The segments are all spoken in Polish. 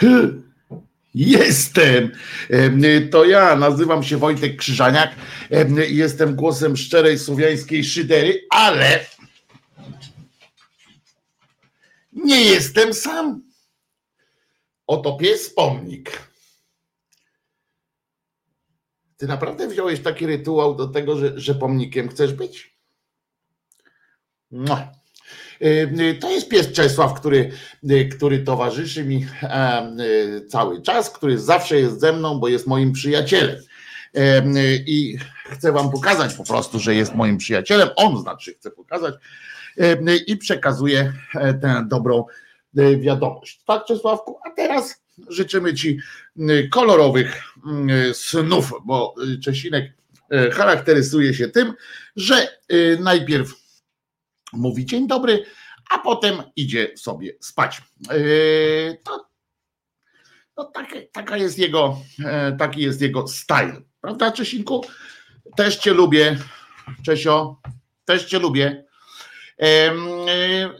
Jestem. To ja, nazywam się Wojtek Krzyżaniak. Jestem głosem szczerej słowiańskiej szydery, ale nie jestem sam. Oto pies pomnik. Ty naprawdę wziąłeś taki rytuał do tego, że, że pomnikiem chcesz być? No. To jest pies Czesław, który, który towarzyszy mi cały czas, który zawsze jest ze mną, bo jest moim przyjacielem. I chcę wam pokazać po prostu, że jest moim przyjacielem. On znaczy chce pokazać i przekazuje tę dobrą wiadomość. Tak, Czesławku? A teraz życzymy Ci kolorowych snów, bo Czesinek charakteryzuje się tym, że najpierw mówi dzień dobry, a potem idzie sobie spać. To, no tak, taka jest jego, taki jest jego style. Prawda, Czesinku? Też cię lubię, Czesio, też cię lubię. E,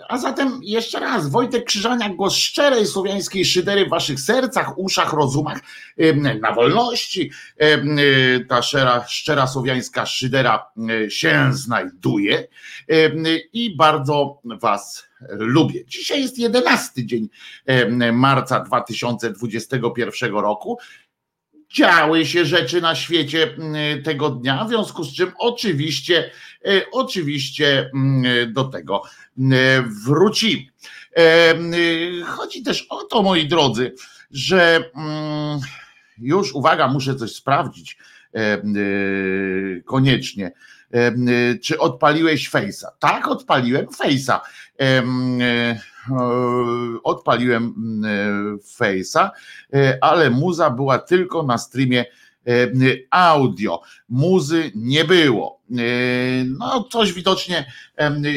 a zatem jeszcze raz, Wojtek Krzyżaniak, głos szczerej słowiańskiej szydery w waszych sercach, uszach, rozumach, na wolności. E, ta szczera, szczera słowiańska szydera e, się znajduje i bardzo was lubię. Dzisiaj jest 11 dzień marca 2021 roku działy się rzeczy na świecie mm, tego dnia, w związku z czym oczywiście, e, oczywiście mm, do tego mm, wrócimy. E, chodzi też o to, moi drodzy, że już uwaga, muszę coś sprawdzić e, koniecznie. Czy odpaliłeś Face'a? Tak, odpaliłem Face'a odpaliłem mm, e, Face'a, e, ale muza była tylko na streamie audio. Muzy nie było. No, coś widocznie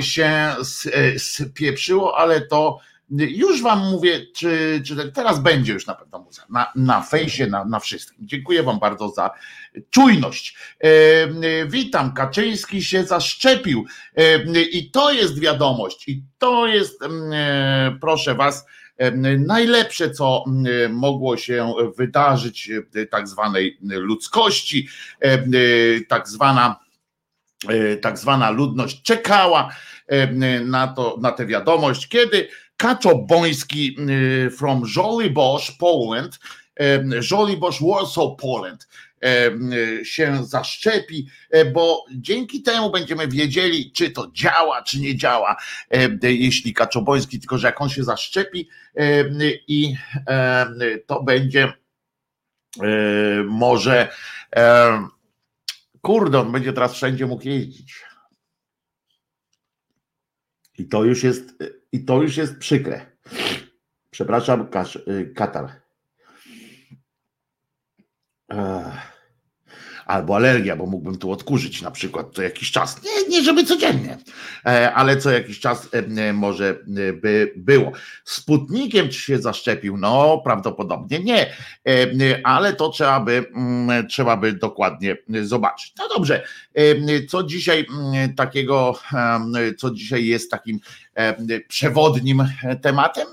się spieprzyło, ale to już wam mówię, czy, czy teraz będzie już na pewno muza. Na, na fejsie, na, na wszystkim. Dziękuję wam bardzo za czujność. E, witam, Kaczyński się zaszczepił e, i to jest wiadomość i to jest, e, proszę was, najlepsze, co mogło się wydarzyć tak zwanej ludzkości, tak zwana tak zwana ludność czekała na, to, na tę wiadomość, kiedy Kaczoboński from Żoliborz, Poland, Żoliborz, Warsaw, Poland, się zaszczepi, e, bo dzięki temu będziemy wiedzieli, czy to działa, czy nie działa, jeśli Kaczoboński, tylko że jak on się zaszczepi i to będzie może kurde, on będzie teraz wszędzie mógł jeździć. I to już jest, i to już jest przykre. Przepraszam, Katar albo alergia, bo mógłbym tu odkurzyć na przykład co jakiś czas. Nie, nie żeby codziennie, e, ale co jakiś czas e, może e, by było. Sputnikiem czy się zaszczepił? No, prawdopodobnie nie, ale to trzeba by, trzeba by dokładnie zobaczyć. No dobrze, co dzisiaj takiego, co dzisiaj jest takim przewodnim tematem?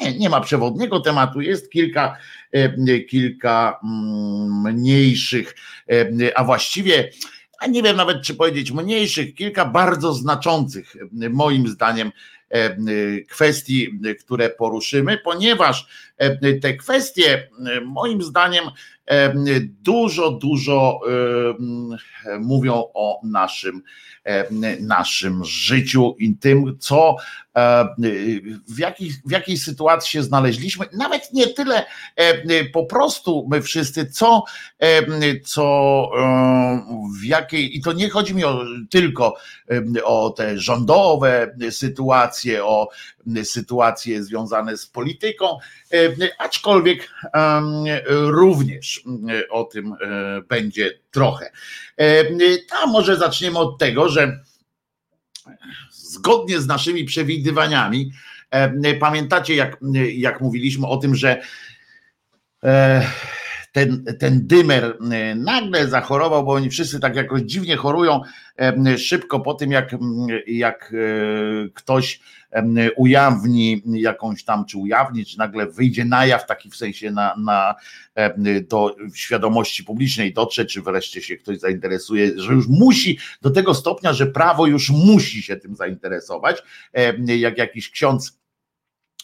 Nie, nie ma przewodniego tematu, jest kilka, kilka mm, mniejszych, e, a właściwie, a nie wiem nawet czy powiedzieć mniejszych, kilka bardzo znaczących, e, moim zdaniem, kwestii, które poruszymy, ponieważ te kwestie, moim zdaniem, dużo, dużo mówią o naszym, naszym życiu i tym, co w jakiej, w jakiej sytuacji się znaleźliśmy. Nawet nie tyle po prostu my wszyscy, co, co w jakiej, i to nie chodzi mi o, tylko o te rządowe sytuacje, o sytuacje związane z polityką, aczkolwiek również o tym będzie trochę. A może zaczniemy od tego, że zgodnie z naszymi przewidywaniami, pamiętacie jak, jak mówiliśmy o tym, że ten, ten dymer nagle zachorował, bo oni wszyscy tak jakoś dziwnie chorują szybko po tym, jak, jak ktoś ujawni jakąś tam, czy ujawni, czy nagle wyjdzie na jaw, taki w sensie na, na, do świadomości publicznej dotrze, czy wreszcie się ktoś zainteresuje, że już musi do tego stopnia, że prawo już musi się tym zainteresować, jak jakiś ksiądz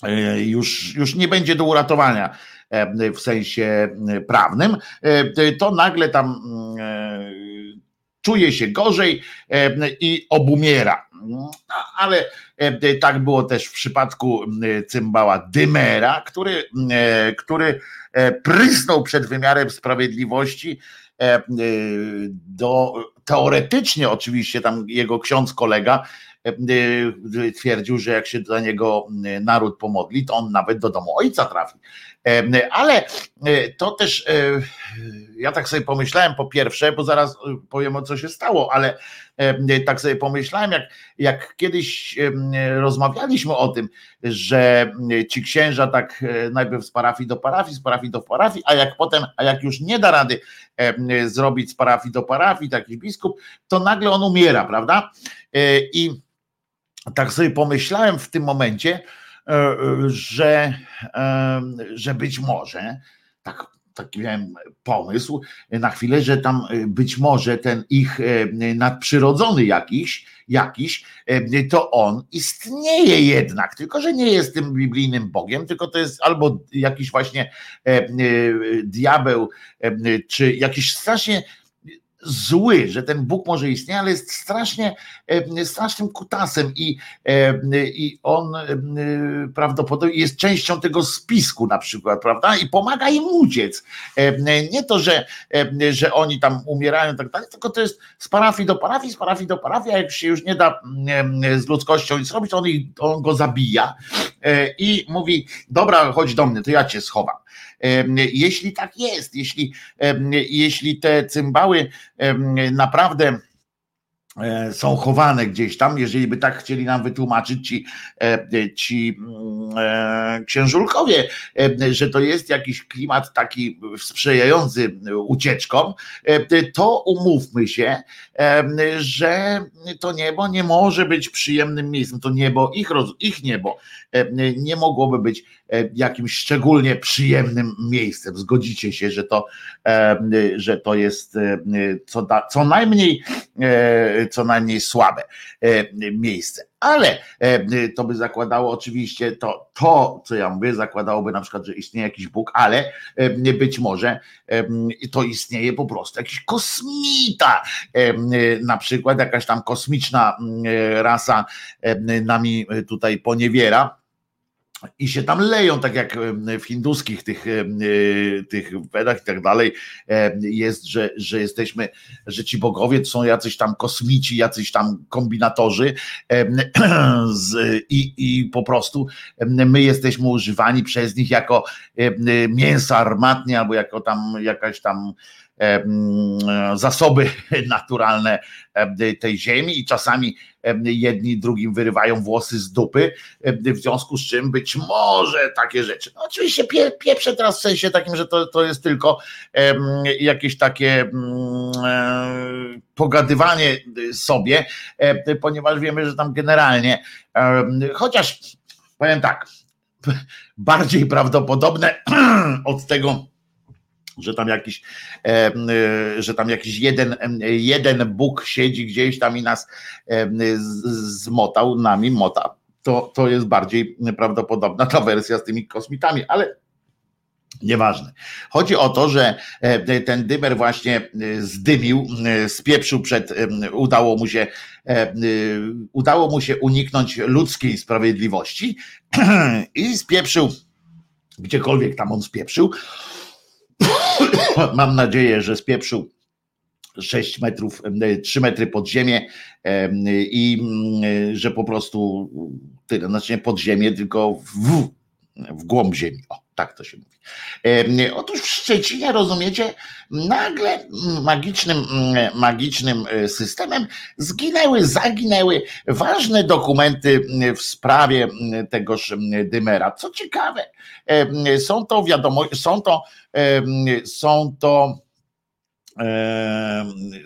e, już, już nie będzie do uratowania w sensie prawnym, to nagle tam czuje się gorzej i obumiera. No, ale tak było też w przypadku cymbała Dymera, który, który prysnął przed wymiarem sprawiedliwości do teoretycznie oczywiście tam jego ksiądz kolega twierdził, że jak się dla niego naród pomodli, to on nawet do domu ojca trafi. Ale e, to też e, ja tak sobie pomyślałem po pierwsze, bo zaraz e, powiem o co się stało, ale tak sobie pomyślałem, jak, jak kiedyś rozmawialiśmy o tym, że ci księża tak najpierw z parafii do parafii, z parafii do parafii, a jak potem, a jak już nie da rady zrobić z parafii do parafii, taki biskup, to nagle on umiera, prawda? I tak sobie pomyślałem w tym momencie, że, e, że być może, tak, taki miałem pomysł na chwilę, że tam e, być może ten ich nadprzyrodzony jakiś, jakiś, to on istnieje jednak, tylko że nie jest tym biblijnym Bogiem, tylko to jest albo jakiś właśnie diabeł, czy jakiś strasznie zły, że ten Bóg może istnieć, ale jest strasznie, e, strasznym kutasem i, e, i on e, prawdopodobnie jest częścią tego spisku na przykład, prawda? I pomaga im uciec. Nie to, że, że oni tam umierają tak dalej, tylko to jest z parafii do parafii, z parafii do parafii, a jak się już nie da z ludzkością nic robić, on, on go zabija i mówi, dobra, chodź do mnie, to ja cię schowam. Jeśli tak jest, jeśli, jeśli te cymbały naprawdę E, są chowane gdzieś tam, jeżeli by tak chcieli nam wytłumaczyć ci, e, ci mm, e, księżulkowie, że to jest jakiś klimat taki sprzyjający ucieczkom, to umówmy się, że to niebo nie może być przyjemnym miejscem. To niebo, ich, ich niebo nie mogłoby być jakimś szczególnie przyjemnym miejscem. Zgodzicie się, że to, że to jest co, da, co najmniej co najmniej słabe e, miejsce. Ale e, to by zakładało oczywiście to, to, co ja mówię, zakładałoby na przykład, że istnieje jakiś Bóg, ale e, być może to istnieje po prostu jakiś kosmita, na przykład jakaś tam kosmiczna rasa nami tutaj poniewiera i się tam leją, tak jak w hinduskich tych, e, tych Wedach i tak dalej jest, że, że jesteśmy, że ci bogowie są jacyś tam kosmici, jacyś tam kombinatorzy i, i po prostu my jesteśmy używani przez nich jako mięso armatnie albo jako tam jakaś tam zasoby naturalne tej ziemi i czasami jedni drugim wyrywają włosy z dupy, w związku z czym być może takie rzeczy. No oczywiście pie, pieprzę teraz w sensie takim, że to, to jest tylko jakieś takie pogadywanie sobie, ponieważ wiemy, że tam generalnie, chociaż powiem tak, bardziej prawdopodobne od tego, że tam jakiś, e, że tam jakiś jeden, jeden Bóg siedzi gdzieś tam i nas zmotał, nami mota. To, to jest bardziej prawdopodobna ta wersja z tymi kosmitami, ale Nieważne. Chodzi o to, że e, ten dymer właśnie e, zdymił, spieprzył przed, udało mu się, udało mu się uniknąć ludzkiej sprawiedliwości i spieprzył, gdziekolwiek tam on spieprzył, Mam nadzieję, że spieprzył 6 metrów, 3 metry pod ziemię i że po prostu tyle, znaczy nie pod ziemię, tylko w, w głąb ziemi. O Tak to się mówi. Otóż w Szczecinie, rozumiecie, nagle magicznym, magicznym systemem zginęły, zaginęły ważne dokumenty w sprawie tegoż Dymera. Co ciekawe, są to wiadomo, są to, są to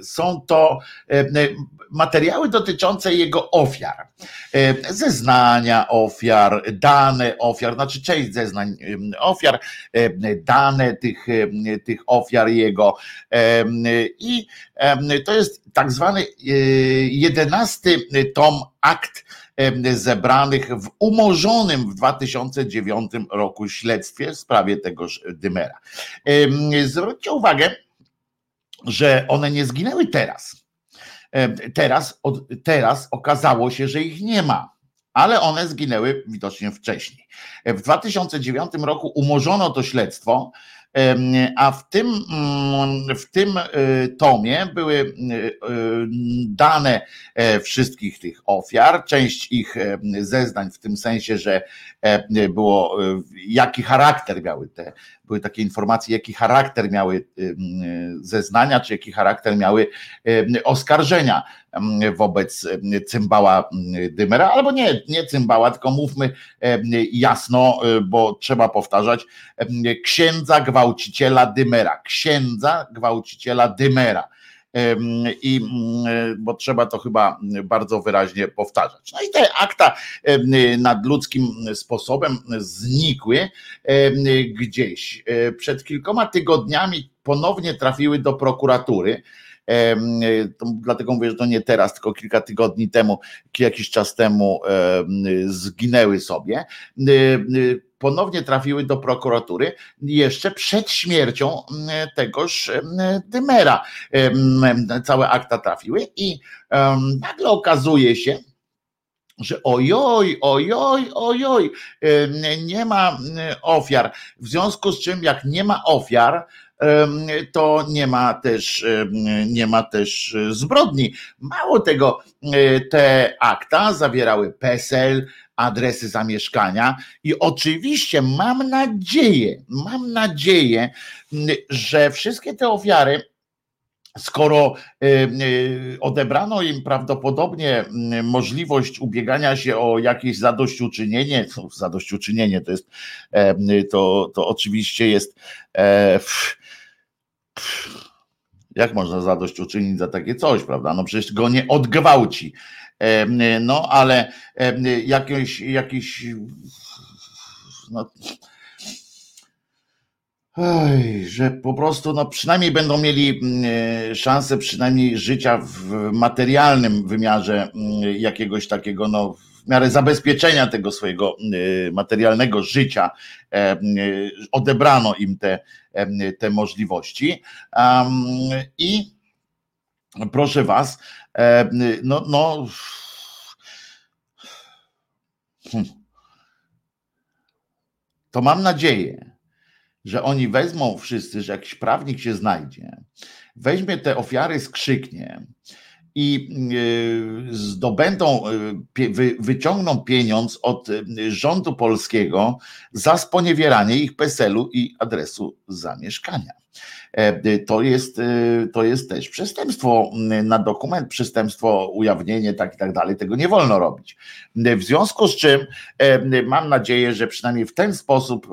są to materiały dotyczące jego ofiar. Zeznania ofiar, dane ofiar, znaczy część zeznań ofiar, dane tych, tych ofiar jego. I to jest tak zwany e, jedenasty tom akt zebranych w umorzonym w 2009 roku śledztwie w sprawie tegoż Dymera. Zwróćcie uwagę, że one nie zginęły teraz. Teraz, teraz okazało się, że ich nie ma, ale one zginęły widocznie wcześniej. W 2009 roku umorzono to śledztwo a w tym, mm, w tym e, tomie były e, dane e, wszystkich tych ofiar, część ich zeznań w tym sensie, że było, jaki charakter miały te, były takie informacje, jaki charakter miały zeznania, czy jaki charakter miały oskarżenia wobec cymbała Dymera, albo nie, nie cymbała, tylko mówmy jasno, bo trzeba powtarzać, księdza gwałciciela Dymera, księdza gwałciciela Dymera. I bo trzeba to chyba bardzo wyraźnie powtarzać. No i te akta nadludzkim sposobem znikły gdzieś. Przed kilkoma tygodniami ponownie trafiły do prokuratury Dlatego mówię, że to nie teraz, tylko kilka tygodni temu, jakiś czas temu zginęły sobie ponownie trafiły do prokuratury jeszcze przed śmiercią tegoż Dymera. Całe akta trafiły i nagle okazuje się, że ojoj, ojoj, ojoj, nie ma ofiar. W związku z czym, jak nie ma ofiar, to nie ma też, nie ma też zbrodni. Mało tego, e, te akta zawierały PESEL, adresy zamieszkania i oczywiście mam nadzieję, mam nadzieję, że wszystkie te ofiary skoro e, e, odebrano im prawdopodobnie możliwość ubiegania się o jakieś zadośćuczynienie, zadośćuczynienie to jest, to, to oczywiście jest jak można zadośćuczynić za takie coś, prawda? No przecież go nie odgwałci. No ale jakiś, jakiś no, że po prostu no przynajmniej będą mieli szansę przynajmniej życia w materialnym wymiarze jakiegoś takiego no w miarę zabezpieczenia tego swojego y, materialnego życia e, y, odebrano im te, e, te możliwości. I proszę Was, e, no, no hmm. to mam nadzieję, że oni wezmą wszyscy, że jakiś prawnik się znajdzie, weźmie te ofiary, skrzyknie i e, zdobędą, e, wyciągną pieniądz od e, rządu polskiego za sponiewieranie ich PESEL-u i adresu zamieszkania. To jest, to jest też przestępstwo na dokument, przestępstwo, ujawnienie, tak i tak dalej. Tego nie wolno robić. W związku z czym mam nadzieję, że przynajmniej w ten sposób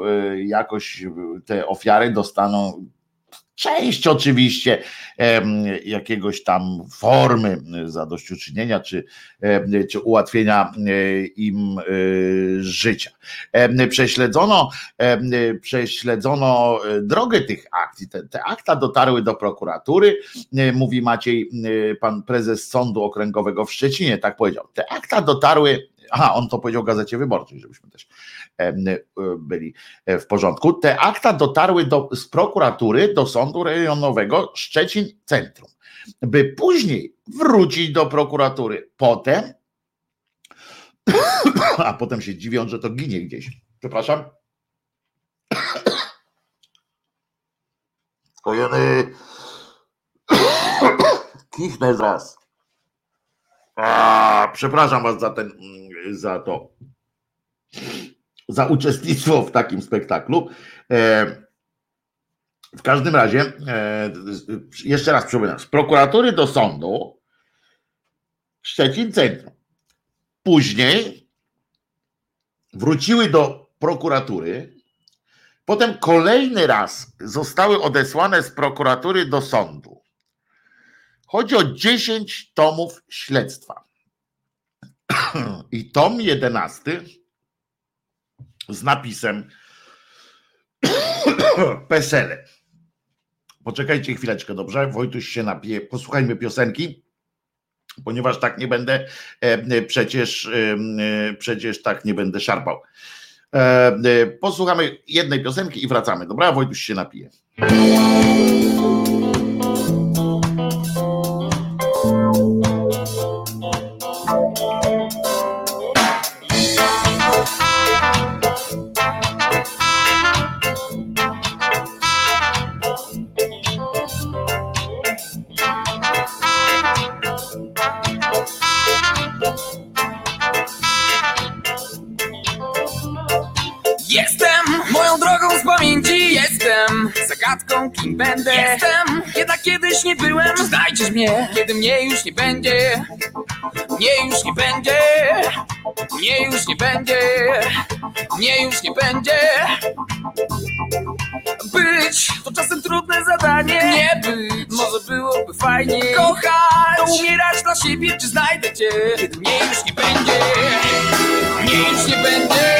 jakoś te ofiary dostaną Część oczywiście jakiegoś tam formy zadośćuczynienia czy, czy ułatwienia e, im e, życia. Prześledzono, prześledzono e, drogę tych akcji. Te, te akta dotarły do prokuratury, mówi Maciej, pan prezes Sądu Okręgowego w Szczecinie, tak powiedział. Te akta dotarły Aha, on to powiedział w Gazecie Wyborczej, żebyśmy też byli e, w porządku. Te akta dotarły do, z prokuratury do sądu rejonowego Szczecin Centrum, by później wrócić do prokuratury. Potem, a potem się dziwią, że to ginie gdzieś. Przepraszam. Skojony. Kichnę zaraz. A, przepraszam was za ten, za to. Za uczestnictwo w takim spektaklu. W każdym razie, jeszcze raz przypominam, z prokuratury do sądu Szczecin Centrum. Później wróciły do prokuratury, potem kolejny raz zostały odesłane z prokuratury do sądu. Chodzi o 10 tomów śledztwa. I tom 11 z napisem Pesele. Poczekajcie chwileczkę, dobrze? Wojtuś się napije. Posłuchajmy piosenki ponieważ tak nie będę e, przecież, e, przecież tak nie będę szarpał. E, posłuchamy jednej piosenki i wracamy. Dobra, Wojtuś się napije. Mnie, kiedy mnie już nie będzie. Mnie już nie będzie. Mnie już nie będzie. Mnie już nie będzie. Być to czasem trudne zadanie. Nie być, może byłoby fajnie Kochać, to umierać dla siebie Czy znajdę cię, kiedy mnie już nie będzie. Mnie już nie będzie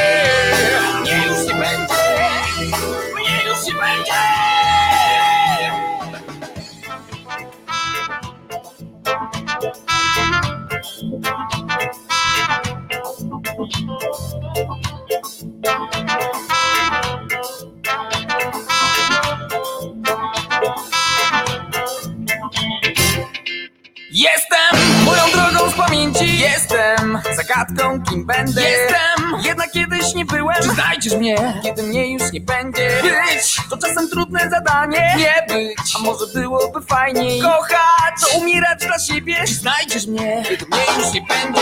kim będę. Jestem! Jednak kiedyś nie byłem. Czy znajdziesz mnie, kiedy mnie już nie będzie. Być! To czasem trudne zadanie. Nie być, a może byłoby fajniej? Kochać, to umierać dla siebie. Czy znajdziesz mnie, kiedy mnie już nie będzie.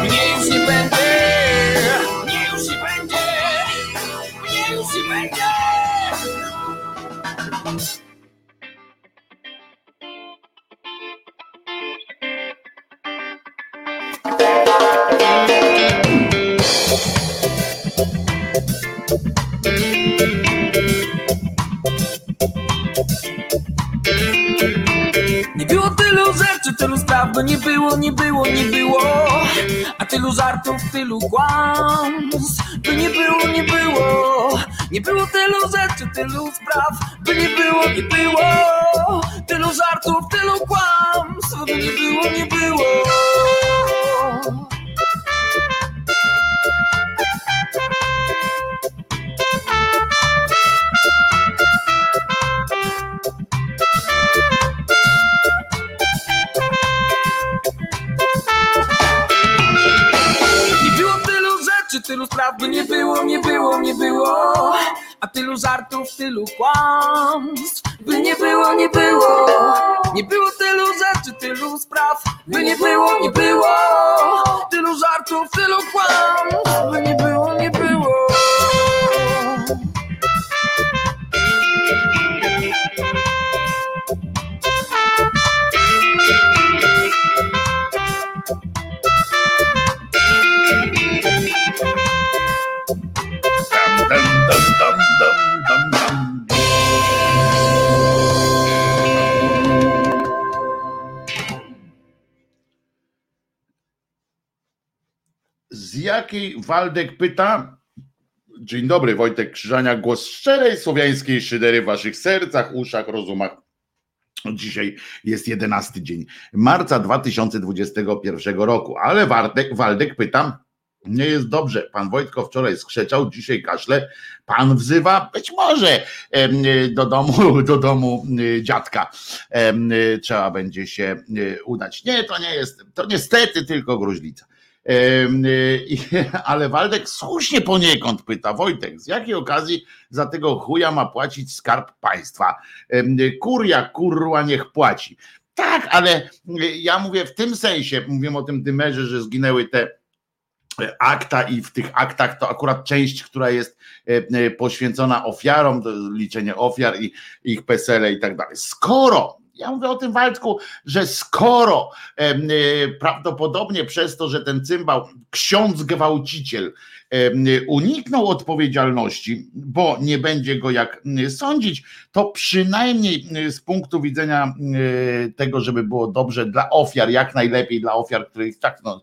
Mnie już nie będzie. Mnie już nie będzie. Mnie już nie będzie tylu rzeczy, tylu spraw, by nie było, nie było, nie było. A tylu żartów, tylu kłamstw, by nie było, nie było. Nie było tylu rzeczy, tylu spraw, by nie było, nie było. Tylu żartów, tylu kłamstw, by nie było, nie było tylu spraw by nie było, nie było, nie było. A tylu żartów, tylu kłamstw By nie było, nie było. Nie było tylu rzeczy, tylu spraw By nie było, nie było. Tylu żartów, tylu kłamstw By nie Waldek pyta? Dzień dobry, Wojtek Krzyżania, głos szczerej słowiańskiej szydery w waszych sercach, uszach, rozumach. Dzisiaj jest 11 dzień marca 2021 roku, ale Waldek, Waldek pyta, nie jest dobrze. Pan Wojtko wczoraj skrzeczał, dzisiaj kaszle. Pan wzywa, być może do domu, do domu dziadka. Trzeba będzie się udać. Nie, to nie jest, to niestety tylko gruźlica. Ale Waldek słusznie poniekąd pyta, Wojtek, z jakiej okazji za tego chuja ma płacić skarb państwa? Kuria, kurła niech płaci. Tak, ale ja mówię w tym sensie, mówię o tym dymerze, że zginęły te akta i w tych aktach to akurat część, która jest poświęcona ofiarom, liczenie ofiar i ich pesele i tak dalej. Skoro ja mówię o tym Waldku, że skoro e, prawdopodobnie przez to, że ten cymbał, ksiądz gwałciciel, uniknął odpowiedzialności, bo nie będzie go jak sądzić, to przynajmniej z punktu widzenia tego, żeby było dobrze dla ofiar, jak najlepiej dla ofiar, których tak no,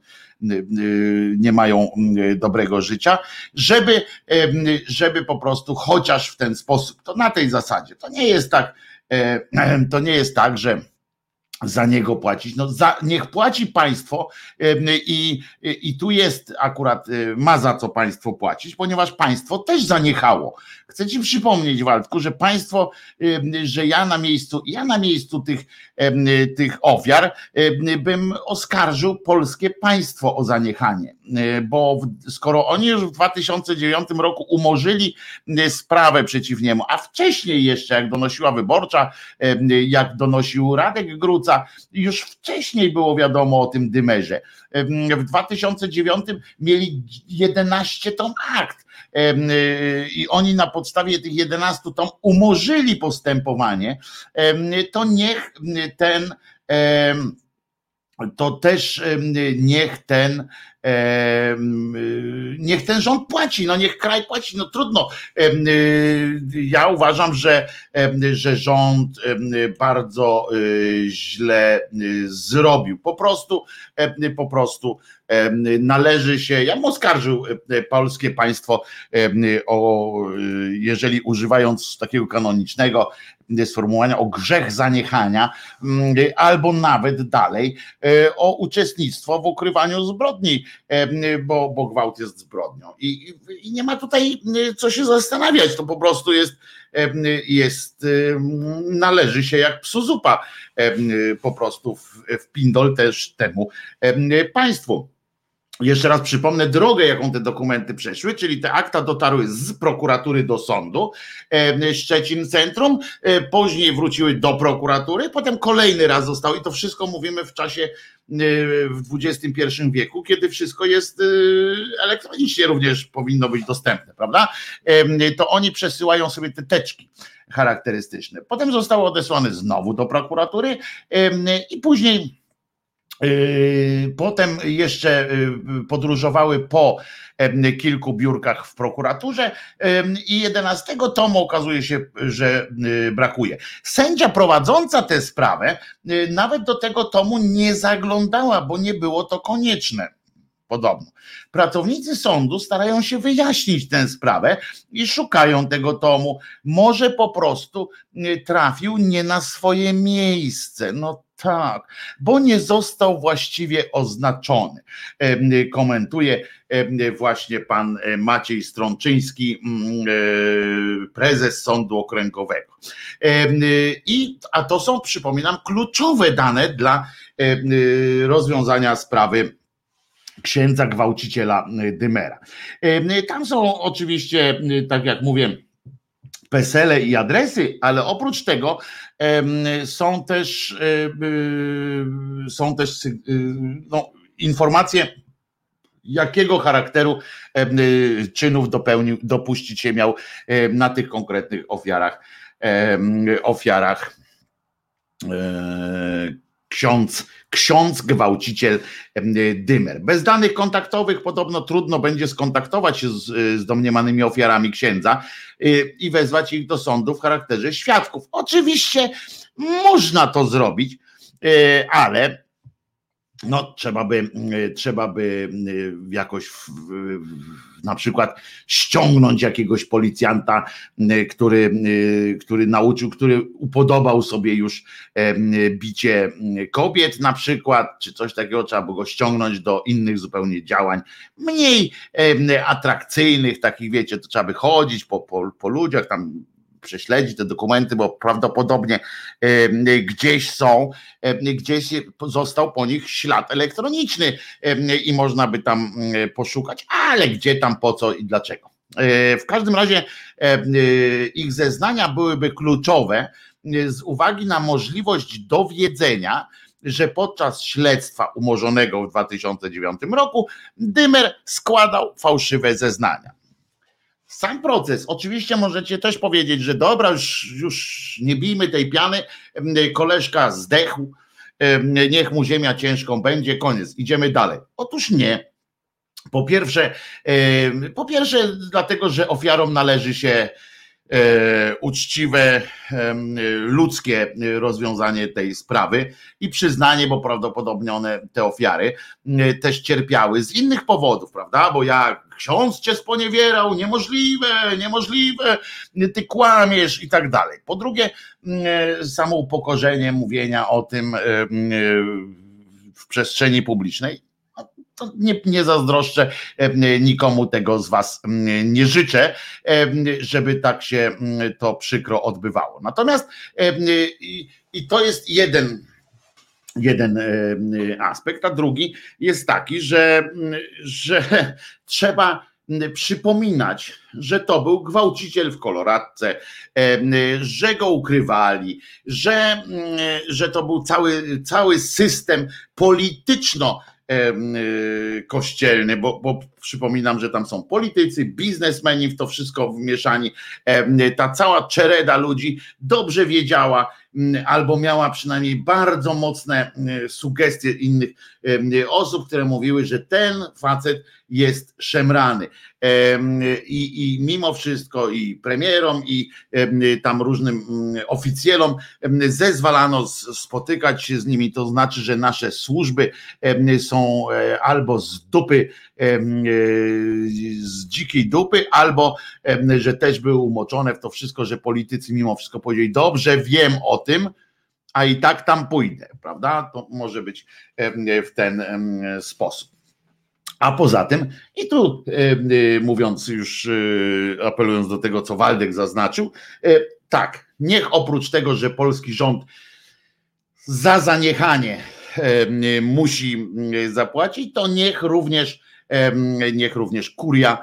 nie mają dobrego życia, żeby, żeby po prostu chociaż w ten sposób, to na tej zasadzie, to nie jest tak, to nie jest tak, że za niego płacić. No za, niech płaci państwo i, i tu jest akurat, e, ma za co państwo płacić, ponieważ państwo też zaniechało. Chcę ci przypomnieć, Waldku, że państwo, że ja na miejscu, ja na miejscu tych, tych ofiar bym oskarżył polskie państwo o zaniechanie, e, bo skoro oni już w 2009 roku umorzyli sprawę przeciw niemu, a wcześniej jeszcze, jak donosiła wyborcza, jak donosił Radek Gruca, już wcześniej było wiadomo o tym dymerze. W 2009 mieli 11 tom akt. Y, i oni na podstawie tych 11 tom umorzyli postępowanie, to niech ten to też niech ten niech ten rząd płaci, no niech kraj płaci, no trudno. Y, ja uważam, że, że rząd bardzo y, źle y, zrobił. Po prostu, po prostu należy się, ja bym oskarżył polskie państwo o, jeżeli używając takiego kanonicznego sformułowania o grzech zaniechania, mm, albo nawet dalej o uczestnictwo w ukrywaniu zbrodni bo, bo gwałt jest zbrodnią. I, I, nie ma tutaj co się zastanawiać, to po prostu jest, jest należy się jak psu zupa po prostu w, w pindol też temu państwu. Jeszcze raz przypomnę drogę, jaką te dokumenty przeszły, czyli te akta dotarły z prokuratury do sądu Szczecin Centrum, e, później wróciły do prokuratury, potem kolejny raz zostały i to wszystko mówimy w czasie e, w XXI wieku, kiedy wszystko jest e, elektronicznie również powinno być dostępne, prawda? To oni przesyłają sobie te teczki charakterystyczne. Potem zostały odesłane znowu do prokuratury i później potem jeszcze yy, podróżowały po kilku biurkach w prokuraturze i 11 tomu okazuje się, że yy, brakuje. Sędzia prowadząca tę sprawę nawet do tego tomu nie zaglądała, bo nie było to konieczne. Podobno. Pracownicy sądu starają się wyjaśnić tę sprawę i szukają tego tomu. Może po prostu trafił nie na swoje miejsce. No tak, bo nie został właściwie oznaczony. Komentuje właśnie pan e, Maciej Strączyński, mm, e, prezes Sądu Okręgowego. I, a to są, przypominam, kluczowe dane dla rozwiązania sprawy księdza gwałciciela Dymera. Tam są oczywiście, tak jak mówię, pesele i adresy, ale oprócz tego są też, są też y, no, informacje, jakiego charakteru czynów dopełnił, dopuścić się miał na tych konkretnych ofiarach, ofiarach e, ksiądz, ksiądz gwałciciel Dymer. Bez danych kontaktowych podobno trudno będzie skontaktować się z, z domniemanymi ofiarami księdza y, i wezwać ich do sądu w charakterze świadków. Oczywiście można to zrobić, y, ale no, trzeba by, y, trzeba by jakoś w, w, na przykład ściągnąć jakiegoś policjanta, y, który, y, który nauczył, który upodobał sobie już bicie kobiet na przykład, czy coś takiego, trzeba by go ściągnąć do innych zupełnie działań, mniej atrakcyjnych, takich wiecie, to trzeba by chodzić po, po, po ludziach, tam prześledzić te dokumenty, bo prawdopodobnie gdzieś są, gdzieś został po nich ślad elektroniczny i można by tam poszukać, ale gdzie tam, po co i dlaczego. E, w każdym razie e, ich zeznania byłyby kluczowe z uwagi na możliwość dowiedzenia, że podczas śledztwa umorzonego w 2009 roku Dymer składał fałszywe zeznania. Sam proces, oczywiście możecie też powiedzieć, że dobra, już, już nie bijmy tej piany, koleżka zdechł, niech mu ziemia ciężką będzie, koniec, idziemy dalej. Otóż nie. Po pierwsze, po pierwsze, dlatego, że ofiarom należy się uczciwe, ludzkie rozwiązanie tej sprawy i przyznanie, bo prawdopodobnie one, te ofiary, też cierpiały z innych powodów, prawda? Bo ja ksiądz cię sponiewierał, niemożliwe, niemożliwe, ty kłamiesz i tak dalej. Po drugie, samo upokorzenie mówienia o tym w przestrzeni publicznej to nie, nie zazdroszczę e, nikomu tego z Was nie życzę, e, żeby tak się to przykro odbywało. Natomiast e, i, i to jest jeden jeden aspekt, a drugi jest taki, że, że trzeba przypominać, że to był gwałciciel w koloradce, że go ukrywali, że, że to był cały, cały system polityczno kościelny, bo, bo przypominam, że tam są politycy, biznesmeni w to wszystko wmieszani. Ta cała czereda ludzi dobrze wiedziała, albo miała przynajmniej bardzo mocne sugestie innych osób, które mówiły, że ten facet jest szemrany. I, I mimo wszystko i premierom, i tam różnym oficjelom zezwalano spotykać się z nimi. To znaczy, że nasze służby są e, albo z dupy, z dzikiej dupy, albo że też były umoczone w to wszystko, że politycy mimo wszystko powiedzieli: Dobrze, wiem o tym, a i tak tam pójdę, prawda? To może być w ten sposób. A poza tym, i tu mówiąc już, e, apelując do tego, co Waldek zaznaczył, e, tak, niech oprócz tego, że polski rząd za zaniechanie musi zapłacić, to niech również, niech również kuria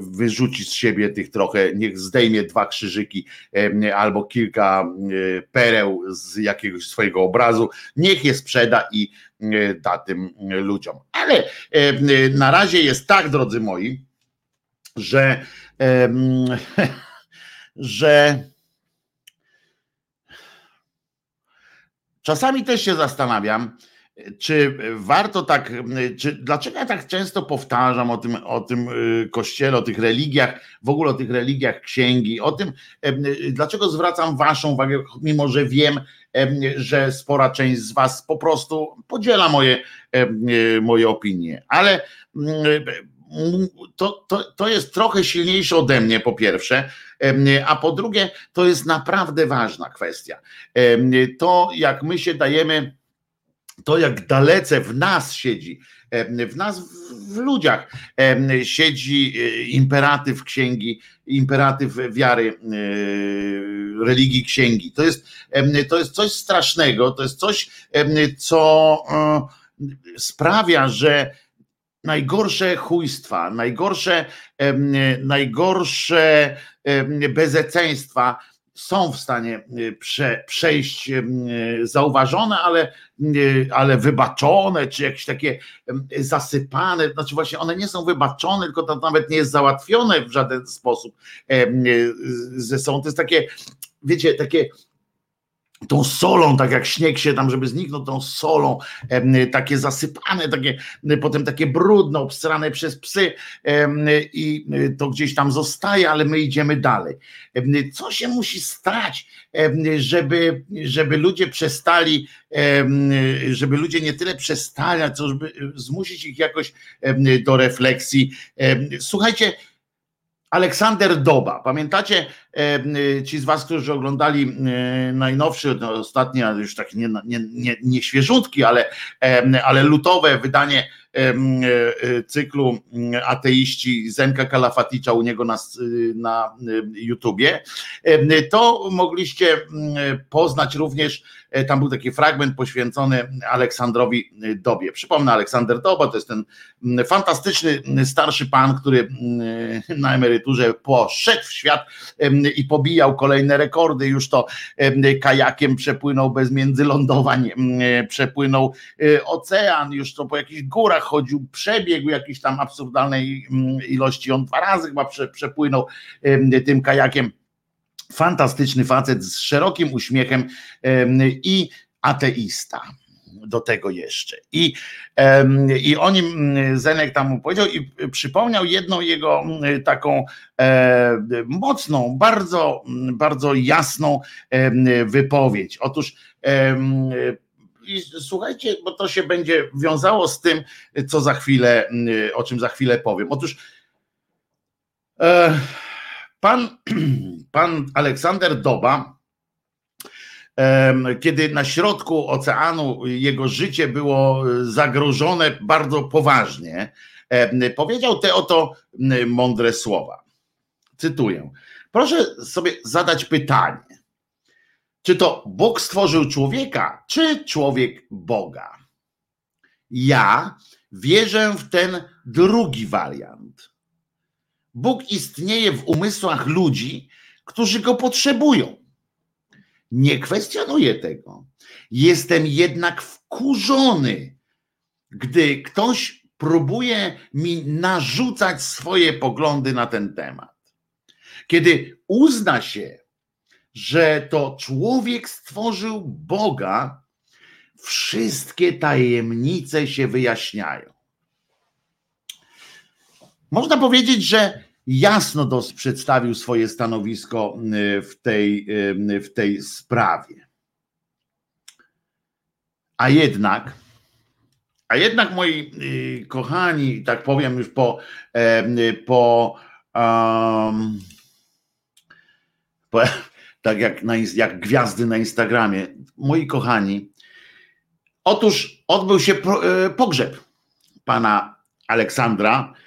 wyrzuci z siebie tych trochę, niech zdejmie dwa krzyżyki albo kilka pereł z jakiegoś swojego obrazu, niech je sprzeda i da tym ludziom. Ale na razie jest tak, drodzy moi, że że czasami też się zastanawiam, czy warto tak, czy, dlaczego ja tak często powtarzam o tym, o tym y, kościele, o tych religiach, w ogóle o tych religiach księgi, o tym, dlaczego zwracam waszą uwagę, mimo że wiem, że spora część z was po prostu podziela moje, y, moje opinie, ale to, to, to jest trochę silniejsze ode mnie, po pierwsze, a po drugie, to jest naprawdę ważna kwestia. To, jak my się dajemy to jak dalece w nas siedzi, w nas, w ludziach siedzi e, imperatyw księgi, imperatyw wiary, e, religii księgi. To jest, to jest coś strasznego, to jest coś, co e, sprawia, że najgorsze chujstwa, najgorsze, najgorsze bezeceństwa są w stanie y, prze, przejść y, zauważone, ale, y, ale wybaczone, czy jakieś takie zasypane, znaczy właśnie one nie są wybaczone, tylko to nawet nie jest załatwione w żaden sposób ze są. To jest takie, wiecie, takie tą solą, tak jak śnieg się tam, żeby zniknął tą solą, takie zasypane, takie, potem takie brudne, obstrane przez psy i to gdzieś tam zostaje, ale my idziemy dalej. Co się musi stać, żeby, żeby ludzie przestali, żeby ludzie nie tyle przestali, co żeby zmusić ich jakoś do refleksji. Słuchajcie, Aleksander Doba. Pamiętacie e, ci z Was, którzy oglądali e, najnowszy, no, ostatni, już taki nie, nie, nie, nie świeżutki, ale, ale lutowe wydanie cyklu ateiści Zenka Kalafaticza u niego na, na YouTubie, to mogliście poznać również E, tam był taki fragment poświęcony Aleksandrowi Dobie. Przypomnę, Aleksander Doba to jest ten fantastyczny starszy pan, który na emeryturze poszedł w świat i pobijał kolejne rekordy. Już to kajakiem przepłynął bez międzylądowań, przepłynął e, ocean, już to po jakichś górach chodził, przebiegł jakiejś tam absurdalnej ilości. On dwa razy chyba przepłynął tym kajakiem Fantastyczny facet z szerokim uśmiechem i ateista do tego jeszcze. I, i o nim Zenek tam mu powiedział i przypomniał jedną jego taką e, mocną, bardzo, bardzo jasną wypowiedź. Otóż i słuchajcie, bo to się będzie wiązało z tym, co za chwilę, o czym za chwilę powiem. Otóż e, Pan, pan Aleksander Doba, kiedy na środku oceanu jego życie było zagrożone bardzo poważnie, powiedział te oto mądre słowa. Cytuję. Proszę sobie zadać pytanie, czy to Bóg stworzył człowieka, czy człowiek Boga? Ja wierzę w ten drugi wariant. Bóg istnieje w umysłach ludzi, którzy go potrzebują. Nie kwestionuję tego. Jestem jednak wkurzony, gdy ktoś próbuje mi narzucać swoje poglądy na ten temat. Kiedy uzna się, że to człowiek stworzył Boga, wszystkie tajemnice się wyjaśniają. Można powiedzieć, że jasno dos przedstawił swoje stanowisko y, w tej, y, w tej sprawie. A jednak, a jednak moi y, kochani, tak powiem już po, po, um, po tak jak, na, jak gwiazdy na Instagramie, moi kochani, otóż odbył się pogrzeb pana Aleksandra, E,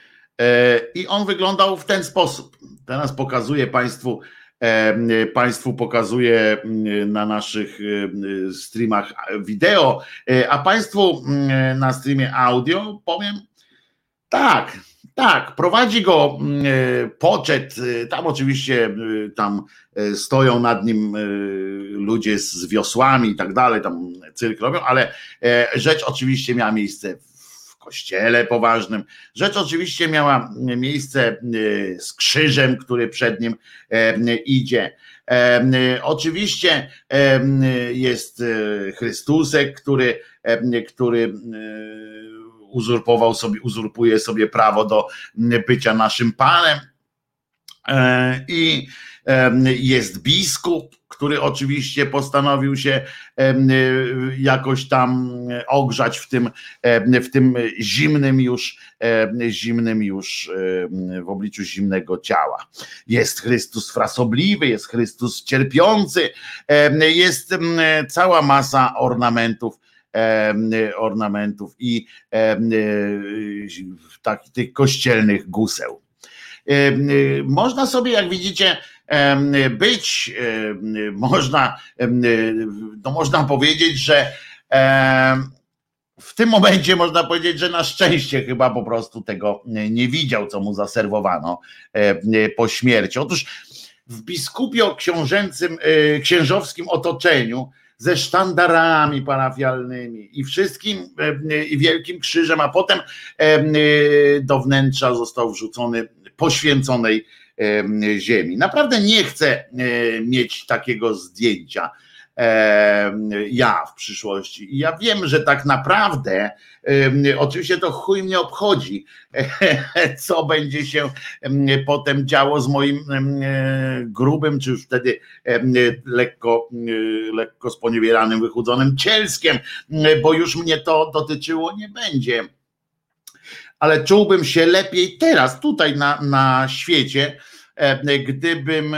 I on wyglądał w ten sposób. Teraz pokazuję Państwu, e, Państwu pokazuję mm, na naszych e, streamach wideo, a Państwu mm, na streamie audio powiem tak, tak, prowadzi go mm, poczet, tam oczywiście tam stoją nad nim ludzie z wiosłami i tak dalej, tam cyrk robią, ale rzecz oczywiście miała miejsce kościele poważnym. Rzecz oczywiście miała miejsce e, z krzyżem, który przed nim e, idzie. E, oczywiście jest Chrystusek, który, który uzurpował sobie, uzurpuje sobie prawo do bycia naszym Panem. I jest biskup, który oczywiście postanowił się jakoś tam ogrzać w tym, w tym zimnym już, zimnym już w obliczu zimnego ciała. Jest Chrystus frasobliwy, jest Chrystus cierpiący, jest cała masa ornamentów ornamentów i takich tych kościelnych guseł. Można sobie, jak widzicie, być, można, no można powiedzieć, że w tym momencie można powiedzieć, że na szczęście chyba po prostu tego nie widział, co mu zaserwowano po śmierci. Otóż w biskupio książęcym, e, księżowskim otoczeniu ze sztandarami parafialnymi i wszystkim i wielkim krzyżem, a potem do wnętrza został wrzucony poświęconej ziemi. Naprawdę nie chcę mieć takiego zdjęcia ja w przyszłości. Ja wiem, że tak naprawdę, oczywiście to chuj mnie obchodzi, co będzie się potem działo z moim grubym, czy już wtedy lekko, lekko sponiewieranym, wychudzonym cielskiem, bo już mnie to dotyczyło nie będzie ale czułbym się lepiej teraz, tutaj na, na świecie, e, gdybym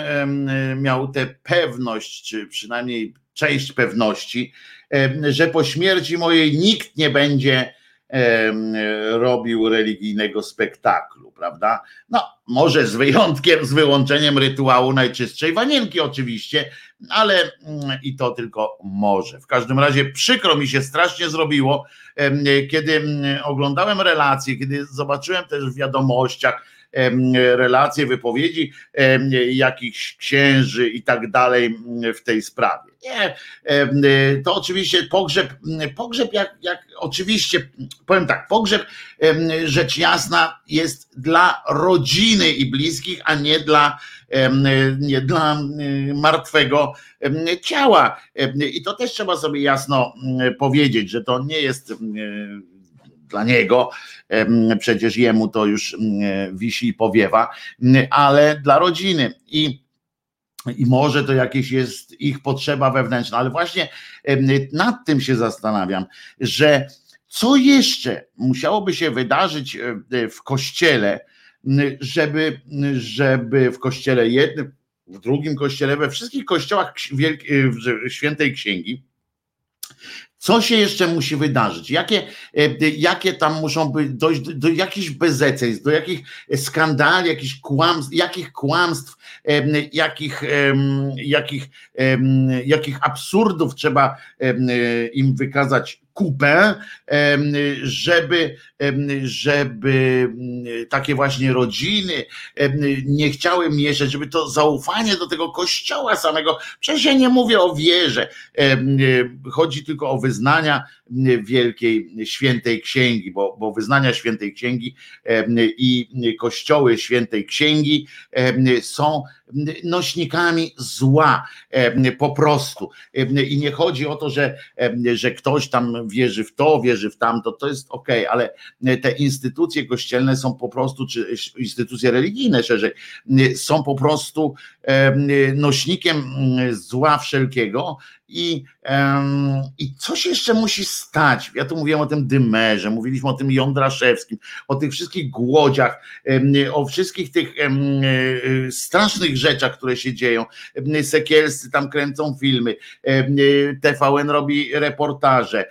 miał tę pewność, czy przynajmniej część pewności, że po śmierci mojej nikt nie będzie robił religijnego spektaklu, prawda? No, może z wyjątkiem, z wyłączeniem rytuału najczystszej wanienki oczywiście, ale mm, i to tylko może. W każdym razie przykro mi się strasznie zrobiło, kiedy mm, oglądałem relacje, kiedy zobaczyłem też w wiadomościach, relacje, wypowiedzi jakichś księży i tak dalej w tej sprawie. Nie, to oczywiście pogrzeb, pogrzeb jak, jak oczywiście, powiem tak, pogrzeb rzecz jasna jest dla rodziny i bliskich, a nie dla, nie dla martwego ciała. I to też trzeba sobie jasno powiedzieć, że to nie jest dla niego, przecież jemu to już wisi i powiewa, ale dla rodziny i i może to jakieś jest ich potrzeba wewnętrzna, ale właśnie nad tym się zastanawiam, że co jeszcze musiałoby się wydarzyć w kościele, żeby, żeby w kościele jednym, w drugim kościele, we wszystkich kościołach świętej księgi, co się jeszcze musi wydarzyć? Jakie, e, jakie tam muszą być, dojść do, do jakichś bezeceństw, do jakich skandali, jakichś kłamstw, jakich kłamstw, jakich, jakich, jakich absurdów trzeba im wykazać kupę, żeby, żeby takie właśnie rodziny nie chciały mieszać, żeby to zaufanie do tego kościoła samego, przecież ja nie mówię o wierze, chodzi tylko o wyznania wielkiej świętej księgi, bo, bo wyznania świętej księgi i kościoły świętej księgi są nośnikami zła po prostu. I nie chodzi o to, że, że ktoś tam wierzy w to, wierzy w tamto, to jest ok, ale te instytucje kościelne są po prostu, czy instytucje religijne szerzej, są po prostu nośnikiem zła wszelkiego i, I coś jeszcze musi stać. Ja tu mówiłem o tym dymerze, mówiliśmy o tym Jądraszewskim, o tych wszystkich głodziach, o wszystkich tych um, strasznych rzeczach, które się dzieją. Sekielscy tam kręcą filmy, TVN robi reportaże,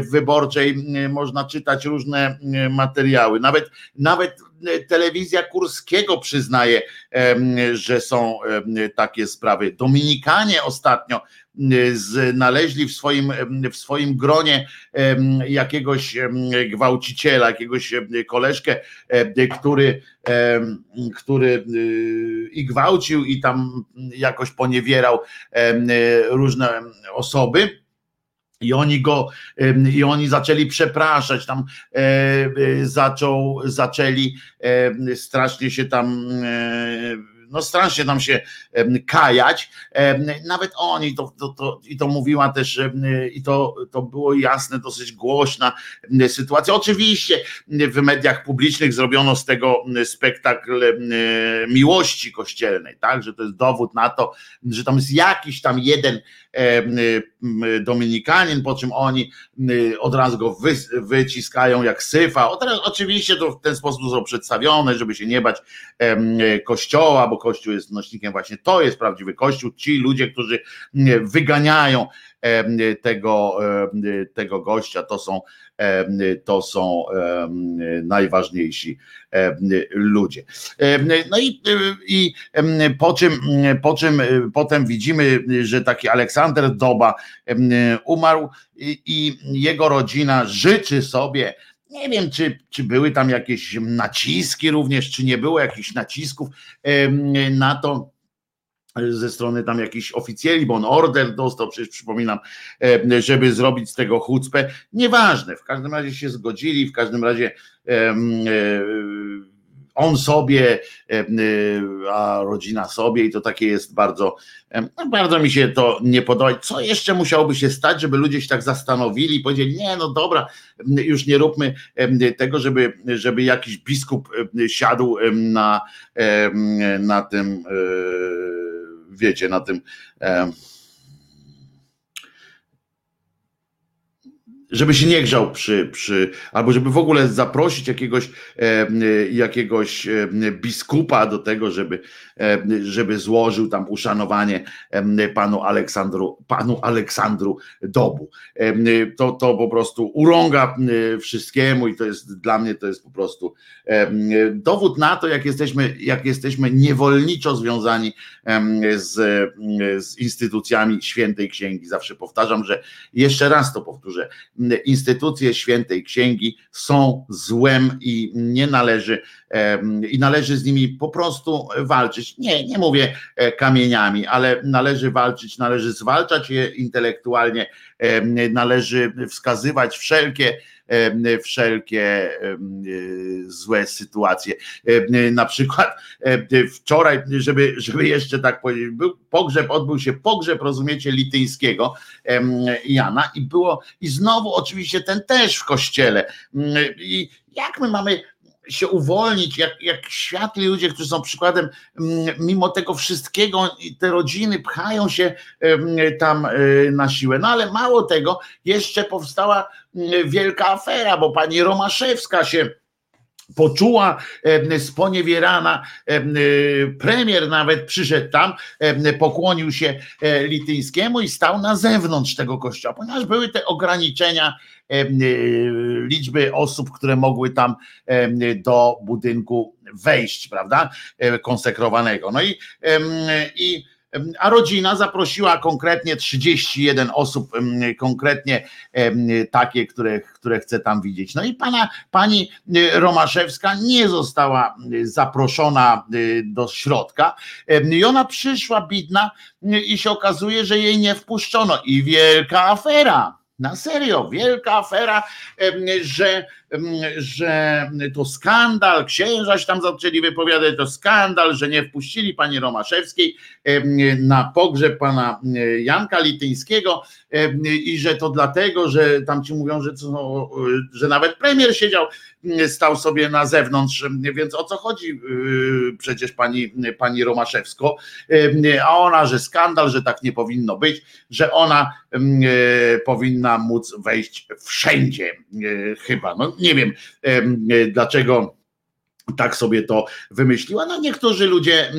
w wyborczej można czytać różne materiały. Nawet, nawet telewizja Kurskiego przyznaje, że są takie sprawy. Dominikanie ostatnio znaleźli w swoim, w swoim gronie jakiegoś gwałciciela, jakiegoś koleżkę, który, który y, i gwałcił i tam jakoś poniewierał różne osoby. I oni go, i oni zaczęli przepraszać, tam e, e, zaczął, zaczęli strasznie się tam no strasznie nam się kajać. Nawet oni, to, to, to, i to mówiła też, i to, to było jasne, dosyć głośna sytuacja. Oczywiście w mediach publicznych zrobiono z tego spektakl miłości kościelnej, tak, że to jest dowód na to, że tam jest jakiś tam jeden Dominikanin, po czym oni od razu go wy, wyciskają jak syfa. Oczywiście to w ten sposób są przedstawione, żeby się nie bać kościoła, bo kościół jest nośnikiem właśnie, to jest prawdziwy kościół, ci ludzie, którzy wyganiają tego, tego gościa, to są, to są najważniejsi ludzie. No i, i po czym, po czym potem widzimy, że taki Aleksander Doba umarł i, i jego rodzina życzy sobie nie wiem, czy, czy były tam jakieś naciski również, czy nie było jakichś nacisków na to, ze strony tam jakichś oficjeli, bo on order dostał, przecież przypominam, żeby zrobić z tego chucpę. Nieważne, w każdym razie się zgodzili, w każdym razie on sobie, a rodzina sobie i to takie jest bardzo, no bardzo mi się to nie podoba. Co jeszcze musiałoby się stać, żeby ludzie się tak zastanowili i powiedzieli, nie no dobra, już nie róbmy tego, żeby, żeby jakiś biskup siadł na, na tym, e, wiecie, na tym żeby się nie grzał przy, przy albo żeby w ogóle zaprosić jakiegoś, e, jakiegoś e, biskupa do tego, żeby, e, żeby złożył tam uszanowanie panu Aleksandru, panu Aleksandru Dobu. To, to po prostu urąga wszystkiemu i to jest dla mnie to jest po prostu dowód na to, jak jesteśmy, jak jesteśmy niewolniczo związani z, z instytucjami świętej księgi. Zawsze powtarzam, że jeszcze raz to powtórzę instytucje świętej księgi są złem i nie należy i należy z nimi po prostu walczyć. Nie, nie mówię e, kamieniami, ale należy walczyć, należy zwalczać je intelektualnie, należy wskazywać wszelkie wszelkie złe sytuacje. Na przykład wczoraj, żeby, żeby jeszcze tak powiedzieć, był pogrzeb, odbył się pogrzeb, rozumiecie, lityńskiego Jana i było, i znowu oczywiście ten też w kościele. I jak my mamy się uwolnić, jak, jak światli ludzie, którzy są przykładem, mm, mimo tego wszystkiego, te rodziny pchają się tam e, na siłę. No ale mało tego, jeszcze powstała mm, wielka afera, bo pani Romaszewska się poczuła sponiewierana, e, premier nawet przyszedł tam, pokłonił się e, Lityńskiemu i stał na zewnątrz tego kościoła, ponieważ były te ograniczenia E, liczby osób, które mogły tam do budynku wejść, prawda, e, konsekrowanego. No i, i a rodzina zaprosiła konkretnie 31 osób, konkretnie takie, które, które chce tam widzieć. No i pana, pani e, Romaszewska nie została zaproszona do środka i ona przyszła bidna i się okazuje, że jej nie wpuszczono i wielka afera na serio, wielka afera, że, że to skandal, księża się tam zaczęli wypowiadać, to skandal, że nie wpuścili pani Romaszewskiej na pogrzeb pana Janka Lityńskiego i że to dlatego, że tam ci mówią, że, co, że nawet premier siedział, stał sobie na zewnątrz, więc o co chodzi przecież pani, pani Romaszewsko, a ona, że skandal, że tak nie powinno być, że ona powinna móc wejść wszędzie chyba, no nie wiem dlaczego tak sobie to wymyśliła. No niektórzy ludzie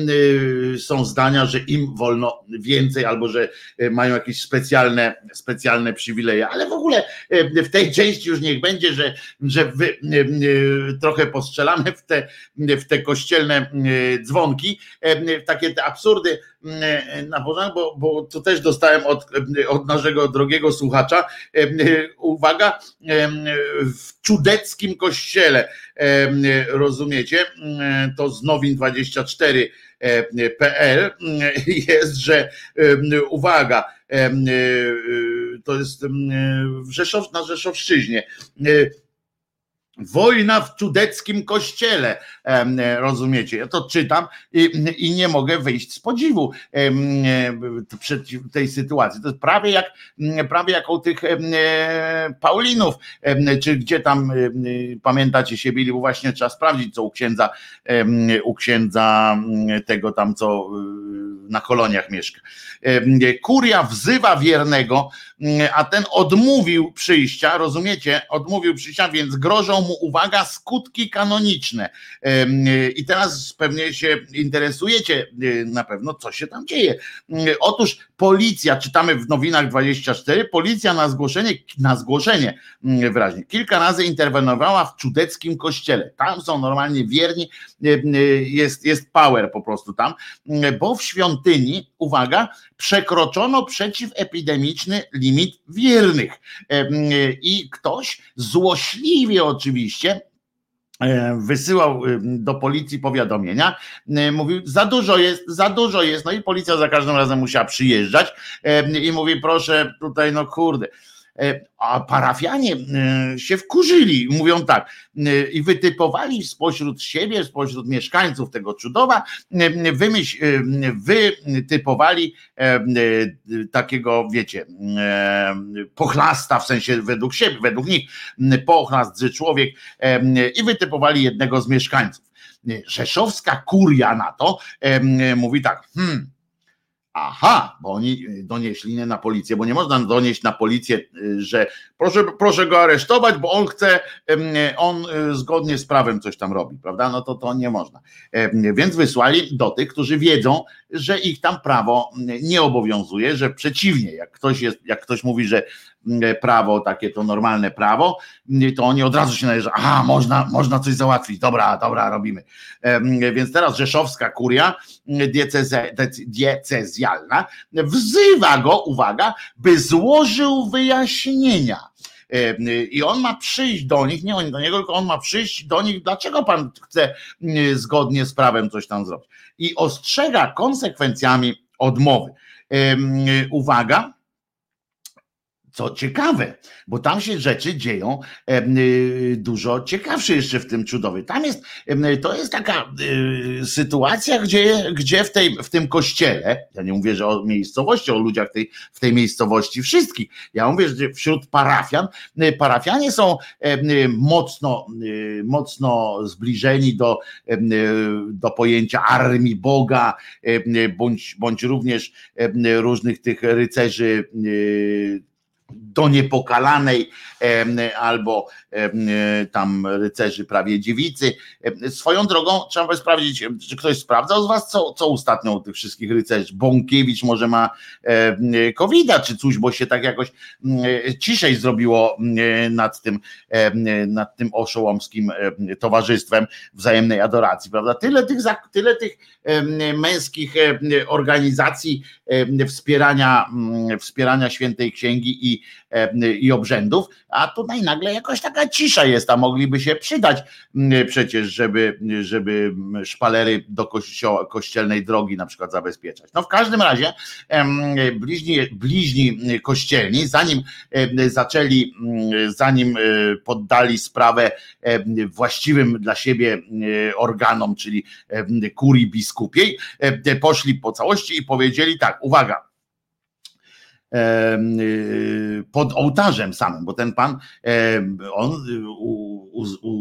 y, są zdania, że im wolno więcej albo że y, mają jakieś specjalne, specjalne przywileje, ale w ogóle y, w tej części już niech będzie, że, że wy, trochę postrzelamy w te, w te kościelne dzwonki, takie te absurdy na początku, bo, bo to też dostałem od, od naszego drogiego słuchacza. Uwaga, w czudeckim kościele, rozumiecie, to z nowin24.pl jest, że uwaga, to jest w Rzeszow, na Rzeszowszczyźnie Wojna w czudeckim kościele, rozumiecie? Ja to czytam i, i nie mogę wyjść z podziwu przed tej sytuacji. To jest prawie jak, prawie jak u tych Paulinów, czy gdzie tam pamiętacie się byli, bo właśnie trzeba sprawdzić, co u księdza, u księdza tego tam, co na koloniach mieszka. Kuria wzywa wiernego, a ten odmówił przyjścia, rozumiecie? Odmówił przyjścia, więc grożą mu, uwaga, skutki kanoniczne. I teraz pewnie się interesujecie na pewno, co się tam dzieje. Otóż policja, czytamy w nowinach 24, policja na zgłoszenie, na zgłoszenie wyraźnie, kilka razy interwenowała w czudeckim kościele. Tam są normalnie wierni, jest, jest power po prostu tam, bo w świątyni, uwaga, przekroczono przeciwepidemiczny limit wiernych. I ktoś złośliwie oczywiście e, wysyłał do policji powiadomienia, e, mówił, za dużo jest, za dużo jest, no i policja za każdym razem musiała przyjeżdżać i mówi, proszę tutaj, no kurde, E, a parafianie e, się wkurzyli, mówią tak, e, i wytypowali spośród siebie, spośród mieszkańców tego cudowa, wymyśl, wytypowali takiego, wiecie, pochlasta, w sensie według siebie, według nich, pochlast, że człowiek i wytypowali jednego z mieszkańców. Rzeszowska kuria na to mówi tak, hmm, Aha, bo oni donieśli nie na policję, bo nie można donieść na policję, że proszę, proszę go aresztować, bo on chce, on zgodnie z prawem coś tam robi, prawda? No to to nie można. Więc wysłali do tych, którzy wiedzą, że ich tam prawo nie obowiązuje, że przeciwnie, jak ktoś jest, jak ktoś mówi, że prawo takie to normalne prawo, to oni od razu się należą, aha, można, można coś załatwić, dobra, dobra, robimy. Więc teraz rzeszowska kuria dieceze, diecezjalna wzywa go, uwaga, by złożył wyjaśnienia. I on ma przyjść do nich, nie oni do niego, tylko on ma przyjść do nich, dlaczego pan chce zgodnie z prawem coś tam zrobić. I ostrzega konsekwencjami odmowy. Uwaga, co ciekawe, bo tam się rzeczy dzieją y, dużo ciekawsze jeszcze w tym cudowie. Tam jest, to jest taka y, sytuacja, gdzie, gdzie w, tej, w tym kościele, ja nie mówię, że o miejscowości, o ludziach tej, w tej miejscowości wszystkich, ja mówię, że wśród parafian, y, parafianie są mocno, mocno zbliżeni do, do pojęcia armii Boga, bądź, bądź również różnych tych rycerzy do niepokalanej albo tam rycerzy prawie dziewicy. Swoją drogą trzeba by sprawdzić, czy ktoś sprawdzał z was, co, co ostatnio u tych wszystkich rycerzy. Bąkiewicz może ma covid czy coś, bo się tak jakoś ciszej zrobiło nad tym, nad tym oszołomskim towarzystwem wzajemnej adoracji, prawda? Tyle tych, tyle tych męskich organizacji wspierania, wspierania świętej księgi i i obrzędów, a tutaj nagle jakoś taka cisza jest, a mogliby się przydać przecież, żeby, żeby szpalery do kościelnej drogi na przykład zabezpieczać. No w każdym razie bliźni, bliźni kościelni, zanim zaczęli, zanim e, poddali sprawę właściwym dla siebie organom, czyli kurii biskupiej, poszli po całości i powiedzieli tak, uwaga, pod ołtarzem samym, bo ten pan on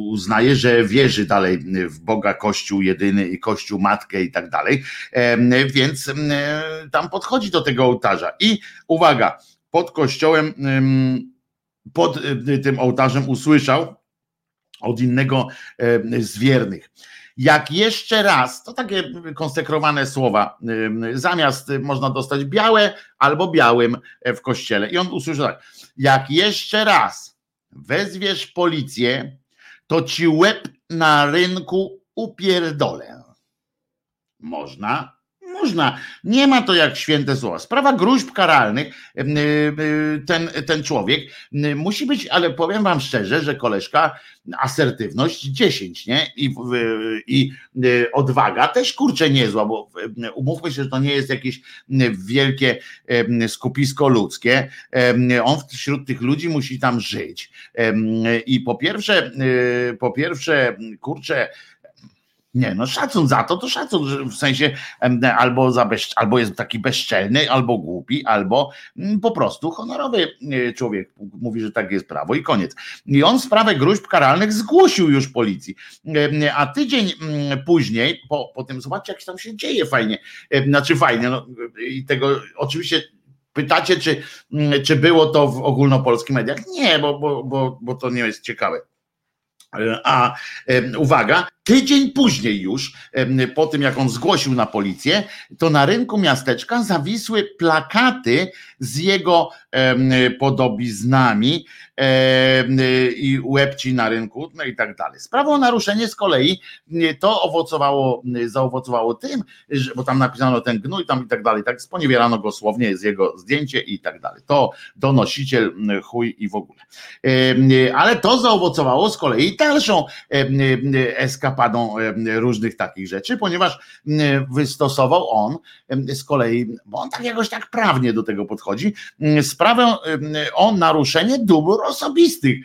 uznaje, że wierzy dalej w Boga, Kościół jedyny i Kościół Matkę i tak dalej, więc tam podchodzi do tego ołtarza i uwaga, pod kościołem, pod y, tym ołtarzem usłyszał od innego z wiernych jak jeszcze raz, to takie konsekrowane słowa, zamiast można dostać białe albo białym w kościele. I on usłyszał tak, jak jeszcze raz wezwiesz policję, to ci łeb na rynku upierdolę. Można, można. Nie ma to jak święte słowa. Sprawa gruźb karalnych, y, y, ten, ten człowiek y, musi być, ale powiem wam szczerze, że koleżka asertywność 10, nie? I, i odwaga też kurczę niezła, bo umówmy się, że to nie jest jakieś wielkie skupisko ludzkie. On wśród tych ludzi musi tam żyć. I po pierwsze, po pierwsze, kurczę, nie, no szacun za to, to szacun, w sensie albo, za albo jest taki bezczelny, albo głupi, albo mm, po prostu honorowy e, człowiek mówi, że tak jest prawo i koniec. I on sprawę gruźb karalnych zgłosił już policji. A tydzień mm, później, po, po tym zobaczcie, jak tam się dzieje fajnie, znaczy fajnie, no, i tego oczywiście pytacie, czy, mm, czy było to w ogólnopolskich mediach? Nie, bo, bo, bo, bo to nie jest ciekawe. A uwaga, tydzień później już, po tym jak on zgłosił na policję, to na rynku miasteczka zawisły plakaty z jego podobiznami i łebci na rynku, no i tak dalej. Sprawą o naruszenie z kolei to owocowało, zaowocowało tym, że, bo tam napisano ten gnój tam i tak dalej, tak sponiewierano go słownie, z jego zdjęcie i tak dalej. To donosiciel chuj i w ogóle. Ale to zaowocowało z kolei dalszą eskapadą różnych takich rzeczy, ponieważ wystosował on z kolei, bo on tak jakoś tak prawnie do tego podchodzi, sprawę o naruszenie dóbr osobistych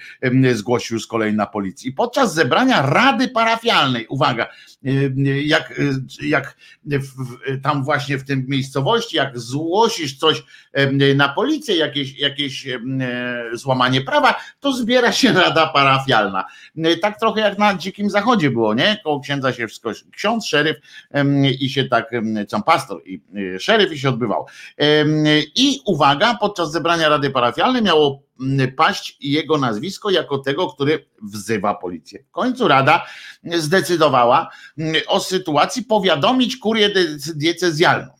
zgłosił z kolei na policji. Podczas zebrania Rady Parafialnej, uwaga, jak, jak tam właśnie w tym miejscowości, jak zgłosisz coś na policję, jakieś, jakieś złamanie prawa, to zbiera się Rada Parafialna. Tak trochę jak na Dzikim Zachodzie było, nie? Koło księdza się wszystko, ksiądz, szeryf i się tak, tam pastor i y, szeryf i się odbywał. I uwaga, podczas zebrania Rady Parafialnej miało paść jego nazwisko jako tego, który wzywa policję. W końcu Rada zdecydowała o sytuacji powiadomić kurię diecezjalną.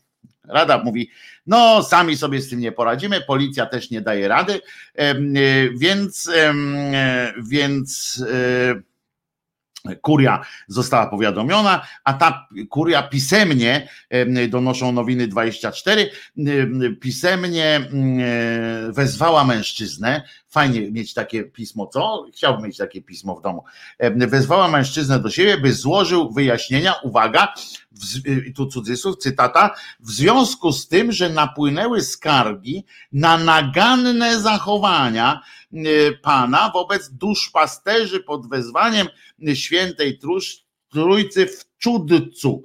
Rada mówi, no sami sobie z tym nie poradzimy, policja też nie daje rady, więc, więc Kuria została powiadomiona, a ta kuria pisemnie, donoszą nowiny 24, pisemnie wezwała mężczyznę. Fajnie mieć takie pismo, co? Chciałbym mieć takie pismo w domu. Wezwała mężczyznę do siebie, by złożył wyjaśnienia, uwaga, i tu cudzysłów, cytata, w związku z tym, że napłynęły skargi na naganne zachowania Pana wobec duszpasterzy pod wezwaniem świętej Trójcy w Czudcu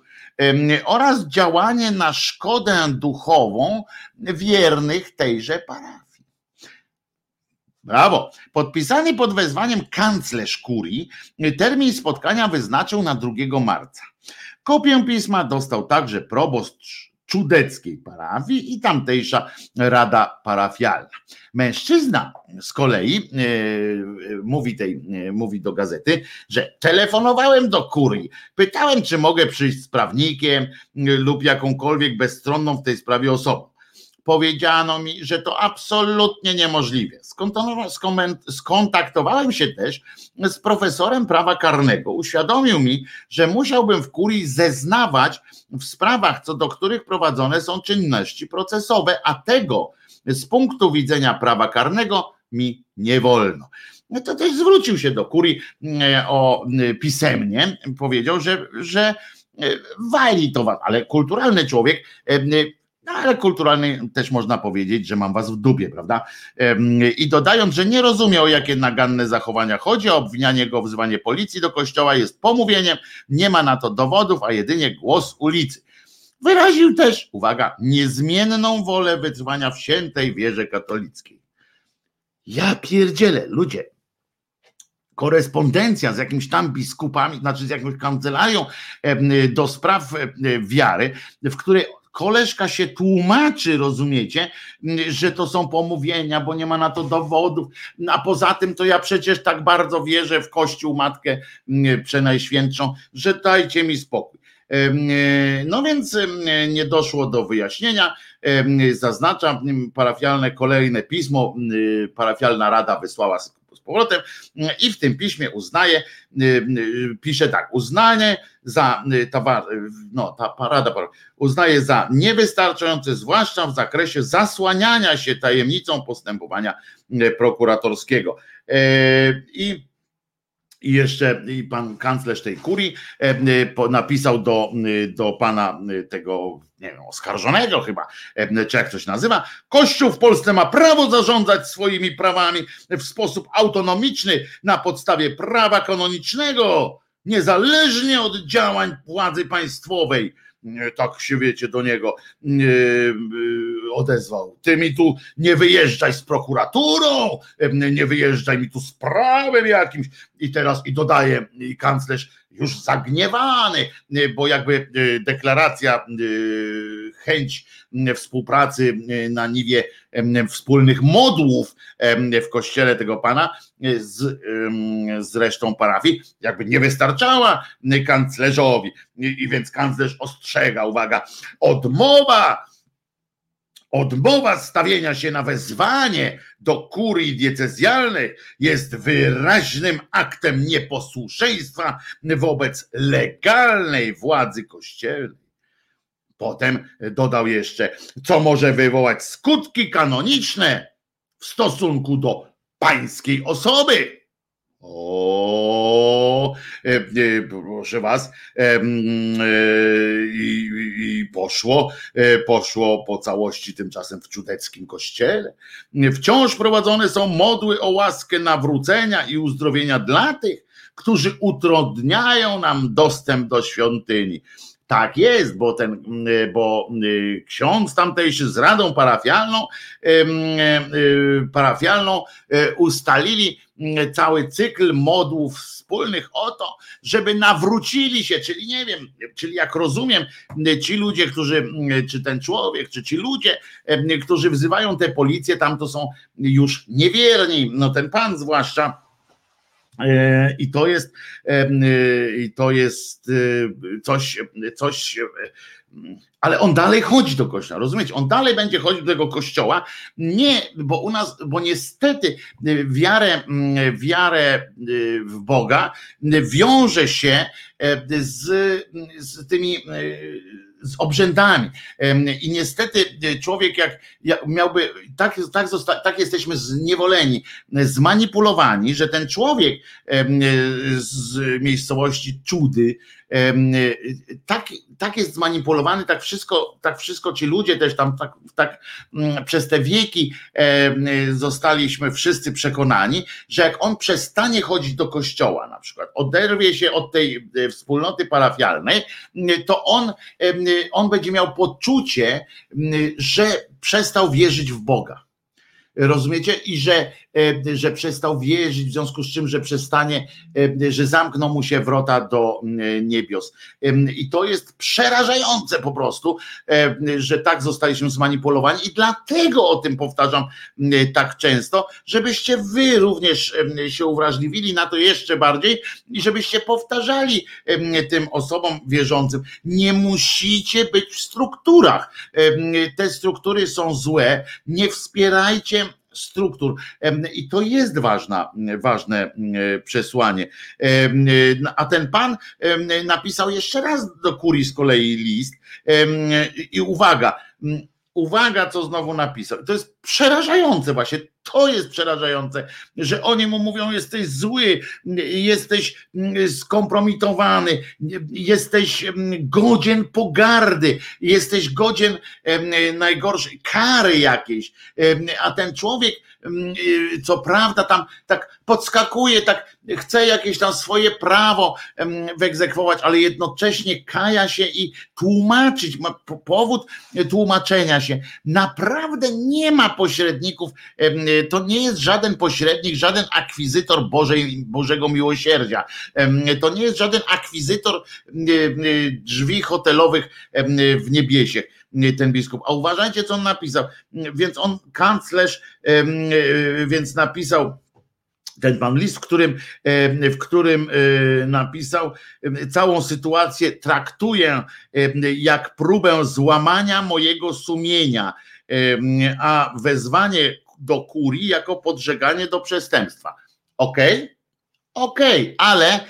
oraz działanie na szkodę duchową wiernych tejże parafii. Brawo. Podpisany pod wezwaniem kanclerz kurii termin spotkania wyznaczył na 2 marca. Kopię pisma dostał także proboszcz czudeckiej parafii i tamtejsza rada parafialna. Mężczyzna z kolei e, mówi, tej, e, mówi do gazety, że telefonowałem do kurii, pytałem, czy mogę przyjść z prawnikiem lub jakąkolwiek bezstronną w tej sprawie osobą powiedziano mi, że to absolutnie niemożliwe. Skontaktowałem się też z profesorem prawa karnego. Uświadomił mi, że musiałbym w kurii zeznawać w sprawach, co do których prowadzone są czynności procesowe, a tego z punktu widzenia prawa karnego mi nie wolno. No to też zwrócił się do kurii e, o e, pisemnie, powiedział, że, że e, wali to, ale kulturalny człowiek no ale kulturalny też można powiedzieć, że mam was w dupie, prawda? I dodając, że nie rozumie o jakie naganne zachowania chodzi, obwinianie go wzywanie policji do kościoła jest pomówieniem, nie ma na to dowodów, a jedynie głos ulicy. Wyraził też, uwaga, niezmienną wolę wytrwania w świętej wierze katolickiej. Ja pierdzielę, ludzie, korespondencja z jakimś tam biskupami, znaczy z jakąś kancelarią do spraw wiary, w której koleżka się tłumaczy, rozumiecie, że to są pomówienia, bo nie ma na to dowodów, a poza tym to ja przecież tak bardzo wierzę w Kościół Matkę Przenajświętszą, że dajcie mi spokój. No więc nie doszło do wyjaśnienia. Zaznaczam parafialne kolejne pismo, parafialna rada wysłała powrotem i w tym piśmie uznaje, y, y, pisze tak, uznanie za y, no ta parada uznaje za niewystarczające, zwłaszcza w zakresie zasłaniania się tajemnicą postępowania prokuratorskiego. I i jeszcze pan kanclerz tej kurii napisał do, do pana tego nie wiem, oskarżonego chyba, e, czy jak coś nazywa, Kościół w Polsce ma prawo zarządzać swoimi prawami w sposób autonomiczny na podstawie prawa kanonicznego, niezależnie od działań władzy państwowej tak się wiecie do niego odezwał. Ty mi tu nie wyjeżdżaj z prokuraturą, nie wyjeżdżaj mi tu z prawem jakimś. I teraz i dodaje i kanclerz już zagniewany, bo jakby deklaracja, chęć współpracy na niwie wspólnych modłów w kościele tego pana z, z resztą parafii, jakby nie wystarczała kanclerzowi. I więc kanclerz ostrzega, uwaga, odmowa Odmowa stawienia się na wezwanie do kurii diecezjalnej jest wyraźnym aktem nieposłuszeństwa wobec legalnej władzy kościelnej. Potem dodał jeszcze, co może wywołać skutki kanoniczne w stosunku do pańskiej osoby. O, proszę was, i, i poszło, poszło po całości tymczasem w czudeckim kościele. Wciąż prowadzone są modły o łaskę nawrócenia i uzdrowienia dla tych, którzy utrudniają nam dostęp do świątyni. Tak jest, bo ten, bo y, ksiądz tamtejszy z radą parafialną, y, parafialną y, ustalili cały cykl modłów wspólnych o to, żeby nawrócili się, czyli nie wiem, czyli jak rozumiem, ci ludzie, którzy, czy ten człowiek, czy ci ludzie, którzy wzywają tę policję, tam to są już niewierni, no ten pan zwłaszcza, I to jest, e, i to jest e, coś, coś, ale on dalej chodzi do kościoła, rozumiecie? On dalej będzie chodzić do tego kościoła. Nie, bo u nas, bo niestety wiarę, wiarę w Boga wiąże się z, z tymi z obrzędami. I niestety e, człowiek jak, miałby, tak, tak, zosta, tak jesteśmy zniewoleni, zmanipulowani, że ten człowiek z miejscowości Czudy, tak, tak jest zmanipulowany, tak wszystko, tak wszystko ci ludzie też tam tak, tak mm, przez te wieki zostaliśmy wszyscy przekonani, że jak on przestanie chodzić do kościoła na przykład, oderwie się od tej e, wspólnoty parafialnej, to on, on będzie miał poczucie, że przestał wierzyć w Boga. Rozumiecie? I że że przestał wierzyć, w związku z czym, że przestanie, e, że zamkną mu się wrota do niebios. I to jest przerażające po prostu, e, że tak zostaliśmy zmanipulowani i dlatego o tym powtarzam tak często, żebyście wy również się uwrażliwili na to jeszcze bardziej i żebyście powtarzali tym osobom wierzącym. Nie musicie być w strukturach. Te struktury są złe. Nie wspierajcie struktur. I to jest ważna, ważne przesłanie. A ten pan napisał jeszcze raz do kurii z kolei list i uwaga, uwaga, co znowu napisał. To jest przerażające właśnie. To jest przerażające, że oni mu mówią: jesteś zły, jesteś skompromitowany, jesteś godzien pogardy, jesteś godzien najgorszej kary jakiejś. A ten człowiek, co prawda, tam tak podskakuje, tak chce jakieś tam swoje prawo wyegzekwować, ale jednocześnie kaja się i tłumaczyć, ma powód tłumaczenia się. Naprawdę nie ma pośredników, to nie jest żaden pośrednik, żaden akwizytor Bożej, Bożego Miłosierdzia. To nie jest żaden akwizytor drzwi hotelowych w niebiesie ten biskup. A uważajcie, co on napisał. Więc on, kanclerz, więc napisał ten pan list, w którym, w którym napisał całą sytuację traktuję jak próbę złamania mojego sumienia a wezwanie do kurii jako podżeganie do przestępstwa. Ok? Ok, ale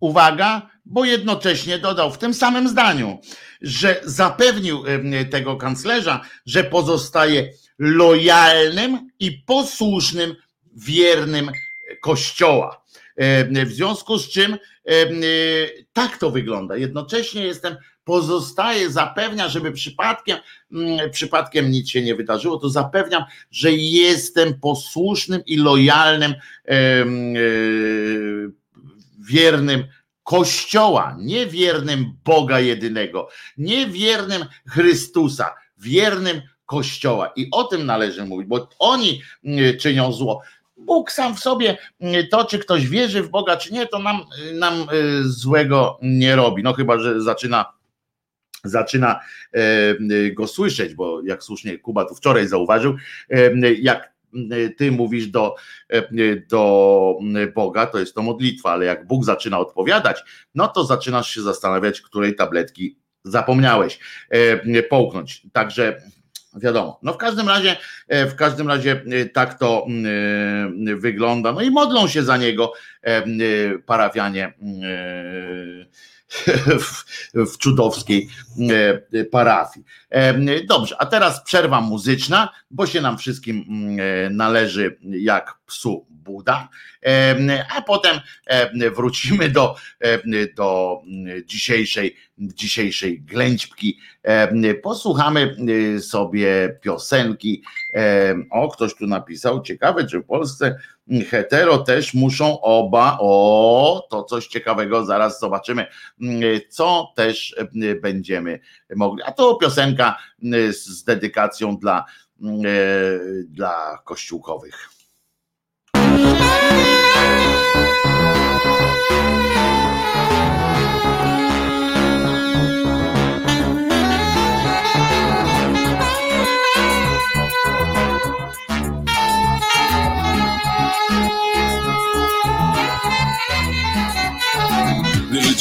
uwaga, bo jednocześnie dodał w tym samym zdaniu, że zapewnił tego kanclerza, że pozostaje lojalnym i posłusznym, wiernym Kościoła. W związku z czym tak to wygląda. Jednocześnie jestem pozostaje, zapewnia, żeby przypadkiem, mm, przypadkiem nic się nie wydarzyło, to zapewniam, że jestem posłusznym i lojalnym, e, wiernym Kościoła, nie wiernym Boga jedynego, nie wiernym Chrystusa, wiernym Kościoła. I o tym należy mówić, bo oni mm, czynią zło. Bóg sam w sobie, mm, to czy ktoś wierzy w Boga, czy nie, to nam, nam e, złego nie robi. No chyba, że zaczyna zaczyna e, go słyszeć, bo jak słusznie Kuba tu wczoraj zauważył, e, jak ty mówisz do, e, do Boga, to jest to modlitwa, ale jak Bóg zaczyna odpowiadać, no to zaczynasz się zastanawiać, której tabletki zapomniałeś połknąć. Także wiadomo. No w każdym razie, w każdym razie tak to wygląda. No i modlą się za niego parafianie w, w cudowskiej e, parafii. E, dobrze, a teraz przerwa muzyczna, bo się nam wszystkim mm, e, należy jak psu Buda. A potem wrócimy do, do dzisiejszej, dzisiejszej ględźbki. Posłuchamy sobie piosenki. O, ktoś tu napisał, ciekawe, czy w Polsce hetero też muszą oba, o, to coś ciekawego, zaraz zobaczymy, co też będziemy mogli. A to piosenka z dedykacją dla, dla kościółkowych.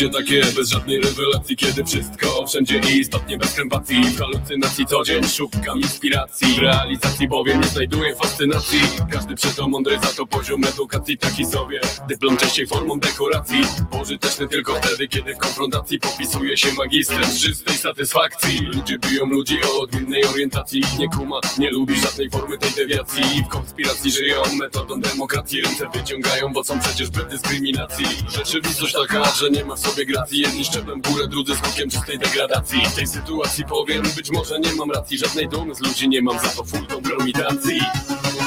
Życie takie bez żadnej rewelacji Kiedy wszystko wszędzie istotnie bez krępacji W halucynacji co dzień szukam inspiracji W realizacji bowiem nie znajduję fascynacji. Każdy przeto mądry za to poziom edukacji taki sobie. Dyplom częściej formą dekoracji Pożyteczny tylko wtedy kiedy w konfrontacji Popisuje się magistrem czystej satysfakcji. Ludzie biją ludzi o odmiennej orientacji Nie kuma, nie lubi żadnej formy tej dewiacji. W konspiracji żyją metodą demokracji Ręce wyciągają, bo są przecież bez dyskryminacji. Rzeczywistość taka, że nie ma w sobie gracji. Jedni szczeblem w górę, drudzy skokiem czystej degradacji. W tej sytuacji powiem, być może nie mam racji. Żadnej dumy z ludzi nie mam, za to full kompromitacji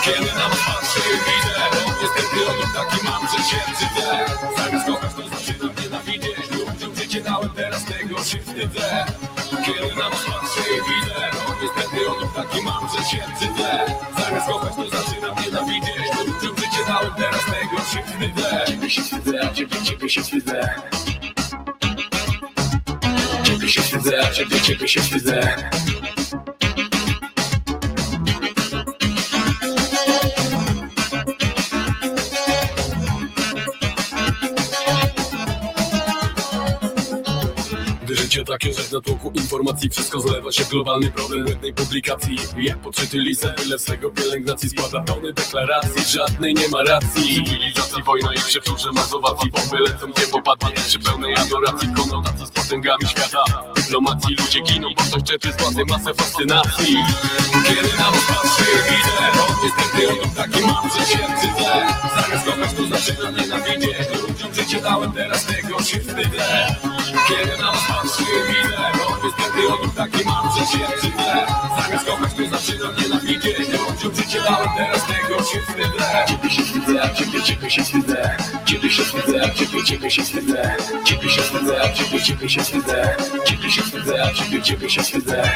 Kiedy na was patrzę widzę Niestety odruch taki mam, że się brzydzę Zamiast kochać to zaczynam nienawidzieć Ludziom życie dałem, teraz tego się wstydzę. Kiedy na was patrzę widzę Niestety odruch taki mam, że się brzydzę Zamiast kochać to zaczynam nienawidzieć Ludziom życie dałem, teraz tego się wstydzę. Ciebie się wstydzę, ciebie, ciebie się wstydzę Ciebie się wstydzę, ciebie, życie takie, że w natłoku informacji Wszystko zlewa się globalny problem jednej publikacji. Jak podczyty liser, ile swego pielęgnacji Składa tony deklaracji, żadnej nie ma racji. Cywilizacji, wojna i przeprzórze mazowacji Bomby lecą, gdzie popadnie Przy pełnej adoracji, konotacji z potęgami świata. Dyplomacji ludzie giną, bo ktoś czepie z władzy masę fascynacji. Kiedy na was widzę niestety odruch taki mam, się wstydzę Zamiast kochać, to zaczynam nienawidzieć Ludziom życie dałem, teraz tego się wstydzę. Kiedy na was patrzę, widzę No niestety odruch taki mam, że się wstydzę. Zamiast kochać, to zaczynam nienawidzieć Ludziom życie dałem, teraz tego się wstydzę. Ciebie się wstydzę, ciebie, ciebie się wstydzę. Ciebie się wstydzę, ciebie, ciebie się wstydzę. Ciebie się wstydzę, ciebie, ciebie się wstydzę. Ciebie się wstydzę, ciebie, ciebie się wstydzę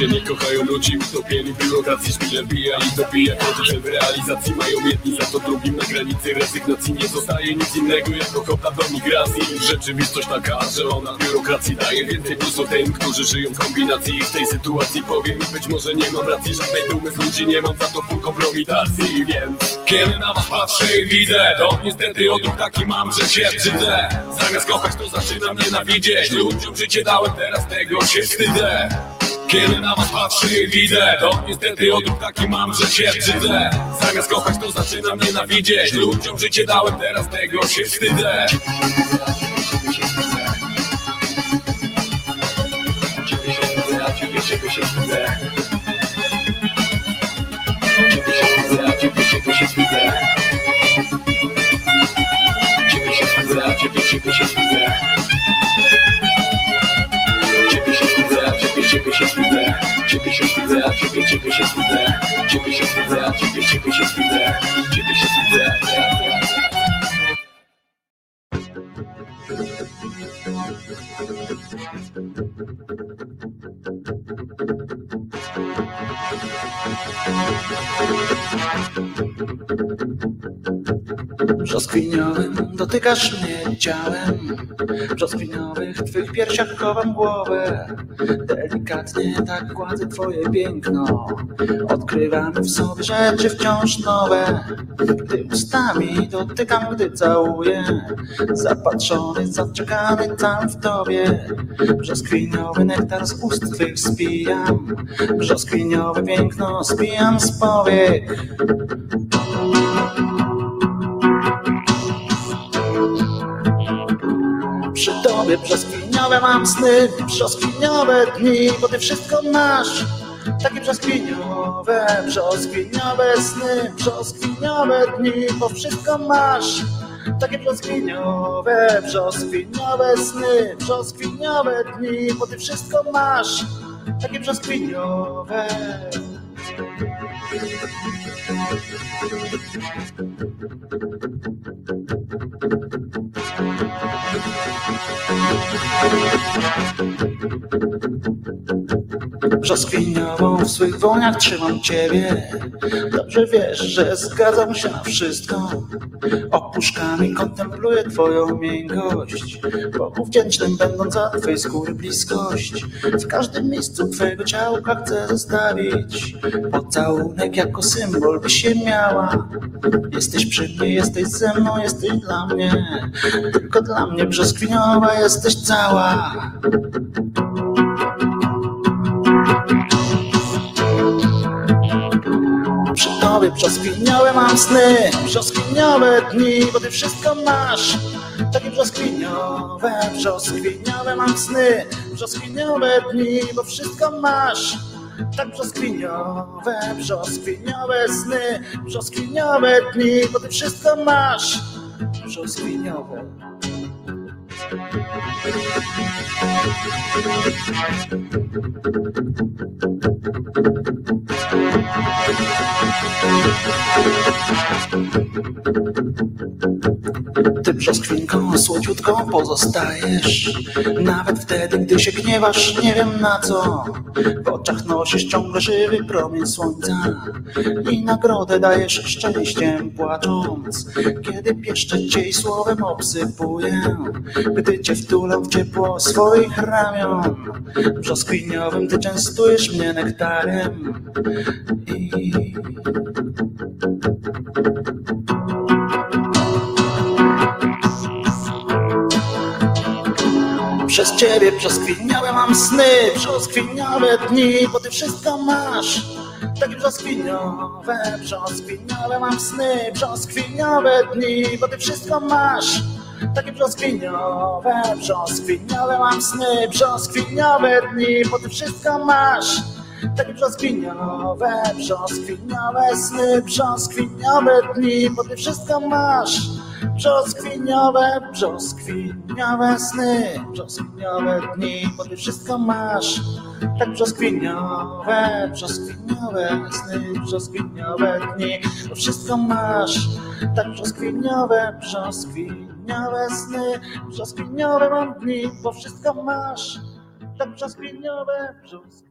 Ludzie nie kochają ludzi, utopieni w biurokracji Szpile bija i dobija w realizacji mają jedni Za to drugim na granicy rezygnacji Nie zostaje nic innego jak ochota do migracji. Rzeczywistość taka, że ona biurokracji daje więcej plusów tym, którzy żyją w kombinacji. W tej sytuacji powiem być może nie mam racji Żadnej dumy z ludzi nie mam, za to full kompromitacji. Więc kiedy na was patrzę i widzę To niestety odruch taki mam, że się brzydzę Zamiast kochać to zaczynam nienawidzieć. Ludziom życie dałem, teraz tego się wstydzę kiedy na was patrzę i widzę To niestety odruch taki mam, że się brzydzę Zamiast kochać to zaczynam nienawidzieć. Ludziom życie dałem, teraz tego się wstydzę. Ciebie się wstydzę, ciebie, się wstydzę. Ciebie się wstydzę, ciebie się wstydzę Ciebie się wstydzę, a ciebie, ciebie się wstydzę Ciebie się wstydzę, a ciebie, ciebie się wstydzę Ciebie Brzoskwiniowym dotykasz mnie ciałem. Brzoskwiniowych twych piersiach chowam głowę. Delikatnie tak gładzę twoje piękno. Odkrywam w sobie rzeczy wciąż nowe. Gdy ustami dotykam, gdy całuję. Zapatrzony, zaczekany tam w tobie. Brzoskwiniowy nektar z ust twych spijam. Brzoskwiniowe piękno spijam z powiek Przy tobie brzoskwiniowe mam sny, brzoskwiniowe dni, bo ty wszystko masz. Takie brzoskwiniowe, brzoskwiniowe sny, brzoskwiniowe dni, bo wszystko masz. Takie brzoskwiniowe, brzoskwiniowe sny, brzoskwiniowe dni, bo ty wszystko masz. Takie brzoskwiniowe. Brzoskwiniową w swych woniach trzymam ciebie. Dobrze wiesz, że zgadzam się na wszystko. Opuszkami kontempluję twoją miękkość Bogu wdzięcznym będąc za twej skóry bliskość. W każdym miejscu twojego ciałka chcę zostawić. Pocałunek jako symbol by się miała. Jesteś przy mnie, jesteś ze mną, jesteś dla mnie. Tylko dla mnie brzoskwiniowa jesteś cała Przy tobie brzoskwiniowe mam sny, brzoskwiniowe dni, bo ty wszystko masz. Takie brzoskwiniowe, brzoskwiniowe mam sny, brzoskwiniowe dni, bo wszystko masz. Tak brzoskwiniowe, brzoskwiniowe sny, brzoskwiniowe dni, bo ty wszystko masz. Brzoskwiniowe. Ty brzoskwinką słodziutką pozostajesz. Nawet wtedy, gdy się gniewasz, nie wiem na co. W oczach nosisz ciągle żywy promień słońca I nagrodę dajesz szczęściem płacząc. Kiedy pieszczę cię i słowem obsypuję Gdy cię wtulam w ciepło swoich ramion Brzoskwiniowym ty częstujesz mnie nektarem I Przez ciebie brzoskwiniowe mam sny, brzoskwiniowe dni, bo ty wszystko masz. Takie brzoskwiniowe, brzoskwiniowe mam sny, brzoskwiniowe dni, bo ty wszystko masz. Takie brzoskwiniowe, brzoskwiniowe mam sny, brzoskwiniowe dni, bo ty wszystko masz. Takie brzoskwiniowe, brzoskwiniowe sny, brzoskwiniowe dni, bo ty wszystko masz. Brzoskwiniowe, brzoskwiniowe sny, brzoskwiniowe dni, bo ty wszystko masz. Tak brzoskwiniowe, brzoskwiniowe sny, brzoskwiniowe dni, bo wszystko masz. Tak brzoskwiniowe, brzoskwiniowe sny, brzoskwiniowe mam dni, bo wszystko masz. Tak brzoskwiniowe, brzoskwiniowe.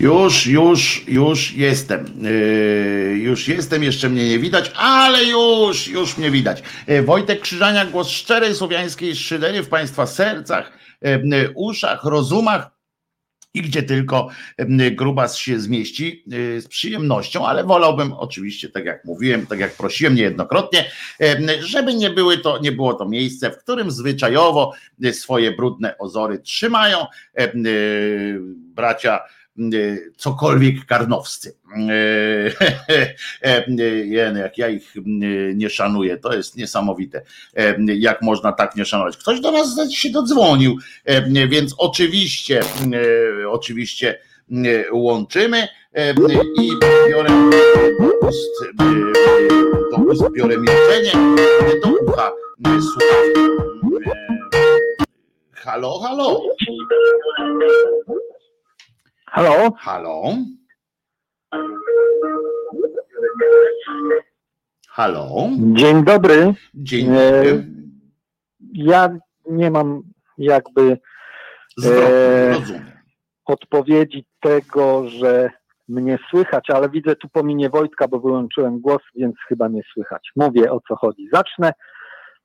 Już, już, już jestem. Yy, już jestem, jeszcze mnie nie widać, ale już, już mnie widać. Yy, Wojtek Krzyżania, głos szczerej słowiańskiej szydery w Państwa sercach, yy, uszach, rozumach i gdzie tylko grubas się zmieści yy, z przyjemnością, ale wolałbym oczywiście, tak jak mówiłem, tak jak prosiłem niejednokrotnie, żeby nie, były to, nie było to miejsce, w którym zwyczajowo yy, swoje brudne ozory trzymają yy, bracia y, cokolwiek karnowscy. Y, Jen, jak ja ich nie szanuję, to jest niesamowite, jak można tak nie szanować. Ktoś do nas się dodzwonił, więc oczywiście, oczywiście łączymy i biorę do ust, do ust biorę milczenie, do ucha słuchawki. Y, Halo, halo. Halo? Halo? Halo? Dzień dobry. Dzień dobry. Ja nie mam jakby Zwrotnie, e, odpowiedzi tego, że mnie słychać, ale widzę tu po minie Wojtka, bo wyłączyłem głos, więc chyba nie słychać. Mówię o co chodzi. Zacznę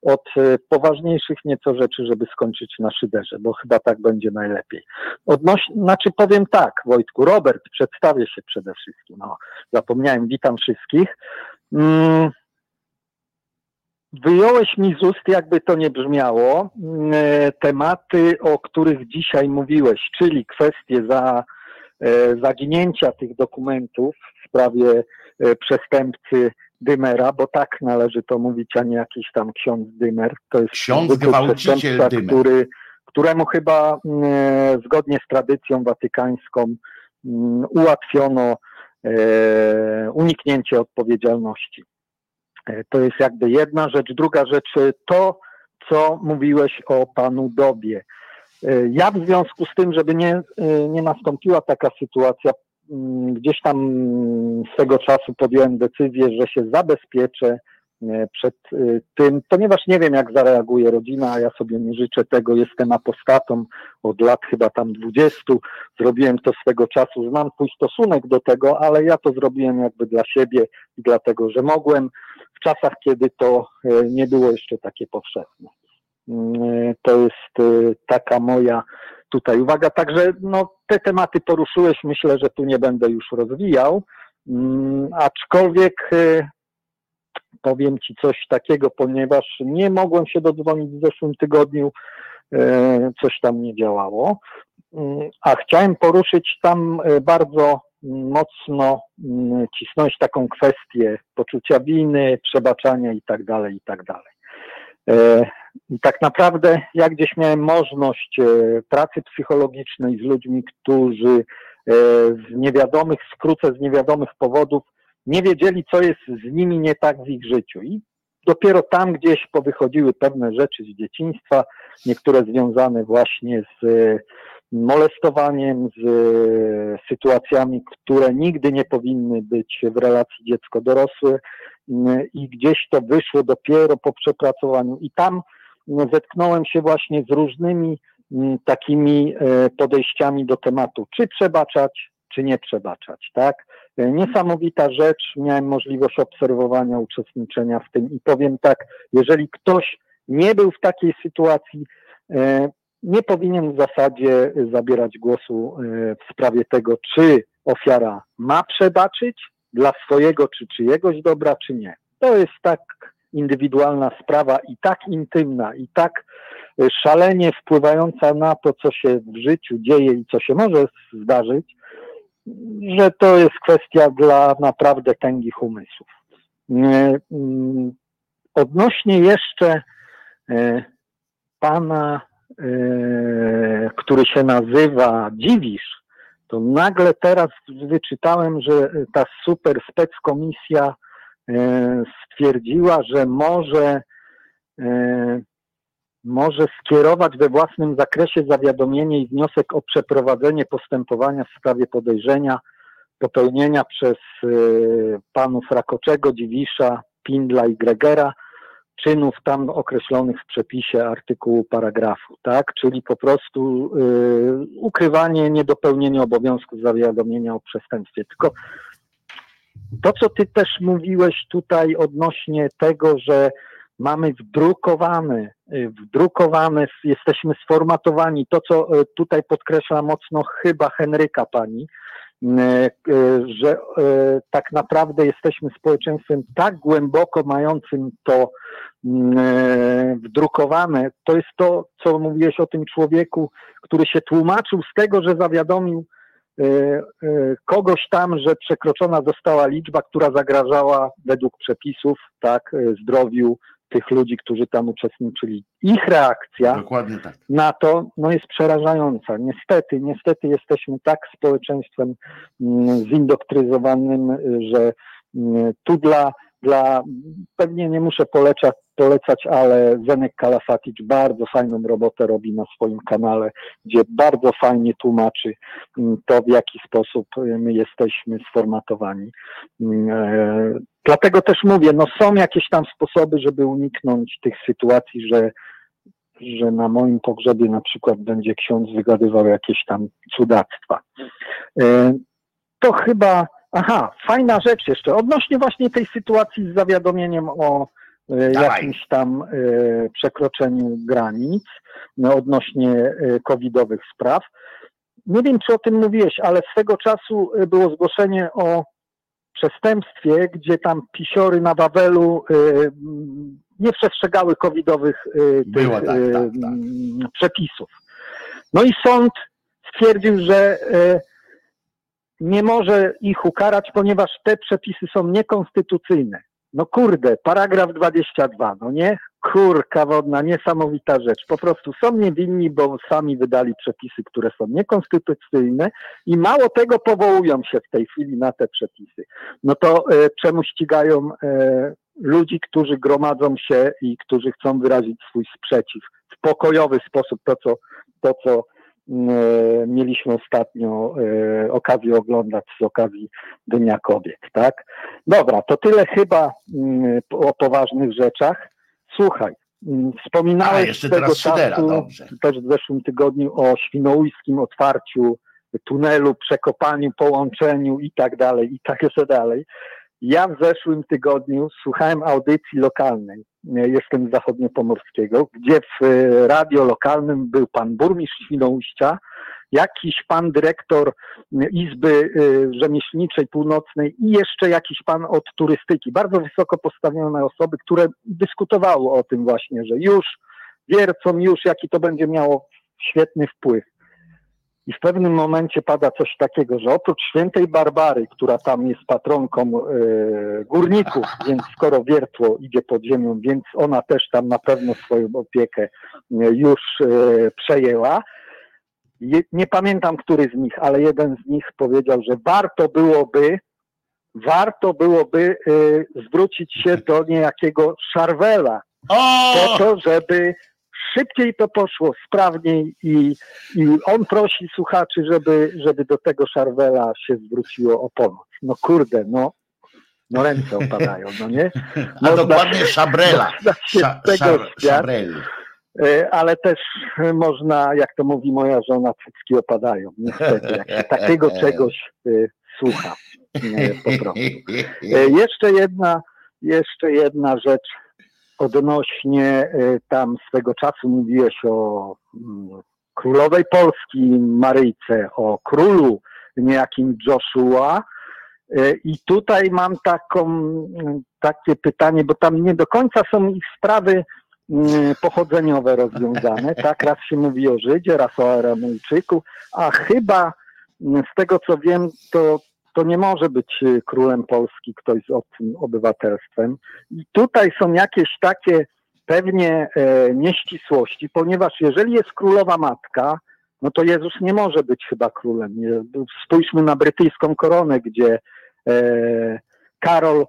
od e, poważniejszych nieco rzeczy, żeby skończyć na szyderze, bo chyba tak będzie najlepiej. Odnoś, znaczy powiem tak, Wojtku, Robert, przedstawię się przede wszystkim. No, zapomniałem, witam wszystkich. Mm, Wyjąłeś mi z ust, jakby to nie brzmiało, mm, e, tematy, o których dzisiaj mówiłeś, czyli kwestie za zaginięcia tych dokumentów w sprawie przestępcy Dymera, bo tak należy to mówić, a nie jakiś tam ksiądz Dymer. To jest ksiądz gwałciciel Dymer. Który, któremu chyba mm, zgodnie z tradycją watykańską mm, ułatwiono e, uniknięcie odpowiedzialności. E, to jest jakby jedna rzecz. Druga rzecz, to co mówiłeś o panu Dobie. E, ja w związku z tym, żeby nie, nie nastąpiła taka sytuacja, gdzieś tam swego czasu podjąłem decyzję, że się zabezpieczę E, przed e, tym, ponieważ nie wiem, jak zareaguje rodzina, a ja sobie nie życzę tego, jestem apostatą od lat chyba tam 20, zrobiłem to swego czasu, znam twój stosunek do tego, ale ja to zrobiłem jakby dla siebie i dlatego, że mogłem w czasach, kiedy to e, nie było jeszcze takie powszechne. Mm, to jest taka moja tutaj uwaga. Także no, te tematy poruszyłeś, myślę, że tu nie będę już rozwijał. Mm, aczkolwiek powiem Ci coś takiego, ponieważ nie mogłem się dodzwonić w zeszłym tygodniu, e, coś tam nie działało, mm, a chciałem poruszyć tam e, bardzo mocno mm, cisnąć taką kwestię poczucia winy, przebaczania i tak dalej, i tak dalej. E, I tak naprawdę ja gdzieś miałem możliwość pracy psychologicznej z ludźmi, którzy z niewiadomych, skrócę z niewiadomych powodów nie wiedzieli, co jest z nimi nie tak w ich życiu. I dopiero tam gdzieś powychodziły pewne rzeczy z dzieciństwa, niektóre związane właśnie z e, molestowaniem, z e, sytuacjami, które nigdy nie powinny być w relacji dziecko-dorosły i gdzieś to wyszło dopiero po przepracowaniu. I tam zetknąłem się właśnie z różnymi takimi e, podejściami do tematu, czy przebaczać, czy nie przebaczać, tak? Niesamowita rzecz, miałem możliwość obserwowania, uczestniczenia w tym i powiem tak, jeżeli ktoś nie był w takiej sytuacji, e, nie powinien w zasadzie zabierać głosu e, w sprawie tego, czy ofiara ma przebaczyć dla swojego czy czyjegoś dobra, czy nie. To jest tak indywidualna sprawa i tak intymna, i tak e, szalenie wpływająca na to, co się w życiu dzieje i co się może zdarzyć, że to jest kwestia dla naprawdę tęgich umysłów. Mm, odnośnie jeszcze e, pana, który się nazywa Dziwisz, to nagle teraz wyczytałem, że ta super spec komisja stwierdziła, że może może skierować we własnym zakresie zawiadomienie i wniosek o przeprowadzenie postępowania w sprawie podejrzenia popełnienia przez y, panów Rakoczego, Dziwisza, Pindla i Gregera czynów tam określonych w przepisie artykułu paragrafu, tak? Czyli po prostu ukrywanie, niedopełnienie obowiązku zawiadomienia o przestępstwie. Tylko to, co ty też mówiłeś tutaj odnośnie tego, że mamy wdrukowane, y, wdrukowane, jesteśmy sformatowani. To, co y, tutaj podkreśla mocno chyba Henryka pani, y, że tak naprawdę jesteśmy społeczeństwem tak głęboko mającym to wdrukowane. To jest to, co mówiłeś o tym człowieku, który się tłumaczył z tego, że zawiadomił kogoś tam, że przekroczona została liczba, która zagrażała według przepisów, tak, zdrowiu tych ludzi, którzy tam uczestniczyli. Ich reakcja tak. na to no, jest przerażająca. Niestety, niestety jesteśmy tak społeczeństwem mm, zindoktryzowanym, że mm, tu dla, dla pewnie nie muszę polecać, polecać, ale Zenek Kalafatic bardzo fajną robotę robi na swoim kanale, gdzie bardzo fajnie tłumaczy mm, to, w jaki sposób my jesteśmy sformatowani. E, Dlatego też mówię, no są jakieś tam sposoby, żeby uniknąć tych sytuacji, że, że na moim pogrzebie na przykład będzie ksiądz wygadywał jakieś tam cudactwa. E, to chyba, aha, fajna rzecz jeszcze, odnośnie właśnie tej sytuacji z zawiadomieniem o e, Dawaj. jakimś tam e, przekroczeniu granic, no, odnośnie covidowych spraw. Nie wiem, czy o tym mówiłeś, ale swego czasu było zgłoszenie o przestępstwie, gdzie tam pisiory na Wawelu y, nie przestrzegały covidowych y, tych, tak, tak, y, tak. przepisów. No i sąd stwierdził, że nie może ich ukarać, ponieważ te przepisy są niekonstytucyjne. No kurde, paragraf 22, no nie? Kurka wodna, niesamowita rzecz. Po prostu są niewinni, bo sami wydali przepisy, które są niekonstytucyjne i mało tego powołują się w tej chwili na te przepisy. No to e, czemu ścigają e, ludzi, którzy gromadzą się i którzy chcą wyrazić swój sprzeciw w pokojowy sposób, to co, to, co mieliśmy ostatnio e, okazję oglądać z okazji Dnia Kobiet, tak? Dobra, to tyle chyba mm, o poważnych rzeczach. Słuchaj, mm, wspominałeś A, jeszcze tego Szydera, czasu, dobrze. też w zeszłym tygodniu o świnoujskim otwarciu tunelu, przekopaniu, połączeniu i tak dalej, i tak dalej. Ja w zeszłym tygodniu słuchałem audycji lokalnej, jestem z zachodniopomorskiego, gdzie w e, radio lokalnym był pan burmistrz Świnoujścia, jakiś pan dyrektor Izby e, Rzemieślniczej Północnej i jeszcze jakiś pan od turystyki. Bardzo wysoko postawione osoby, które dyskutowały o tym właśnie, że już wiercą już, jaki to będzie miało świetny wpływ. I w pewnym momencie pada coś takiego, że oprócz świętej Barbary, która tam jest patronką e, górników, więc skoro wiertło idzie pod ziemią, więc ona też tam na pewno swoją opiekę e, już e, przejęła. Je, nie pamiętam, który z nich, ale jeden z nich powiedział, że warto byłoby, warto byłoby e, zwrócić się do niejakiego Szarwela, po to, żeby szybciej to poszło, sprawniej i, i on prosi słuchaczy, żeby, żeby do tego Szarwela się zwróciło o pomoc. No kurde, no, no ręce opadają, no nie? A dokładnie Szabrela. Sza, tego. E, ale też można, jak to mówi moja żona, cycki opadają. Niestety, jak się takiego czegoś y, słucha. Nie, po prostu. Y, jeszcze jedna, jeszcze jedna rzecz odnośnie y, tam swego czasu mówiłeś o mm, królowej Polski Maryjce, o królu niejakim Joshua. Y, I tutaj mam taką, mm, takie pytanie, bo tam nie do końca są ich sprawy mm, pochodzeniowe rozwiązane. Tak, raz się mówi o Żydzie, raz o Aramejczyku, a chyba z tego co wiem, to to nie może być y, królem Polski ktoś z obcym obywatelstwem. I tutaj są jakieś takie pewnie e, nieścisłości, ponieważ jeżeli jest królowa matka, no to Jezus nie może być chyba królem. Spójrzmy na brytyjską koronę, gdzie e, Karol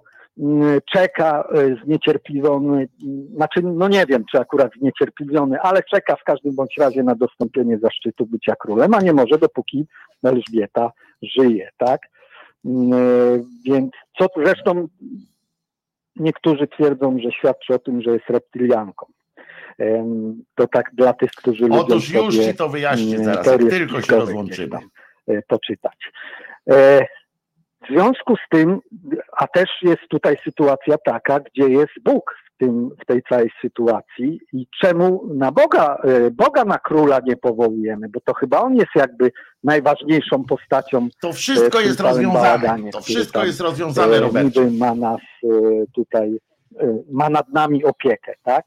czeka e, zniecierpliwiony, znaczy no nie wiem, czy akurat zniecierpliwiony, ale czeka w każdym bądź razie na dostąpienie zaszczytu bycia królem, a nie może dopóki Elżbieta żyje, tak? Mm, e, więc co zresztą niektórzy twierdzą, że świadczy o tym, że jest reptylianką. To tak dla tych, którzy lubią Otóż już ci to wyjaśnię mm, zaraz, tylko się rozłączymy. E, poczytać. E, w związku z tym, a też jest tutaj sytuacja taka, gdzie jest Bóg tym, w tej całej sytuacji i czemu na Boga, e, Boga na króla nie powołujemy, bo to chyba on jest jakby najważniejszą postacią. To wszystko jest rozwiązane. To wszystko jest rozwiązane, Robert. ma nas e, tutaj, e, ma nad nami opiekę, tak?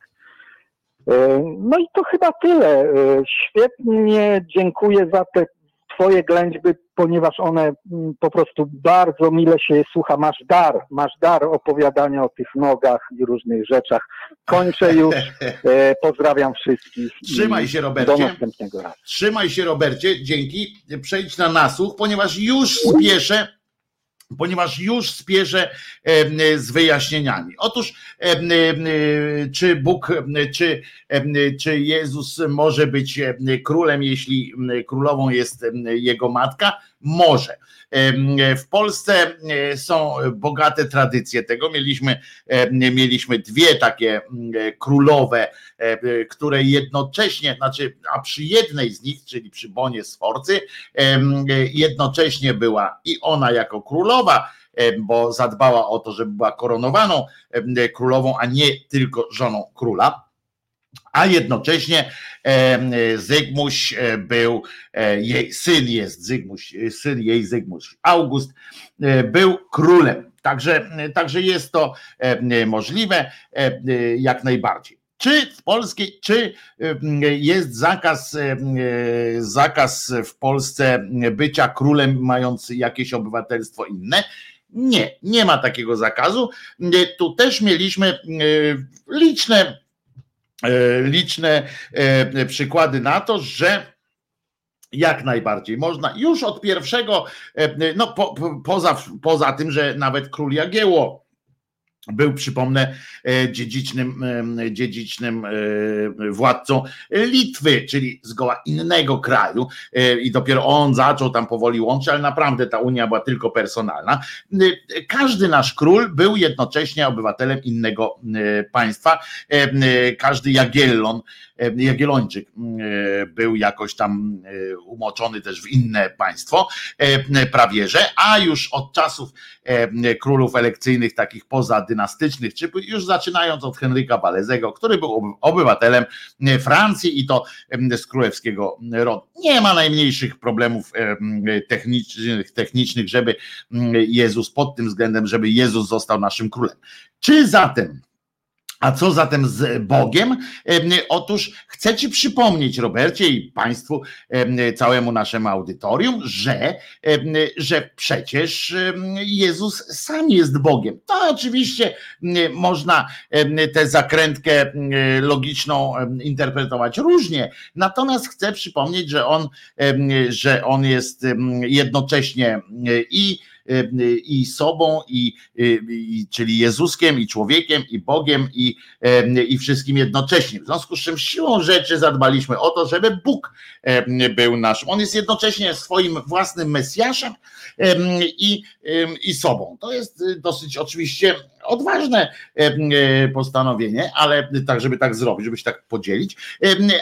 No i to chyba tyle. Świetnie dziękuję za te twoje ględźby, ponieważ one mm, po prostu bardzo mile się je słucha. Masz dar, masz dar opowiadania o tych nogach i różnych rzeczach. Kończę już. E, pozdrawiam wszystkich. Trzymaj się, Robercie. Do następnego razu. Trzymaj się, Robercie. Dzięki. Przejdź na nasłuch, ponieważ już spieszę ponieważ już spieszę z wyjaśnieniami. Otóż, czy Bóg, czy, czy Jezus może być królem, jeśli królową jest jego matka? Może. W Polsce e, są bogate tradycje tego. Mieliśmy, mieliśmy dwie takie królowe, które jednocześnie, znaczy, a przy jednej z nich, czyli przy Bonie Sforcy, jednocześnie była i ona jako królowa, bo zadbała o to, żeby była koronowaną królową, a nie tylko żoną króla a jednocześnie Zygmuś e, był, e, jej syn jest Zygmuś, syn jej Zygmuś, August e, był królem. Także, także jest to możliwe jak najbardziej. czy w polskiej, czy jest zakaz, zakaz w Polsce bycia królem mając jakieś obywatelstwo inne? Nie, nie ma takiego zakazu. Tu też mieliśmy liczne, liczne przykłady na to, że jak najbardziej można. Już od pierwszego, no po, poza, poza tym, że nawet król Jagieło był, przypomnę, e, dziedzicznym, e, dziedzicznym e, władcą Litwy, czyli zgoła innego kraju i dopiero on zaczął tam powoli łączyć, ale naprawdę ta Unia była tylko personalna. Każdy nasz król był jednocześnie obywatelem innego państwa. Każdy Jagiellon Jagiellończyk e, był jakoś tam e, umoczony też w inne państwo, prawie że, a już od czasów królów elekcyjnych, takich pozadynastycznych, czy już zaczynając od Henryka Balezego, który był obywatelem Francji i to z królewskiego rodu. Nie ma najmniejszych problemów technicznych, technicznych, żeby Jezus pod tym względem, żeby Jezus został naszym królem. Czy zatem a co zatem z Bogiem? Otóż chcę Ci przypomnieć, Robercie, i Państwu, całemu naszemu audytorium, że, że przecież Jezus sam jest Bogiem. To oczywiście można tę zakrętkę logiczną interpretować różnie, natomiast chcę przypomnieć, że on, że on jest jednocześnie i i sobą, i, i, czyli Jezuskiem, i człowiekiem, i Bogiem, i, i wszystkim jednocześnie. W związku z czym siłą rzeczy zadbaliśmy o to, żeby Bóg był naszym. On jest jednocześnie swoim własnym Mesjaszem i, i sobą. To jest dosyć oczywiście odważne e, postanowienie, ale tak, żeby tak zrobić, żeby się tak podzielić,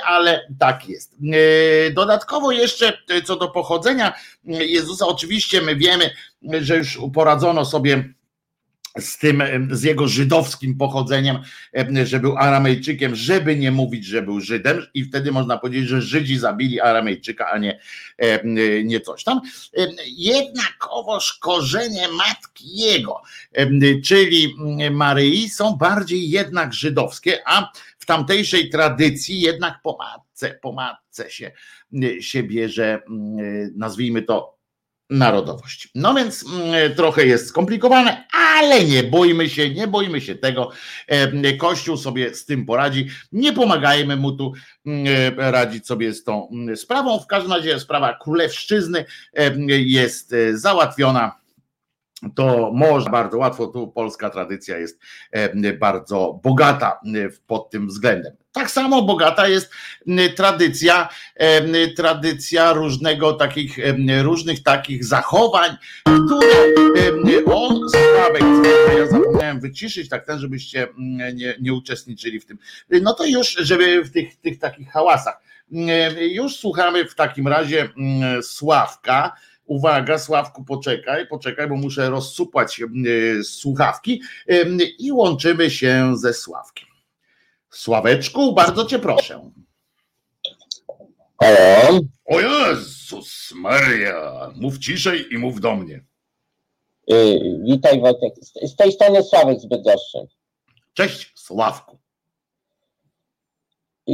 ale tak jest. E, dodatkowo jeszcze co do pochodzenia Jezusa, oczywiście my wiemy, że już poradzono sobie z tym, z jego żydowskim pochodzeniem, że był Aramejczykiem, żeby nie mówić, że był Żydem, i wtedy można powiedzieć, że Żydzi zabili Aramejczyka, a nie, nie coś tam. Jednakowoż korzenie matki jego, czyli Maryi, są bardziej jednak żydowskie, a w tamtejszej tradycji jednak po matce, po matce się, się bierze, nazwijmy to narodowość. No więc mm, trochę jest skomplikowane, ale nie bójmy się, nie bójmy się tego. Kościół sobie z tym poradzi. Nie pomagajmy mu tu mm, radzić sobie z tą mm, sprawą. W każdym razie sprawa królewszczyzny jest e, załatwiona to można bardzo łatwo, tu polska tradycja jest bardzo bogata pod tym względem. Tak samo bogata jest tradycja, tradycja różnego takich, różnych takich zachowań, które on, Sławek, ja zapomniałem wyciszyć tak ten, żebyście nie, nie uczestniczyli w tym. No to już, żeby w tych, tych takich hałasach. Już słuchamy w takim razie Sławka, Uwaga, Sławku, poczekaj, poczekaj, bo muszę rozsupłać słuchawki i łączymy się ze Sławkiem. Sławeczku, bardzo cię proszę. Halo? O Jezus Maria, mów ciszej i mów do mnie. Yy, witaj Wojtek, z tej strony Sławek z Bydgoszczy. Cześć Sławku.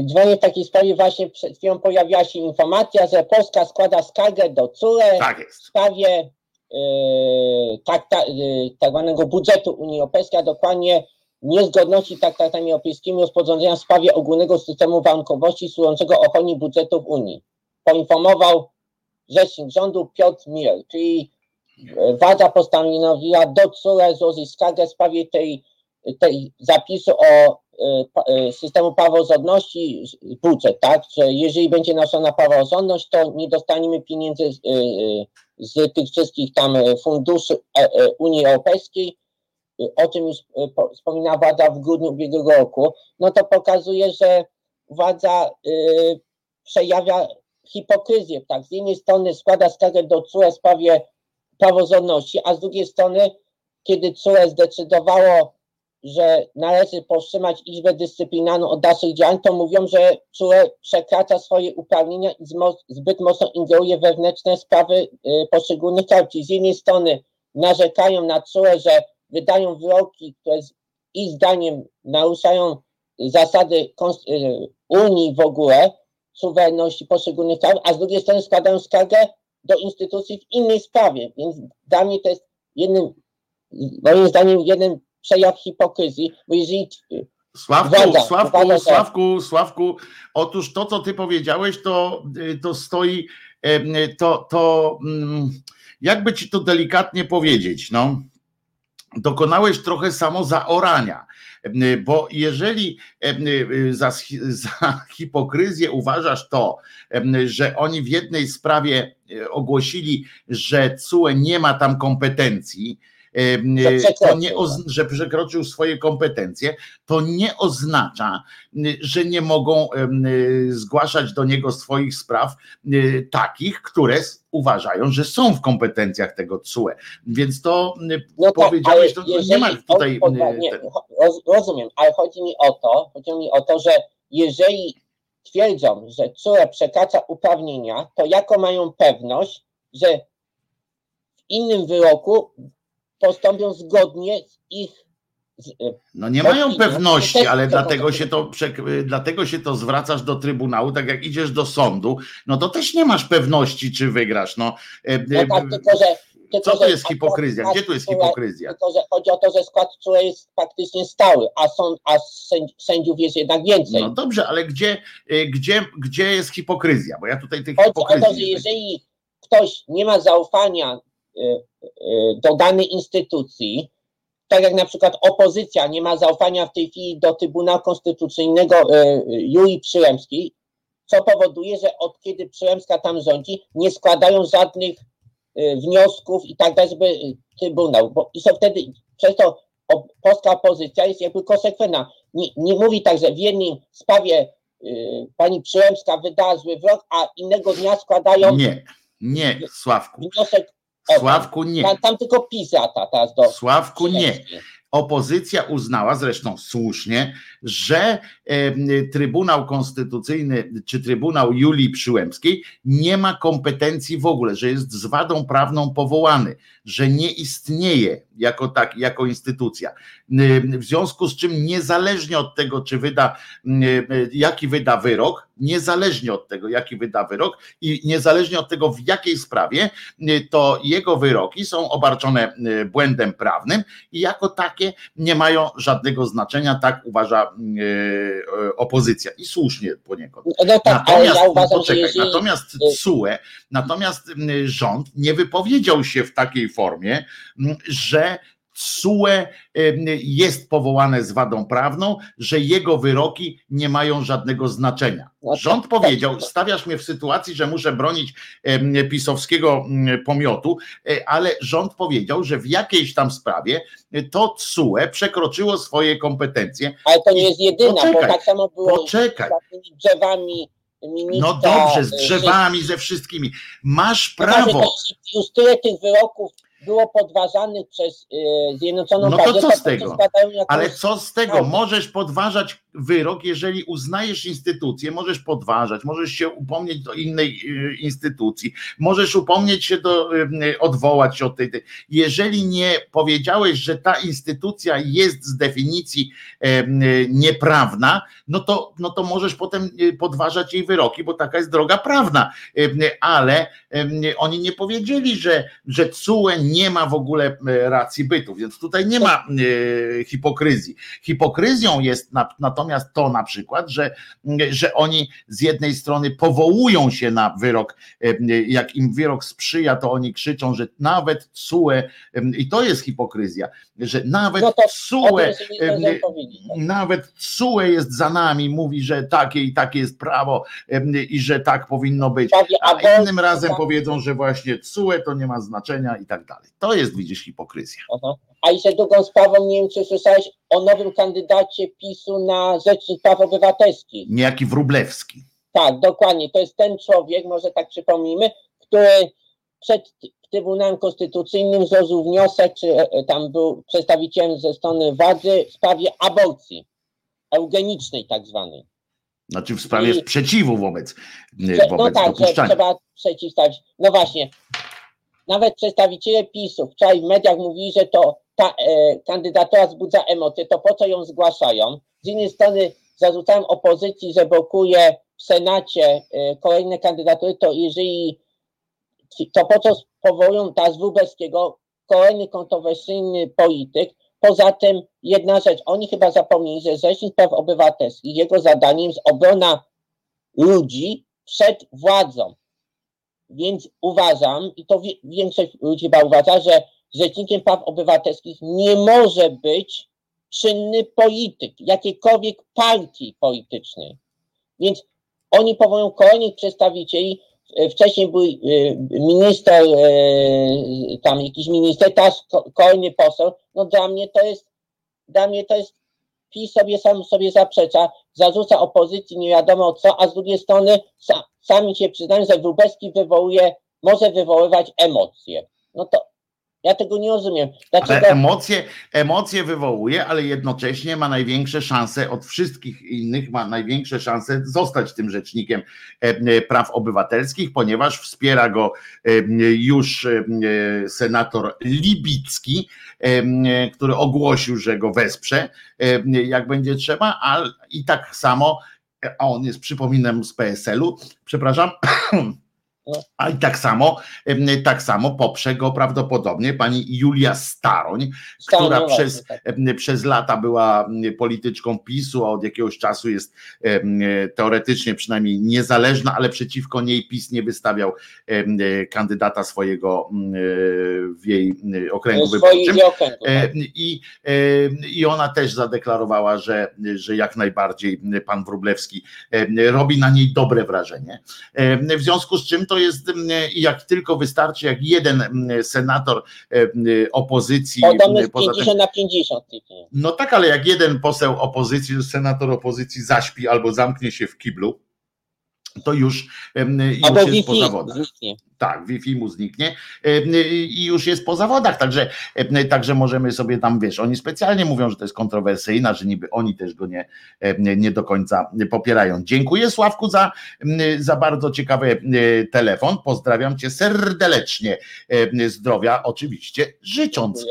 Dzwonię w takiej sprawie, właśnie przed chwilą pojawiła się informacja, że Polska składa skargę do CURE tak w sprawie yy, tak, yy, tak zwanego budżetu Unii Europejskiej, a dokładnie niezgodności traktatami europejskimi rozporządzenia w sprawie ogólnego systemu warunkowości służącego ochronie budżetów Unii. Poinformował rzecznik rządu Piotr Miller, czyli Wada postanowiła do CURE złożyć skargę w sprawie tej, tej zapisu o Y, y, systemu praworządności budżet, tak, że jeżeli będzie naruszona praworządność, to nie dostaniemy pieniędzy z, z tych wszystkich tam funduszy e, e, Unii Europejskiej, o tym już wspomina władza w grudniu ubiegłego roku, no to pokazuje, że władza przejawia hipokryzję, tak, z jednej strony składa skargę do CUE w sprawie praworządności, a z drugiej strony, kiedy CUE zdecydowało że należy powstrzymać Izbę Dyscyplinarną od dalszych działań, to mówią, że CUE przekracza swoje uprawnienia i zbyt mocno ingeruje wewnętrzne sprawy y, poszczególnych krajów. Z jednej strony narzekają na CUE, że wydają wyroki, które ich zdaniem naruszają zasady y, Unii w ogóle, suwerenności poszczególnych krajów, a z drugiej strony składają skargę do instytucji w innej sprawie. Więc dla mnie to jest jednym, moim zdaniem, jeden przejaw hipokryzji, bo jeżeli Sławku, Władza, Sławku, władza, Sławku, Sławku, otóż to, co ty powiedziałeś, to, to stoi, to, to mm, jakby ci to delikatnie powiedzieć, no, dokonałeś trochę samozaorania, em, bo jeżeli em, za, za hipokryzję uważasz to, że oni w jednej sprawie e, ogłosili, że CUE nie ma tam kompetencji, to nie, oz- że przekroczył swoje kompetencje, to nie oznacza, że nie mogą y, zgłaszać do niego swoich spraw y, takich, które uważają, że są w kompetencjach tego CUE. Więc to No powiedziałeś, to ale to nie ma tutaj. on y, nie, rozumiem, ale chodzi mi o to, chodzi mi o to, że jeżeli twierdzą, że CUE przekracza uprawnienia, to jaką mają pewność, że w innym wyroku postąpią zgodnie z ich z, y, No nie mają pewności, ale tego dlatego się to y, dlatego się to zwracasz do Trybunału, tak jak idziesz do sądu, no to też nie masz pewności, czy wygrasz. No, e, no e, tak, tylko że tylko, co to jest hipokryzja? Gdzie tu jest hipokryzja? Tylko, że chodzi o to, że skład CUE jest faktycznie stały, a, sąd, a sędzi- sędziów jest jednak więcej. No dobrze, ale gdzie, gdzie, gdzie jest hipokryzja? Bo ja tutaj tych Chodzi o to, że jeżeli ktoś nie ma zaufania do danej instytucji, tak jak na przykład opozycja nie ma zaufania w tej chwili do Trybunału Konstytucyjnego y, y, Julii Przyłębskiej, co powoduje, że od kiedy Przyłębska tam rządzi, nie składają żadnych y, wniosków i tak dalej, żeby y, Trybunał, bo i są wtedy, przez to polska opozycja jest jakby konsekwentna. Nie, nie mówi tak, że w jednej sprawie y, pani Przyłębska wydała zły wyrok, a innego dnia składają Nie, nie, Sławku. wniosek o Sławku nie. Tam, tam tylko PiS lata teraz do Sławku nie. Opozycja uznała, zresztą słusznie, że Trybunał Konstytucyjny czy Trybunał Julii Przyłębskiej nie ma kompetencji w ogóle, że jest z wadą prawną powołany, że nie istnieje jako tak, jako instytucja. W związku z czym niezależnie od tego, czy wyda, jaki wyda wyrok, niezależnie od tego, jaki wyda wyrok i niezależnie od tego, w jakiej sprawie, to jego wyroki są obarczone błędem prawnym i jako takie nie mają żadnego znaczenia, tak uważa y, y, opozycja i słusznie poniekąd. No tak, ale Natomiast, ja uważam, no poczekaj, że jeżeli natomiast CUE, natomiast y, rząd nie wypowiedział się w takiej formie, że Y, jest powołane z wadą prawną, że jego wyroki nie mają żadnego znaczenia. No tak, Rząd tak, powiedział, stawiasz mnie w sytuacji, że muszę bronić pisowskiego pomiotu, e, ale rząd powiedział, że w jakiejś tam sprawie to CUE przekroczyło swoje kompetencje. ale to nie jest jedyna, bo Poczekaj, tak samo było Poczekaj, z drzewami ministra. no dobrze, z y, drzewami, ze wszystkimi. Masz prawo. Już tyle tych wyroków było podważanych przez y, Zjednoczoną No to co z po tego? Ale co z tego? Możesz podważać wyrok, jeżeli uznajesz instytucję, możesz podważać, możesz się upomnieć do innej y, instytucji, możesz upomnieć się do, y, odwołać się od tej, tej. Jeżeli nie powiedziałeś, że ta instytucja jest z definicji y, nieprawna, no to, no to możesz potem podważać jej wyroki, bo taka jest droga prawna. Ale oni nie powiedzieli, że, że CUE nie ma w ogóle e, racji bytu, więc tutaj nie ma e, hipokryzji. Hipokryzją jest na, natomiast to na przykład, że, że oni z jednej strony powołują się na wyrok, e, jak im wyrok sprzyja, to oni krzyczą, że nawet CUE, i to jest hipokryzja, że nawet No to CUE nie tak. nawet CUE jest za nami, mówi, że takie i takie jest prawo i że tak powinno być. Prawie A innym razem tak. powiedzą, że właśnie CUE to nie ma znaczenia i tak dalej. To jest, widzisz, hipokryzja. Aha. A jeszcze drugą sprawą, nie wiem czy słyszałeś o nowym kandydacie PiSu na Rzecznik Praw Obywatelskich. Niejaki Wróblewski. Tak, dokładnie. To jest ten człowiek, może tak przypomnijmy, który przed Trybunałem Konstytucyjnym złożył wniosek, czy e, tam był przedstawicielem ze strony władzy w sprawie aborcji eugenicznej tak zwanej. Znaczy w sprawie I- sprzeciwu wobec, wobec no tak, że trzeba przeciwstawić. No właśnie, nawet przedstawiciele PiSu wczoraj w mediach mówili, że to ta e, kandydatura wzbudza emocje, to po co ją zgłaszają? Z innej strony zarzucałem opozycji, że blokuje w Senacie y, kolejne kandydatury, to jeżeli to po co powołują teraz Wróbelskiego, kolejny kontrowersyjny polityk. Poza tym jedna rzecz, oni chyba zapomnieli, że Rzecznik Praw Obywatelskich, jego zadaniem jest obrona ludzi przed władzą. Więc uważam, i to większość ludzi chyba uważa, że Rzecznikiem Praw Obywatelskich nie może być czynny polityk jakiejkolwiek partii politycznej. Więc oni powołują kolejnych przedstawicieli. Wcześniej był e, minister, e, tam jakiś minister, teraz kolejny poseł. No dla mnie to jest, dla mnie to jest PiS sobie sam sobie zaprzecza, zarzuca opozycji nie wiadomo co, a z drugiej strony sa, sami się przyznają, że Wróbelski wywołuje, może wywoływać emocje. No to ja tego nie rozumiem. Dlaczego... Ale emocje, emocje wywołuje, ale jednocześnie ma największe szanse od wszystkich innych, ma największe szanse zostać tym rzecznikiem e, e, praw obywatelskich, ponieważ wspiera go e, już senator Libicki, który ogłosił, że go wesprze, jak będzie trzeba, a i tak samo, a on jest, przypominam, z PSL-u, przepraszam, a i tak samo, tak samo poprze go prawdopodobnie pani Julia Staroń, która przez, tak. przez lata była polityczką PiSu, a od jakiegoś czasu jest teoretycznie przynajmniej niezależna, ale przeciwko niej PiS nie wystawiał kandydata swojego w jej okręgu wyborczym. Tak. I, I ona też zadeklarowała, że, że jak najbardziej pan Wróblewski robi na niej dobre wrażenie. W związku z czym to jest i jak tylko wystarczy, jak jeden senator opozycji. Podobno jest 50 tym, na 50. No tak, ale jak jeden poseł opozycji, senator opozycji zaśpi albo zamknie się w kiblu, to już, już jest po zawodach. Zniknie. Tak, Wi-Fi mu zniknie i już jest po zawodach, także, także możemy sobie tam, wiesz, oni specjalnie mówią, że to jest kontrowersyjna, że niby oni też go nie, nie do końca popierają. Dziękuję Sławku za, za bardzo ciekawy telefon, pozdrawiam cię serdecznie, zdrowia oczywiście życząc,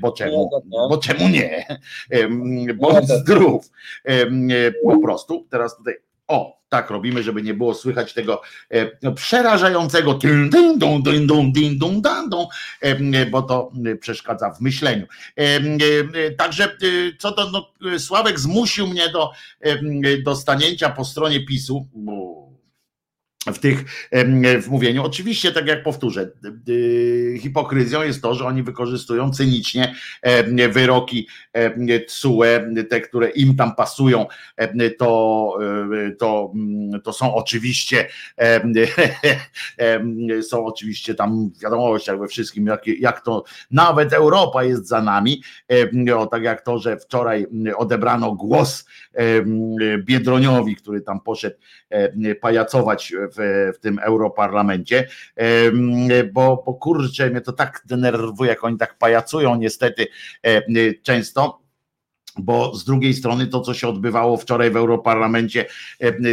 bo czemu, bo czemu nie, bądź zdrów, po prostu, teraz tutaj o, tak robimy, żeby nie było słychać tego e, przerażającego bo to przeszkadza w myśleniu. Także co to, no, Sławek zmusił mnie do, do stanięcia po stronie PiSu, bo w tych w mówieniu. Oczywiście, tak jak powtórzę, hipokryzją jest to, że oni wykorzystują cynicznie wyroki TSUE, te, które im tam pasują, to, to, to są oczywiście są oczywiście tam wiadomość jak we wszystkim, jak, jak to nawet Europa jest za nami, o, tak jak to, że wczoraj odebrano głos Biedroniowi, który tam poszedł pajacować w, w tym europarlamencie, bo, bo kurczę, mnie to tak denerwuje, jak oni tak pajacują niestety często bo z drugiej strony to, co się odbywało wczoraj w Europarlamencie,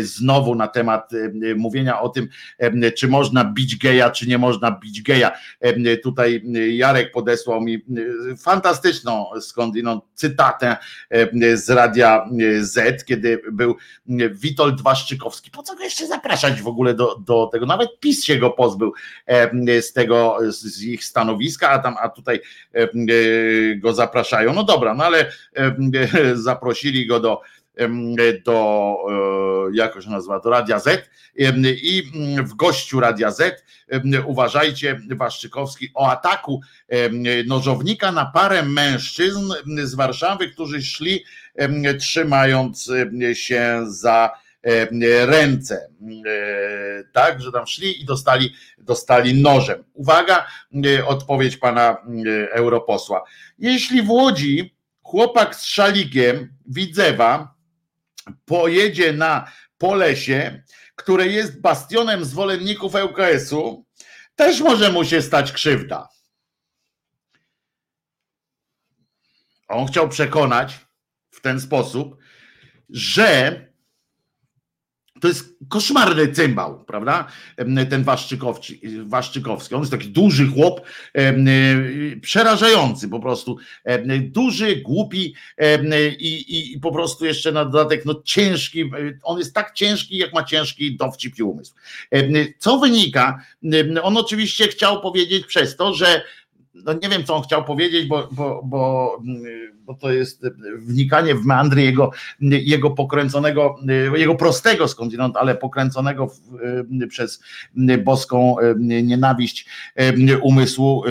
znowu na temat mówienia o tym, czy można bić geja, czy nie można bić geja. Tutaj Jarek podesłał mi fantastyczną skądinąd cytatę z Radia Z, kiedy był Witold Waszczykowski. Po co go jeszcze zapraszać w ogóle do, do tego? Nawet PiS się go pozbył z tego, z ich stanowiska, a tam, a tutaj go zapraszają. No dobra, no ale zaprosili go do, do e, jak się nazywa, do Radia Z i w gościu Radia Z uważajcie Waszczykowski o ataku nożownika na parę mężczyzn z Warszawy, którzy szli trzymając się za ręce, tak, że tam szli i dostali, dostali nożem. Uwaga, odpowiedź pana europosła. Jeśli w Łodzi chłopak z szalikiem Widzewa pojedzie na Polesie, które jest bastionem zwolenników ŁKS-u, też może mu się stać krzywda. On chciał przekonać w ten sposób, że to jest koszmarny cymbał, prawda? Ten Waszczykowski. On jest taki duży chłop, przerażający po prostu. Duży, głupi i, i po prostu jeszcze na dodatek no ciężki. On jest tak ciężki, jak ma ciężki dowcip i umysł. Co wynika? On oczywiście chciał powiedzieć przez to, że no nie wiem, co on chciał powiedzieć, bo, bo, bo, bo to jest wnikanie w meandry jego, jego pokręconego, jego prostego skądinąd, ale pokręconego w, przez boską nienawiść umysłu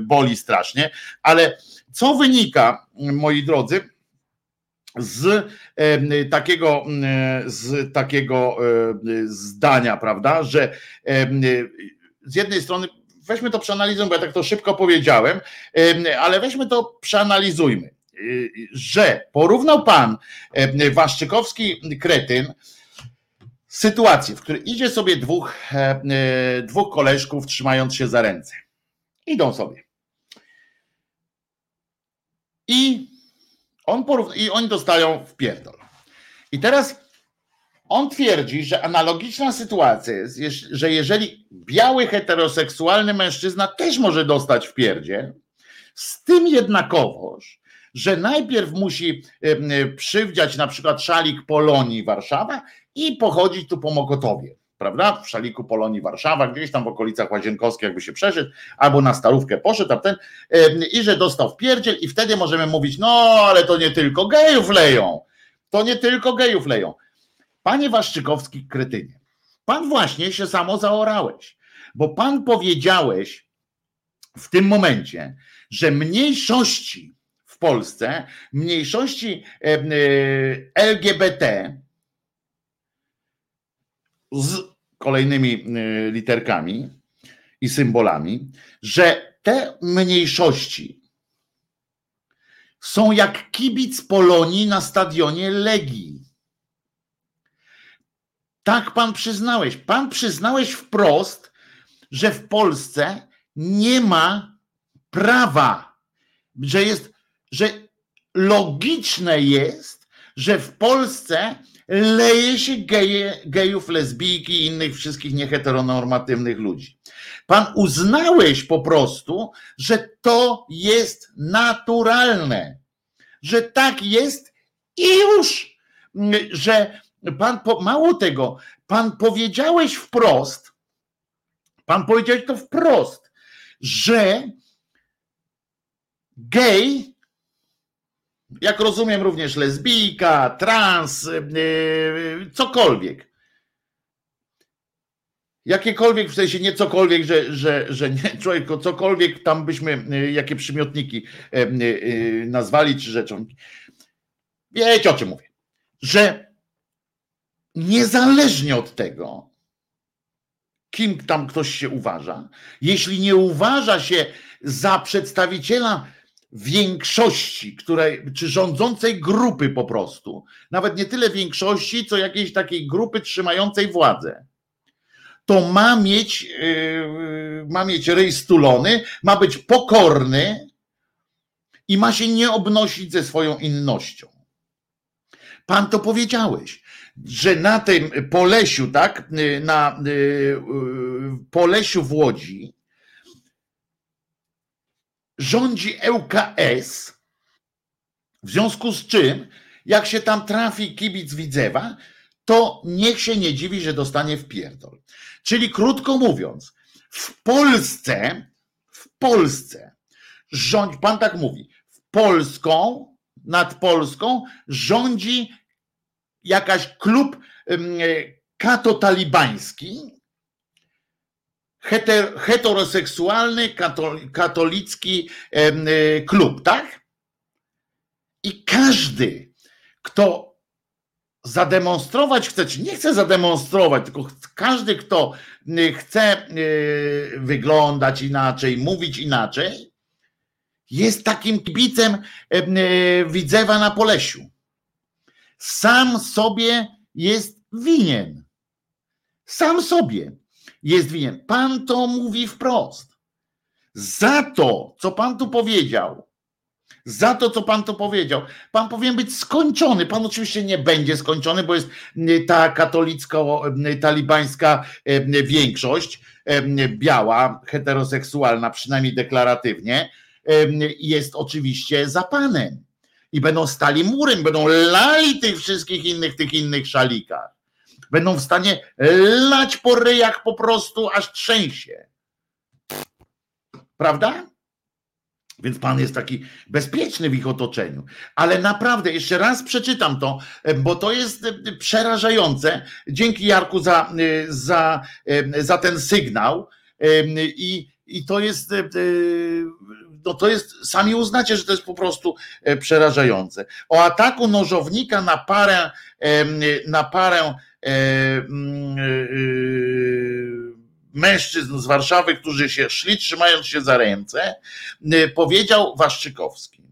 boli strasznie. Ale co wynika, moi drodzy, z takiego, z takiego zdania, prawda, że z jednej strony weźmy to przeanalizujmy, bo ja tak to szybko powiedziałem, ale weźmy to przeanalizujmy, y, że porównał pan Waszczykowski kretyn sytuację, w której idzie sobie dwóch, dwóch koleżków trzymając się za ręce. Idą sobie. I on i oni dostają w pierdol. I teraz on twierdzi, że analogiczna sytuacja jest, że jeżeli biały heteroseksualny mężczyzna też może dostać w pierdzie, z tym jednakowoż, że najpierw musi przywdziać na przykład szalik Polonii Warszawa i pochodzić tu po Mokotowie, prawda? W szaliku Polonii Warszawa, gdzieś tam w okolicach Łazienkowskiej jakby się przeszedł, albo na Starówkę poszedł, a ten i że dostał w pierdziel i wtedy możemy mówić, no ale to nie tylko gejów leją, to nie tylko gejów leją. Panie Waszczykowski, kretynie, pan właśnie się samo zaorałeś, bo pan powiedziałeś w tym momencie, że mniejszości w Polsce, mniejszości e, LGBT z kolejnymi e, literkami i symbolami, że te mniejszości są jak kibic Polonii na stadionie Legii. Tak pan przyznałeś. Pan przyznałeś wprost, że w Polsce nie ma prawa, że jest, że logiczne jest, że w Polsce leje się geje, gejów, lesbijki i innych wszystkich nieheteronormatywnych ludzi. Pan uznałeś po prostu, że to jest naturalne, że tak jest i już, że Pan, mało tego, pan powiedziałeś wprost, pan powiedziałeś to wprost, że gej, jak rozumiem również lesbijka, trans, yy, cokolwiek, jakiekolwiek, w sensie nie cokolwiek, że, że, że nie człowiek, cokolwiek tam byśmy, yy, jakie przymiotniki yy, nazwali czy rzeczą. Wiecie o czym mówię. Że niezależnie od tego, kim tam ktoś się uważa, jeśli nie uważa się za przedstawiciela większości, której, czy rządzącej grupy po prostu, nawet nie tyle większości, co jakiejś takiej grupy trzymającej władzę, to ma mieć, yy, ma mieć ryj stulony, ma być pokorny i ma się nie obnosić ze swoją innością. Pan to powiedziałeś że na tym Polesiu, tak, na y, y, Polesiu w Łodzi rządzi ŁKS, w związku z czym, jak się tam trafi kibic Widzewa, to niech się nie dziwi, że dostanie w pierdol. Czyli krótko mówiąc, w Polsce, w Polsce rządzi, pan tak mówi, w Polską, nad Polską rządzi jakaś klub katotalibański, heter, heteroseksualny katolicki e, klub, tak? I każdy, kto zademonstrować chce, czy nie chce zademonstrować, tylko każdy, kto chce e, wyglądać inaczej, mówić inaczej, jest takim kibicem e, Widzewa na Polesiu sam sobie jest winien. Sam sobie jest winien. Pan to mówi wprost. Za to, co pan tu powiedział, za to, co pan to powiedział. Pan powinien być skończony. Pan oczywiście nie będzie skończony, bo jest y, ta katolicko-talibańska y, większość, y, biała, heteroseksualna, przynajmniej deklaratywnie, jest oczywiście za panem. I będą stali murem, będą lali tych wszystkich innych, tych innych szalikach. Będą w stanie lać po ryjach po prostu, aż trzęsie. Prawda? Więc Pan jest taki bezpieczny w ich otoczeniu. Ale naprawdę, jeszcze raz przeczytam to, bo to jest przerażające. Dzięki Jarku za, za, za ten sygnał. I, i to jest, no to jest, sami uznacie, że to jest po prostu przerażające. O ataku nożownika na parę, na parę mężczyzn z Warszawy, którzy się szli trzymając się za ręce, powiedział Waszczykowski.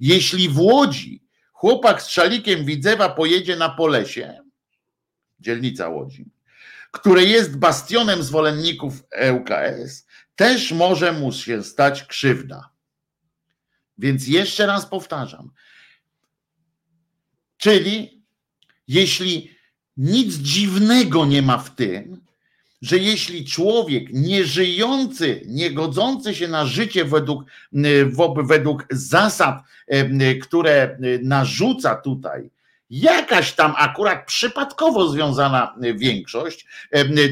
Jeśli w Łodzi chłopak z szalikiem Widzewa pojedzie na Polesie, dzielnica Łodzi, które jest bastionem zwolenników ŁKS, też może mu się stać krzywda. Więc jeszcze raz powtarzam. Czyli jeśli nic dziwnego nie ma w tym, że jeśli człowiek nieżyjący, niegodzący się na życie według, według zasad, które narzuca tutaj, jakaś tam akurat przypadkowo związana większość,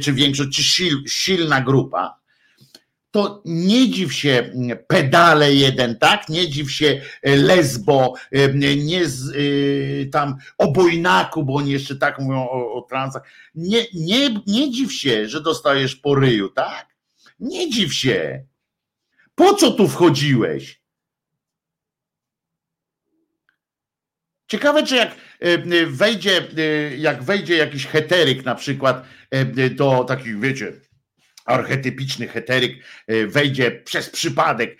czy większość, czy silna grupa, to nie dziw się mm, pedale jeden, tak? Nie dziw się e, lesbo, e, nie z, e, tam obojnaku, bo oni jeszcze tak mówią o, o transach. Nie, nie, nie dziw się, że dostajesz po ryju, tak? Nie dziw się. Po co tu wchodziłeś? Ciekawe, czy jak wejdzie, jak wejdzie jakiś heteryk na przykład do takich, wiecie, archetypiczny heteryk e, wejdzie przez przypadek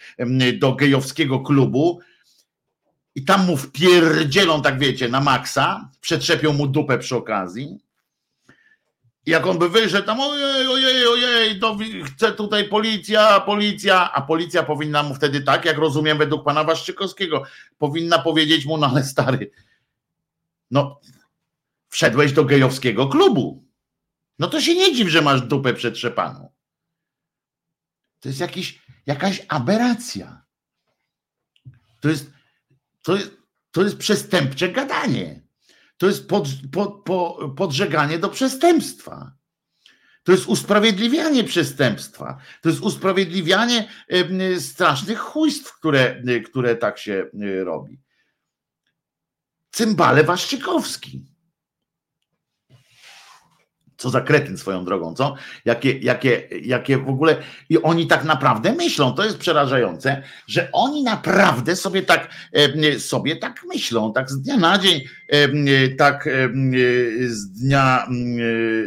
do gejowskiego klubu i tam mu wpierdzielą, tak wiecie, na maksa, przetrzepią mu dupę przy okazji. Jak on by wyszedł tam, ojej, ojej, ojej, to chce tutaj policja, policja, a policja powinna mu wtedy tak, jak rozumiem według pana Waszczykowskiego, powinna powiedzieć mu, no ale stary, no wszedłeś do gejowskiego klubu. No to się nie dziw, że masz dupę przetrzepaną. To jest jakiś, jakaś aberracja. To jest, to, jest, to jest przestępcze gadanie. To jest pod, pod, pod, podżeganie do przestępstwa. To jest usprawiedliwianie przestępstwa. To jest usprawiedliwianie strasznych chujstw, które, które tak się robi. Cymbale Waszczykowski. Co za kretyn swoją drogą, co? Jakie, jakie, jakie w ogóle. I oni tak naprawdę myślą, to jest przerażające, że oni naprawdę sobie tak, sobie tak myślą, tak z dnia na dzień, tak z dnia,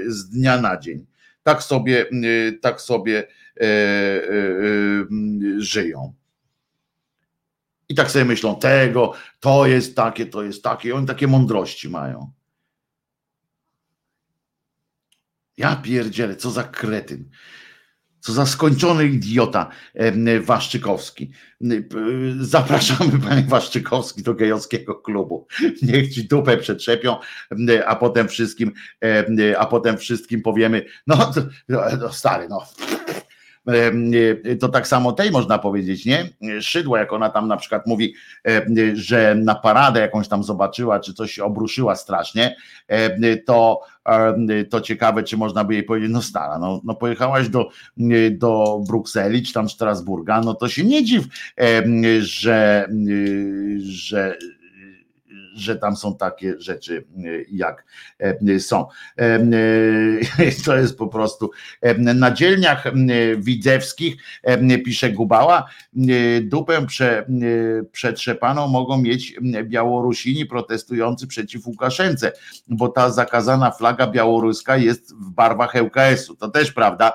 z dnia na dzień. Tak sobie, tak sobie e, e, żyją. I tak sobie myślą, tego, to jest takie, to jest takie. I oni takie mądrości mają. Ja pierdzielę, co za kretyn. Co za skończony idiota Waszczykowski. Zapraszamy panie Waszczykowski do gejowskiego klubu. Niech ci dupę przetrzepią, a potem wszystkim, a potem wszystkim powiemy, no, no stary, no to tak samo tej można powiedzieć, nie? Szydło, jak ona tam na przykład mówi, że na paradę jakąś tam zobaczyła, czy coś obruszyła strasznie, to, to ciekawe, czy można by jej powiedzieć, no stara, no, no pojechałaś do, do Brukseli, czy tam Strasburga, no to się nie dziw, że, że że tam są takie rzeczy, e, jak e, są. E, to jest po prostu na dzielniach widzewskich, pisze Gubała, dupę prze, przetrzepaną mogą mieć Białorusini protestujący przeciw Łukaszence, bo ta zakazana flaga białoruska jest w barwach ŁKS-u. To też prawda.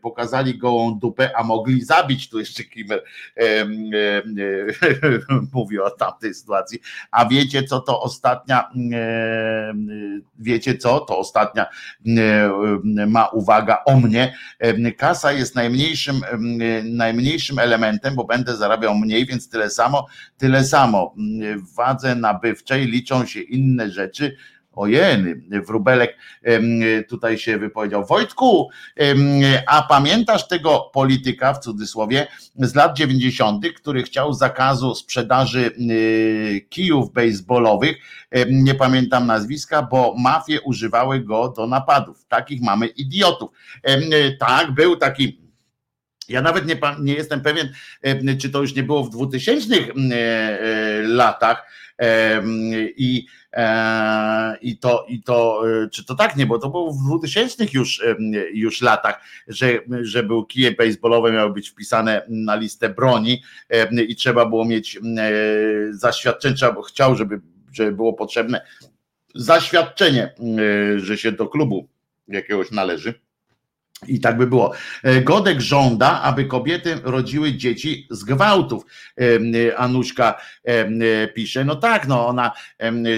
Pokazali gołą dupę, a mogli zabić tu jeszcze Kimmer mówi o tamtej sytuacji A wiecie, co to ostatnia, wiecie co, to ostatnia ma uwaga o mnie. Kasa jest najmniejszym, najmniejszym elementem, bo będę zarabiał mniej, więc tyle samo, tyle samo. W wadze nabywczej liczą się inne rzeczy, Ojeny, Wróbelek tutaj się wypowiedział. Wojtku, a pamiętasz tego polityka w cudzysłowie z lat 90., który chciał zakazu sprzedaży y, kijów baseballowych? Nie pamiętam nazwiska, bo mafie używały go do napadów. Takich mamy idiotów. Tak, był taki. Ja nawet nie, nie jestem pewien, czy to już nie było w 2000 latach i E, I to, i to, e, czy to tak nie, bo to było w 2000 już, już latach, że, że był kije baseballowe miały być wpisane na listę broni i trzeba było mieć e, zaświadczenie, trzeba chciał, żeby, żeby było potrzebne zaświadczenie, że się do klubu jakiegoś należy i tak by było. E, Godek żąda, aby kobiety rodziły dzieci z gwałtów. E, Anuśka e, pisze, no tak, no ona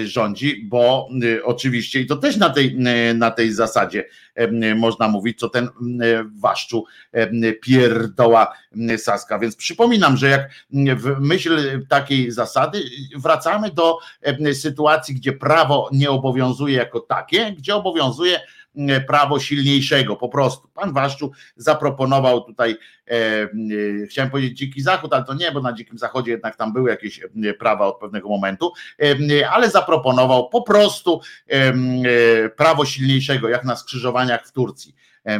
rządzi, bo oczywiście i to też na tej, na tej zasadzie można mówić, co ten waszczu pierdoła Saska. Więc przypominam, że jak w myśl takiej zasady wracamy do sytuacji, gdzie prawo nie obowiązuje jako takie, gdzie obowiązuje prawo silniejszego, po prostu. Pan Waszczu zaproponował tutaj, e, e, chciałem powiedzieć dziki zachód, ale to nie, bo na dzikim zachodzie jednak tam były jakieś e, prawa od pewnego momentu, e, ale zaproponował po prostu e, prawo silniejszego, jak na skrzyżowaniach w Turcji.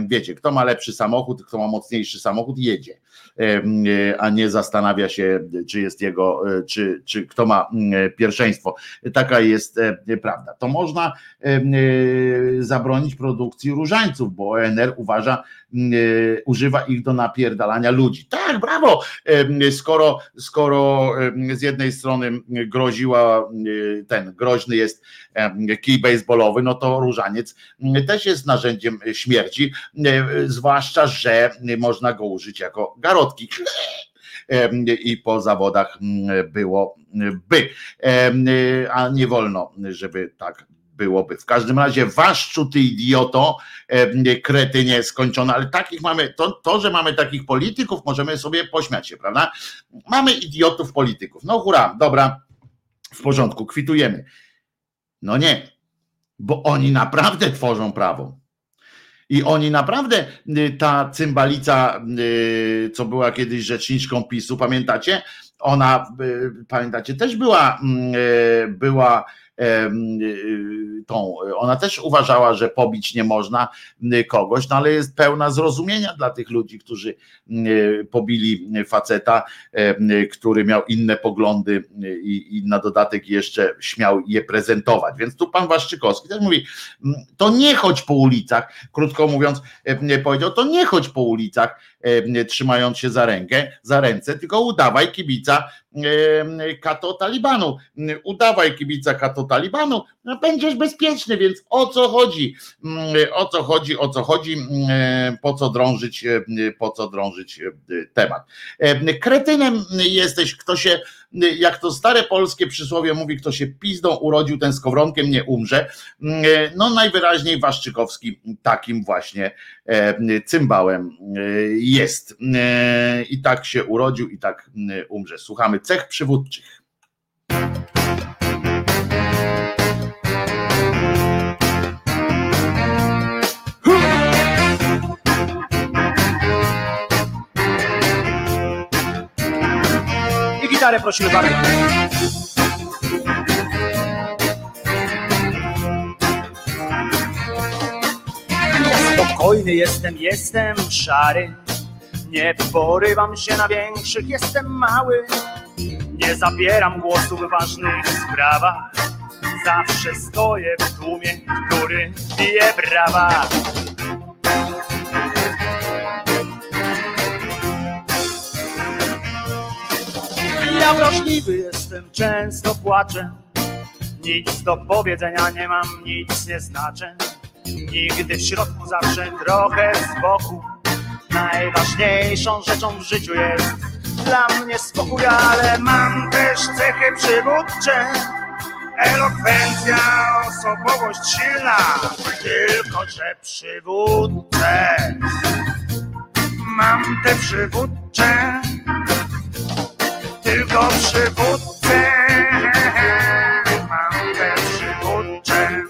Wiecie, kto ma lepszy samochód, kto ma mocniejszy samochód, jedzie, a nie zastanawia się, czy jest jego, czy, czy kto ma pierwszeństwo. Taka jest prawda. To można zabronić produkcji różańców, bo ONR uważa, używa ich do napierdalania ludzi. Tak, brawo! Skoro, skoro z jednej strony groziła ten groźny jest kij baseballowy, no to różaniec też jest narzędziem śmierci, zwłaszcza, że można go użyć jako garotki i po zawodach byłoby, a nie wolno, żeby tak byłoby. W każdym razie waszczu ty idioto, kretynie skończone, ale takich mamy, to, to, że mamy takich polityków, możemy sobie pośmiać się, prawda? Mamy idiotów polityków. No hura, dobra, w porządku, kwitujemy. No nie, bo oni naprawdę tworzą prawo. I oni naprawdę, y, ta cymbalica, y, co była kiedyś rzeczniczką PiSu, pamiętacie? Ona, y, pamiętacie, też była, mm, była tą, ona też uważała, że pobić nie można y, kogoś, no ale jest pełna zrozumienia dla tych ludzi, którzy y, pobili faceta, który miał inne poglądy i, i na dodatek jeszcze śmiał je prezentować. Więc tu pan Waszczykowski też mówi, mm, to nie chodź po ulicach, krótko mówiąc, powiedział, to nie chodź po ulicach, trzymając się za rękę, za ręce, tylko udawaj kibica kato Talibanu. Udawaj kibica kato Talibanu, będziesz bezpieczny, więc o co chodzi? Mm, o co chodzi, o co chodzi, mm, po co drążyć, po co drążyć temat. Kretynem jesteś, kto się jak to stare polskie przysłowie mówi, kto się pizdą urodził, ten z kowronkiem nie umrze. No najwyraźniej Waszczykowski takim właśnie e, cymbałem jest. I tak się urodził i tak umrze. Słuchamy cech przywódczych. Gitarę prosimy bardzo. Ja spokojny jestem, jestem szary. Nie porywam się na większych, jestem mały. Nie zabieram głosu w ważnych sprawach. Zawsze stoję w tłumie, który bije brawa. Ja wrażliwy jestem, często płaczę. Nic do powiedzenia nie mam, nic nie znaczę. Nigdy w środku, zawsze trochę z boku. Najważniejszą rzeczą w życiu jest dla mnie spokój, ale mam też cechy przywódcze. Elokwencja, osobowość silna, tylko że przywódcę. Mam te przywódcze, tylko przywódcę. Mam te przywódcze.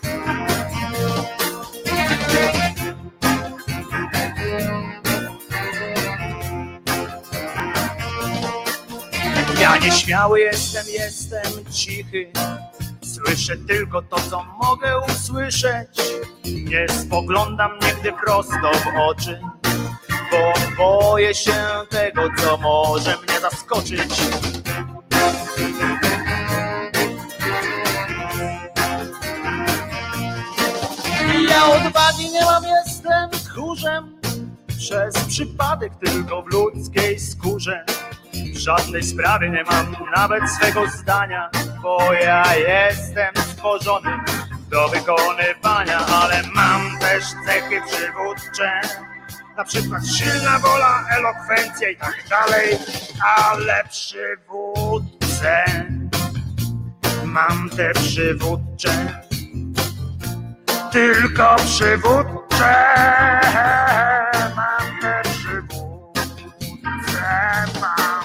Ja nieśmiały jestem, jestem cichy. Słyszę tylko to, co mogę usłyszeć. Nie spoglądam nigdy prosto w oczy, bo boję się tego, co może mnie zaskoczyć. Ja odwagi nie mam, jestem tchórzem. Przez przypadek tylko w ludzkiej skórze. W żadnej sprawie nie mam nawet swego zdania, bo ja jestem stworzony do wykonywania, ale mam też cechy przywódcze. Na przykład silna wola, elokwencja i tak dalej, ale przywódcę mam te przywódcze, tylko przywódcze. Mam te przywódce mam,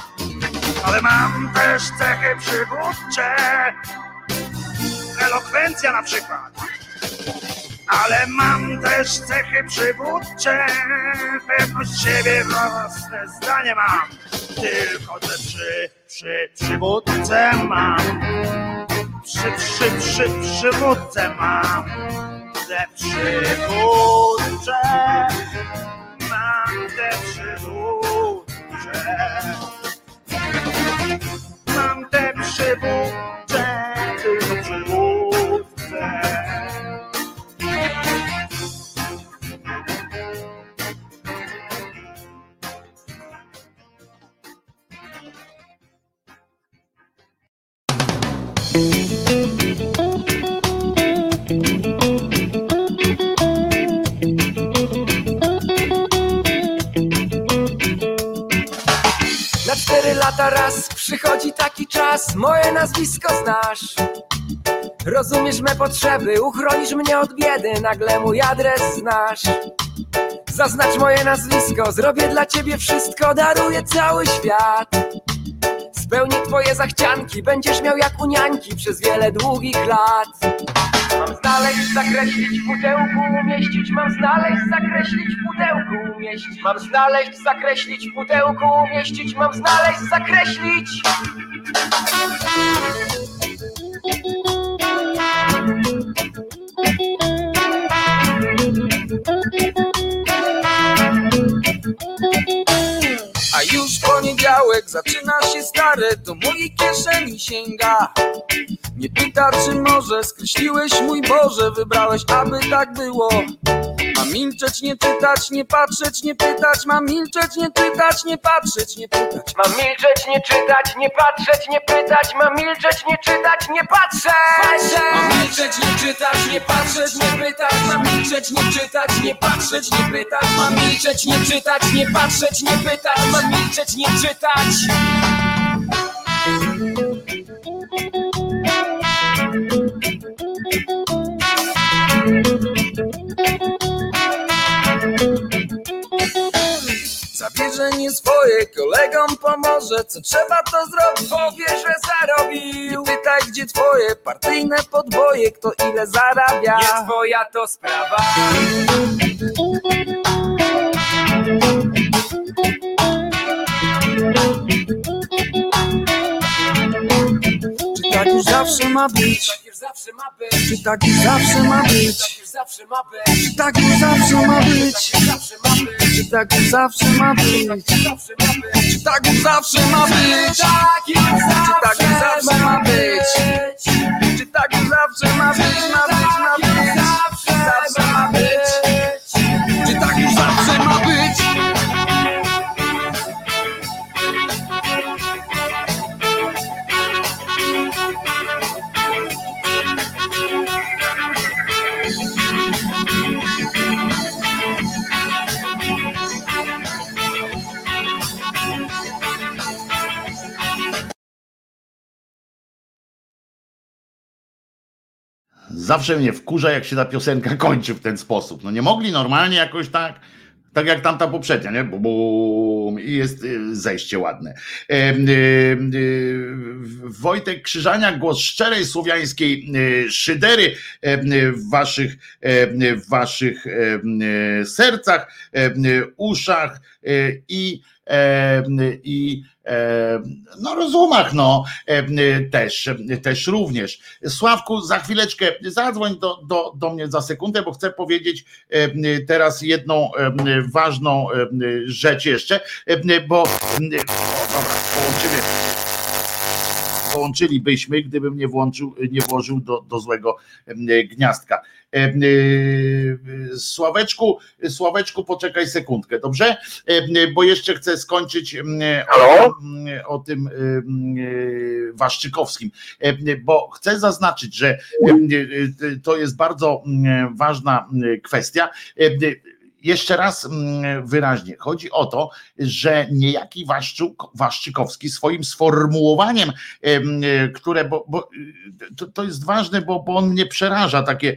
ale mam też cechy przywódcze, elokwencja na przykład. Ale mam też cechy przywódcze, pewność siebie, własne zdanie mam. Tylko te przy, przy, przywódce mam. Przy, przy, przy, przywódce mam. Te przywódcze mam te przywódcze. Mam te przywódcze, raz przychodzi taki czas, moje nazwisko znasz. Rozumiesz me potrzeby, uchronisz mnie od biedy, nagle mój adres znasz. Zaznacz moje nazwisko, zrobię dla ciebie wszystko, daruję cały świat. Spełnię twoje zachcianki, będziesz miał jak u niańki przez wiele długich lat. Mam znaleźć, zakreślić w pudełku, umieścić, mam znaleźć, zakreślić w pudełku, umieścić. Mam znaleźć, zakreślić w pudełku, umieścić, mam znaleźć, zakreślić. A już poniedziałek zaczyna się stare, do mojej kieszeni sięga. Nie pyta, czy może skreśliłeś mój Boże, wybrałeś, aby tak było. Mam milczeć, nie czytać, nie patrzeć, nie pytać, mam milczeć, nie czytać, nie patrzeć, nie pytać. Mam milczeć, nie czytać, nie patrzeć, nie pytać, mam milczeć, nie czytać, nie patrzeć. Mam milczeć, nie czytać, nie patrzeć, nie pytać, mam milczeć, nie czytać, nie patrzeć, nie pytać, mam milczeć, nie czytać, nie patrzeć, nie pytać, mam milczeć, nie czytać. Nie swoje, kolegom pomoże Co trzeba to zrobić, powie, że zarobił. Nie pytaj gdzie twoje partyjne podboje Kto ile zarabia. Nie twoja to sprawa już zawsze ma być? Czy tak zawsze ma być? Czy tak zawsze ma być? Czy tak zawsze ma być? Czy tak zawsze ma być? Czy tak zawsze ma być? Czy tak zawsze ma być? Ma być, ma? Zawsze ma być? Czy tak Zawsze mnie wkurza, jak się ta piosenka kończy w ten sposób. No nie mogli normalnie jakoś tak, tak jak tamta poprzednia, nie? Bum, bum, I jest y, zejście ładne. E, y, y, Wojtek Krzyżania, głos szczerej słowiańskiej y, szydery e, y, w waszych, e, w waszych e, sercach, e, uszach e, i e, i no rozumach no też, też również. Sławku, za chwileczkę zadzwoń do, do, do mnie za sekundę, bo chcę powiedzieć teraz jedną ważną rzecz jeszcze, bo dobra, połączylibyśmy, gdybym nie włączył, nie włożył do, do złego gniazdka. Y, Sławeczku, Sławeczku, poczekaj sekundkę, dobrze? Bo jeszcze chcę skończyć o, tym- o tym y, Waszczykowskim, bo chcę zaznaczyć, że y, y, to jest bardzo ważna kwestia. Y, Jeszcze raz mm, wyraźnie, chodzi o to, że niejaki Waszczuk, Waszczykowski swoim sformułowaniem em, które, bo, bo y, to, to jest ważne, bo, bo on mnie przeraża, takie,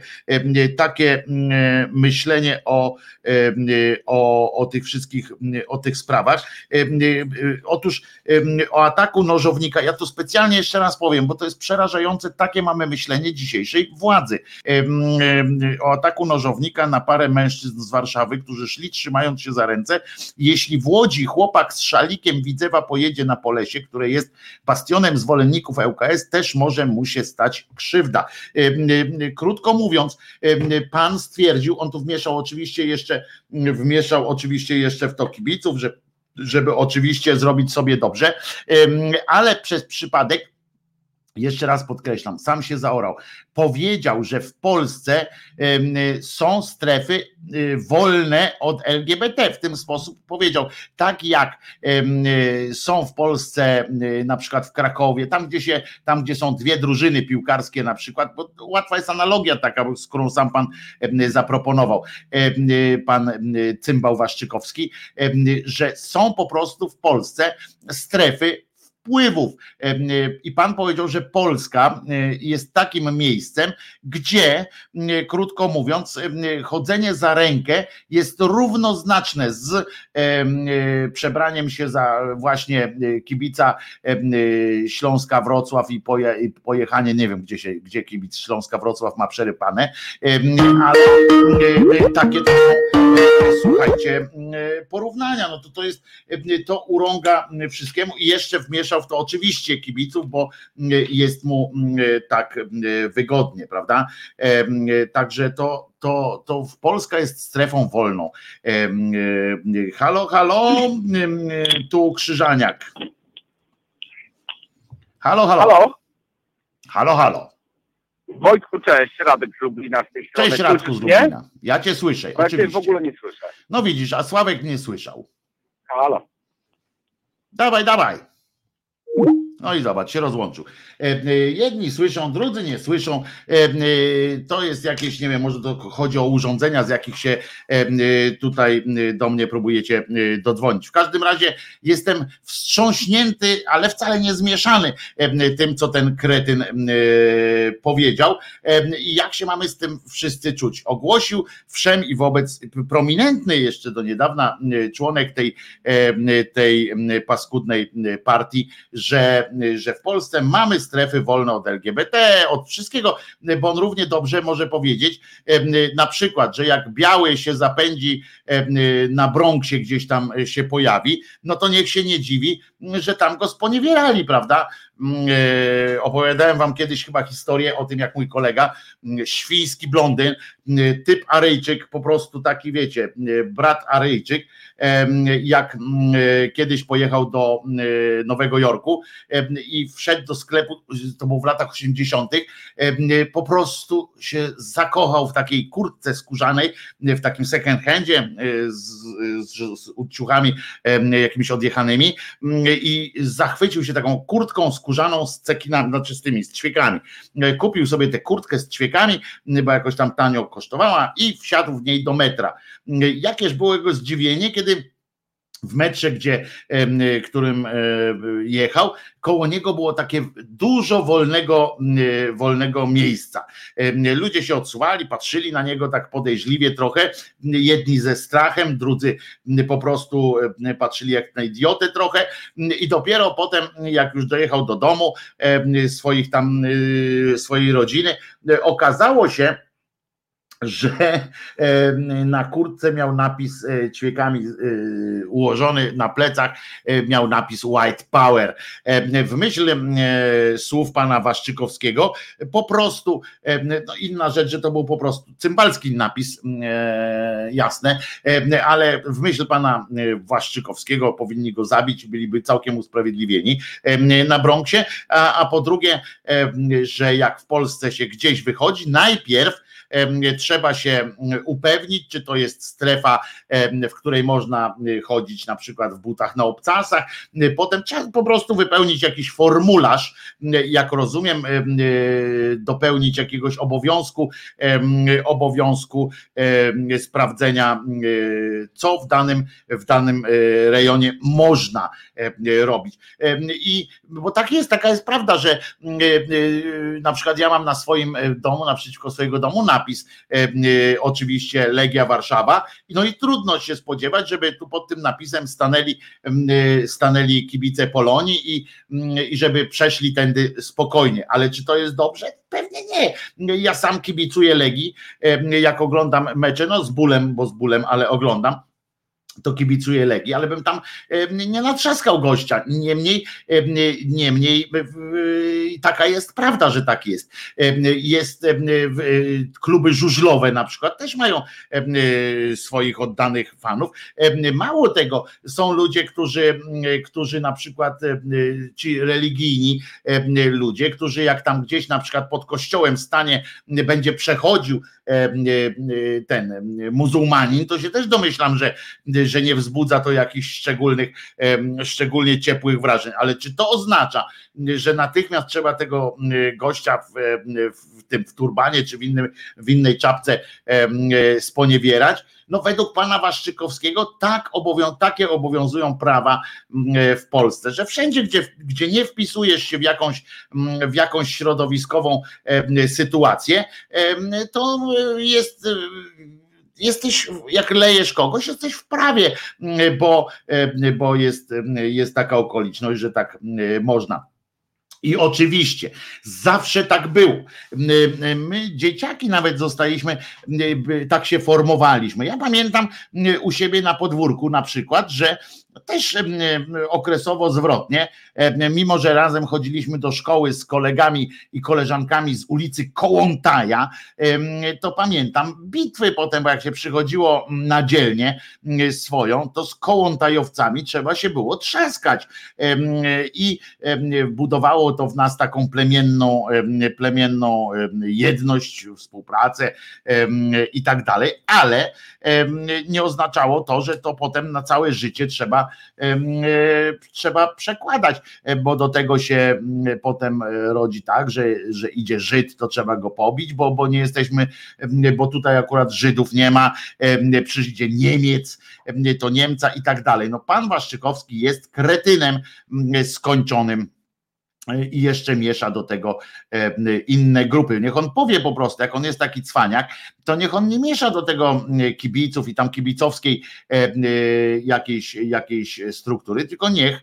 takie mm, myślenie o, o, o tych wszystkich, mm, o tych sprawach. E, e, Otóż o ataku nożownika, ja to specjalnie jeszcze raz powiem, bo to jest przerażające, takie mamy myślenie dzisiejszej władzy. O ataku nożownika na parę mężczyzn z Warszawy, którzy szli trzymając się za ręce. Jeśli w Łodzi chłopak z szalikiem Widzewa pojedzie na Polesie, które jest bastionem zwolenników ŁKS, też może mu się stać krzywda. Em, em, Krótko mówiąc, em, pan stwierdził, on tu wmieszał oczywiście jeszcze, wmieszał oczywiście jeszcze w to kibiców, że żeby oczywiście zrobić sobie dobrze, ale przez przypadek jeszcze raz podkreślam, sam się zaorał. Powiedział, że w Polsce są strefy y, wolne od LGBT. W ten sposób powiedział, tak jak są w Polsce, y, na przykład w Krakowie, tam gdzie się, tam gdzie są dwie drużyny piłkarskie na przykład, bo łatwa jest analogia taka, z którą sam pan zaproponował, pan Cymbał Waszczykowski, że są po prostu w Polsce strefy wpływów. Em, y, I pan powiedział, że Polska y, jest takim miejscem, gdzie, krótko mówiąc, chodzenie za rękę jest równoznaczne z em, przebraniem się za właśnie kibica Śląska Wrocław i poje, i pojechanie, nie wiem gdzie się, gdzie kibic Śląska Wrocław ma przerypane, ale takie to słuchajcie, porównania, no to to jest, to urąga wszystkiemu i jeszcze wmieszał w to oczywiście kibiców, bo y, jest mu y, tak y, wygodnie, prawda? Także to, to, to w Polska jest strefą wolną. Y, Halo, halo, tu Krzyżaniak. Halo, halo. Halo? Halo, halo. Wojtku, cześć, Radek z Lublina z tej strony. Cześć Radku z Słyszysz mnie? Lublina. Ja cię słyszę, Bo ja cię w ogóle nie słyszę. No widzisz, a Sławek nie słyszał. Halo. Dawaj, dawaj. No i zobacz, się rozłączył. E, e, Jedni słyszą, drudzy nie słyszą. E, To jest jakieś, nie wiem, może to chodzi o urządzenia, z jakich się tutaj do mnie próbujecie dodzwonić. W każdym razie jestem wstrząśnięty, ale wcale nie zmieszany tym, co ten kretyn powiedział. I jak się mamy z tym wszyscy czuć? Ogłosił wszem i wobec prominentny jeszcze do niedawna członek tej, tej paskudnej partii, że, że w Polsce mamy strefy wolne od LGBT, od wszystkiego, bo on równie dobrze może powiedzieć, e, na przykład, że jak biały się zapędzi na Bronxie gdzieś tam się pojawi, no to niech się nie dziwi, że tam go sponiewierali, prawda? Mm, e, Opowiadałem wam kiedyś chyba historię o tym, jak mój kolega, mm, świński blondyn, mm, typ Aryjczyk, po prostu taki wiecie, brat Aryjczyk, jak e, kiedyś pojechał do e, Nowego Jorku i wszedł do sklepu, to było w latach 80., em, po prostu się zakochał w takiej kurtce skórzanej, w takim second handzie z, z, z jakimiś odjechanymi i zachwycił się taką kurtką skórzaną z cekinami, znaczy z tymi, z ćwiekami. E, Kupił sobie tę kurtkę z ćwiekami, m, bo jakoś tam tanio kosztowała i wsiadł w niej do metra. M, Jakież było jego zdziwienie, kiedy w metrze, gdzie, którym e, jechał, koło niego było takie dużo wolnego, wolnego miejsca. Ludzie się odsuwali, patrzyli na niego tak podejrzliwie trochę, jedni ze strachem, drudzy po prostu patrzyli jak na idiotę trochę i dopiero potem, jak już dojechał do domu swoich tam, swojej rodziny, okazało się, że na kurtce miał napis e, ćwiekami e, ułożony na plecach, e, miał napis White Power. W myśl słów pana Waszczykowskiego, po prostu, no inna rzecz, że to był po prostu cymbalski napis, jasne, ale w myśl pana Waszczykowskiego powinni go zabić, byliby całkiem usprawiedliwieni na Bronxie, a, a po drugie, że jak w Polsce się gdzieś wychodzi, najpierw trzeba się upewnić, czy to jest strefa, w której można chodzić na przykład w butach na obcasach. Potem trzeba po prostu wypełnić jakiś formularz, jak rozumiem, dopełnić jakiegoś obowiązku, obowiązku sprawdzenia, co w danym, w danym rejonie można robić. I bo tak jest, taka jest prawda, że na przykład ja mam na swoim domu, naprzeciwko swojego domu na napis, e, e, oczywiście Legia Warszawa. No i trudno się spodziewać, żeby tu pod tym napisem stanęli, e, stanęli kibice Polonii i, i żeby przeszli tędy spokojnie. Ale czy to jest dobrze? Pewnie nie. Ja sam kibicuję Legii, jak oglądam mecze, no z bólem, bo z bólem, ale oglądam to kibicuję Legii, ale bym tam nie natrzaskał gościa. Niemniej, niemniej taka jest prawda, że tak jest. Jest kluby żużlowe na przykład też mają swoich oddanych fanów. Mało tego, są ludzie, którzy, którzy na przykład ci religijni ludzie, którzy jak tam gdzieś na przykład pod kościołem stanie, będzie przechodził ten muzułmanin, to się też domyślam, że że nie wzbudza to jakichś szczególnych, szczególnie ciepłych wrażeń. Ale czy to oznacza, że natychmiast trzeba tego gościa w, w tym w turbanie czy w, innym, w innej czapce sponiewierać? No według pana Waszczykowskiego tak obowią, takie obowiązują prawa w Polsce, że wszędzie, gdzie, gdzie nie wpisujesz się w jakąś, w jakąś środowiskową sytuację, to jest jesteś, jak lejesz kogoś, jesteś w prawie, bo, bo jest, jest taka okoliczność, że tak można. I oczywiście, zawsze tak było. My, dzieciaki, nawet zostaliśmy, tak się formowaliśmy. Ja pamiętam u siebie na podwórku na przykład, że też okresowo zwrotnie, mimo że razem chodziliśmy do szkoły z kolegami i koleżankami z ulicy Kołątaja, to pamiętam bitwy potem, bo jak się przychodziło na dzielnię swoją, to z kołątajowcami trzeba się było trzaskać. I budowało to w nas taką plemienną, plemienną jedność, współpracę i tak dalej, ale nie oznaczało to, że to potem na całe życie trzeba, e, trzeba przekładać, e, bo do tego się potem e, rodzi tak, że, że idzie Żyd, to trzeba go pobić, bo, bo nie jesteśmy, bo tutaj akurat Żydów nie ma, przyjdzie Niemiec, to Niemca i tak dalej. No pan Waszczykowski jest kretynem skończonym i jeszcze miesza do tego e, inne grupy. Niech on powie po prostu, jak on jest taki cwaniak, to niech on nie miesza do tego kibiców i tam kibicowskiej e, e, jakiejś, jakiejś struktury, tylko niech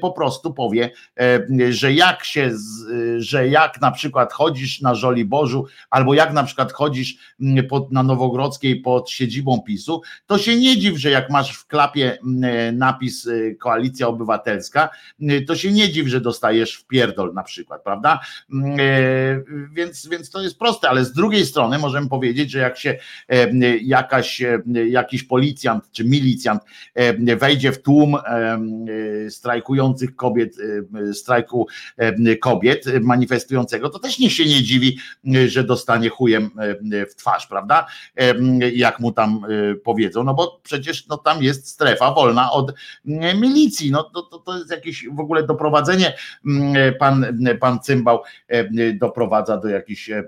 po prostu powie, że jak się, że jak na przykład chodzisz na Żoli Bożu, albo jak na przykład chodzisz pod, na Nowogrodzkiej pod siedzibą PiSu, to się nie dziw, że jak masz w klapie napis Koalicja Obywatelska, to się nie dziw, że dostajesz w pierdol na przykład, prawda? Mm, e, więc, więc to jest proste, ale z drugiej strony możemy powiedzieć, że jak się e, jakaś, e, jakiś policjant czy milicjant wejdzie w tłum strajkujących kobiet, strajku kobiet manifestującego, to też niech się nie dziwi, że dostanie chujem w twarz, prawda? Jak mu tam powiedzą, no bo przecież no, tam jest strefa wolna od milicji, no to, to, to jest jakieś w ogóle doprowadzenie pan, pan cymbał e, doprowadza do jakichś, e,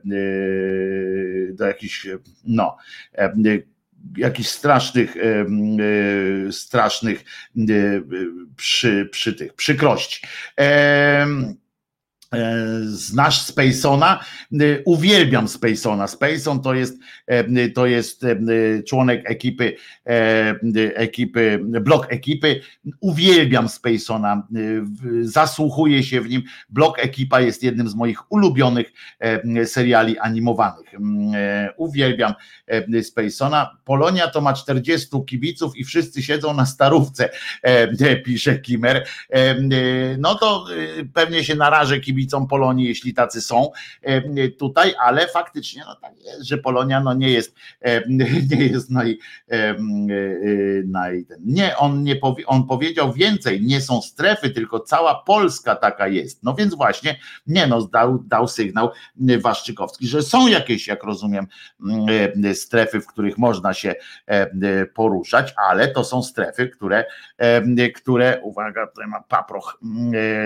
do jakichś no, e, jakichś strasznych, strasznych przy, przy tych przykrości. E, znasz Spacona? E, uwielbiam Spacona. Spacon to jest, e, to jest członek ekipy, ekipy, blok ekipy. Uwielbiam Spacona. Zasłuchuję się w nim. Blok ekipa jest jednym z moich ulubionych seriali animowanych. Uwielbiam Spacona. Polonia to ma 40 kibiców i wszyscy siedzą na starówce, pisze Kimer. No to pewnie się narażę kibiców kibicom Polonii, jeśli tacy są e, tutaj, ale faktycznie no tak jest, że Polonia no nie jest e, nie jest naj, e, naj nie, on nie powie, on powiedział więcej, nie są strefy, tylko cała Polska taka jest. No więc właśnie, nie no, dał, dał sygnał Waszczykowski, że są jakieś, jak rozumiem, strefy, w których można się poruszać, ale to są strefy, które, które uwaga, tutaj mam paproch,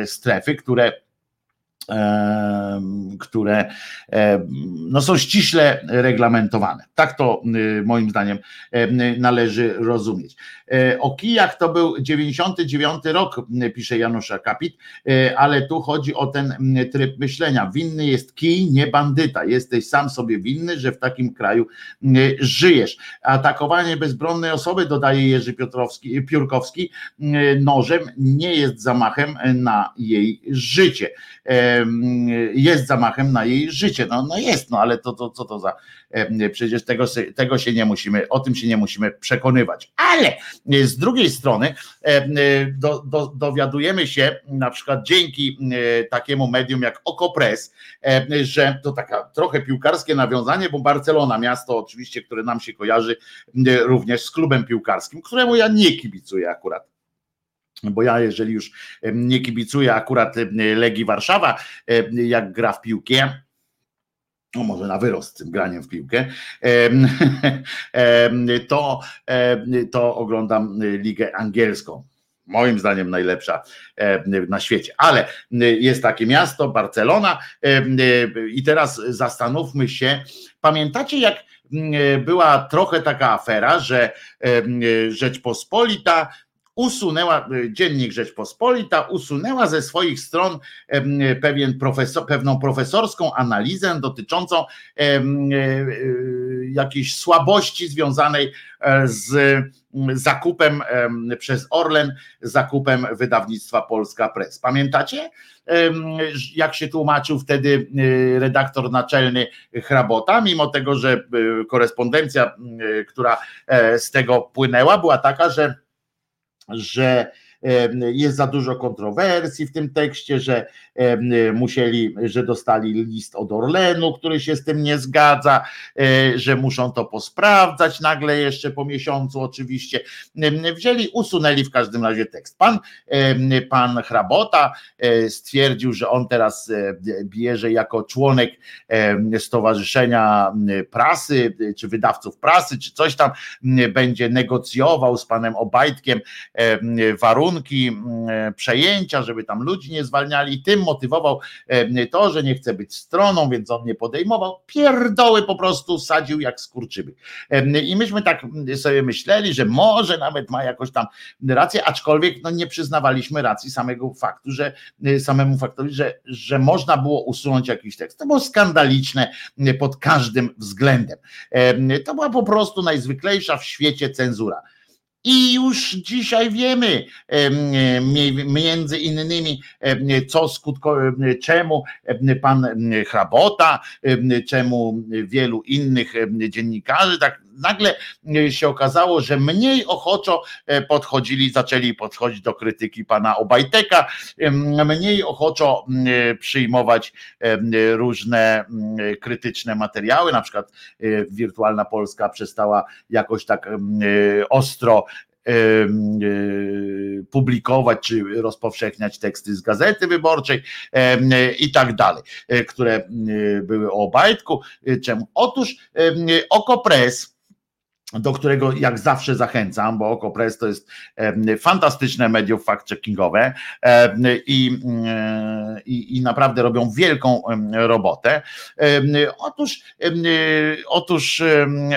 strefy, które które no są ściśle reglamentowane. Tak to y, moim zdaniem należy rozumieć. E, o kijach to był 99 rok, pisze Janusz Akapit, e, ale tu chodzi o ten tryb myślenia. Winny jest kij, nie bandyta. Jesteś sam sobie winny, że w takim kraju żyjesz. Atakowanie bezbronnej osoby, dodaje Jerzy Piotrowski, Piórkowski, nożem nie jest zamachem na jej życie. Jest zamachem na jej życie. No, no jest, no ale to, to co to za przecież tego, tego się nie musimy, o tym się nie musimy przekonywać. Ale z drugiej strony do, do, dowiadujemy się na przykład dzięki takiemu medium jak Okopres, że to taka trochę piłkarskie nawiązanie, bo Barcelona, miasto oczywiście, które nam się kojarzy również z klubem piłkarskim, któremu ja nie kibicuję akurat bo ja, jeżeli już nie kibicuję akurat Legii Warszawa, jak gra w piłkę, no może na wyrost tym graniem w piłkę, to, to oglądam ligę angielską. Moim zdaniem najlepsza na świecie. Ale jest takie miasto, Barcelona, i teraz zastanówmy się. Pamiętacie, jak była trochę taka afera, że Rzeczpospolita usunęła, y, dziennik Rzeczpospolita usunęła ze swoich stron pewien profesor, pewną profesorską analizę dotyczącą e, e, jakiejś słabości związanej e, z zakupem przez Orlen, zakupem wydawnictwa Polska Press. Pamiętacie, jak się tłumaczył wtedy redaktor naczelny Hrabota, mimo tego, że korespondencja, która z tego płynęła, była taka, że że jest za dużo kontrowersji w tym tekście, że musieli, że dostali list od Orlenu, który się z tym nie zgadza, e, że muszą to posprawdzać nagle jeszcze po miesiącu oczywiście. Wzięli, usunęli w każdym razie tekst. Pan, pan Hrabota e, stwierdził, że on teraz e, bierze jako członek Stowarzyszenia Prasy, czy wydawców prasy, czy coś tam, będzie negocjował z panem Obajtkiem warunki przejęcia, żeby tam ludzi nie zwalniali. Tym motywował e, to, że nie chce być stroną, więc on nie podejmował. Pierdoły po prostu sadził jak skurczyby. E, I myśmy tak sobie myśleli, że może nawet ma jakoś tam rację, aczkolwiek no nie przyznawaliśmy racji samego faktu, że e, samemu faktowi, że, że można było usunąć jakiś tekst. To było skandaliczne pod każdym względem. To była po prostu najzwyklejsza w świecie cenzura. I już dzisiaj wiemy między innymi, co skutko, czemu pan Hrabota, czemu wielu innych dziennikarzy tak nagle się okazało, że mniej ochoczo e, podchodzili, zaczęli podchodzić do krytyki pana Obajteka, mniej ochoczo przyjmować różne krytyczne materiały, na przykład e, Wirtualna Polska przestała jakoś tak ostro publikować czy rozpowszechniać teksty z gazety wyborczej i tak dalej, e, które były o Obajtku. Czemu? Otóż Okopres do którego jak zawsze zachęcam, bo OkoPress to jest fantastyczne medium fact-checkingowe i, i, i naprawdę robią wielką robotę. Otóż, otóż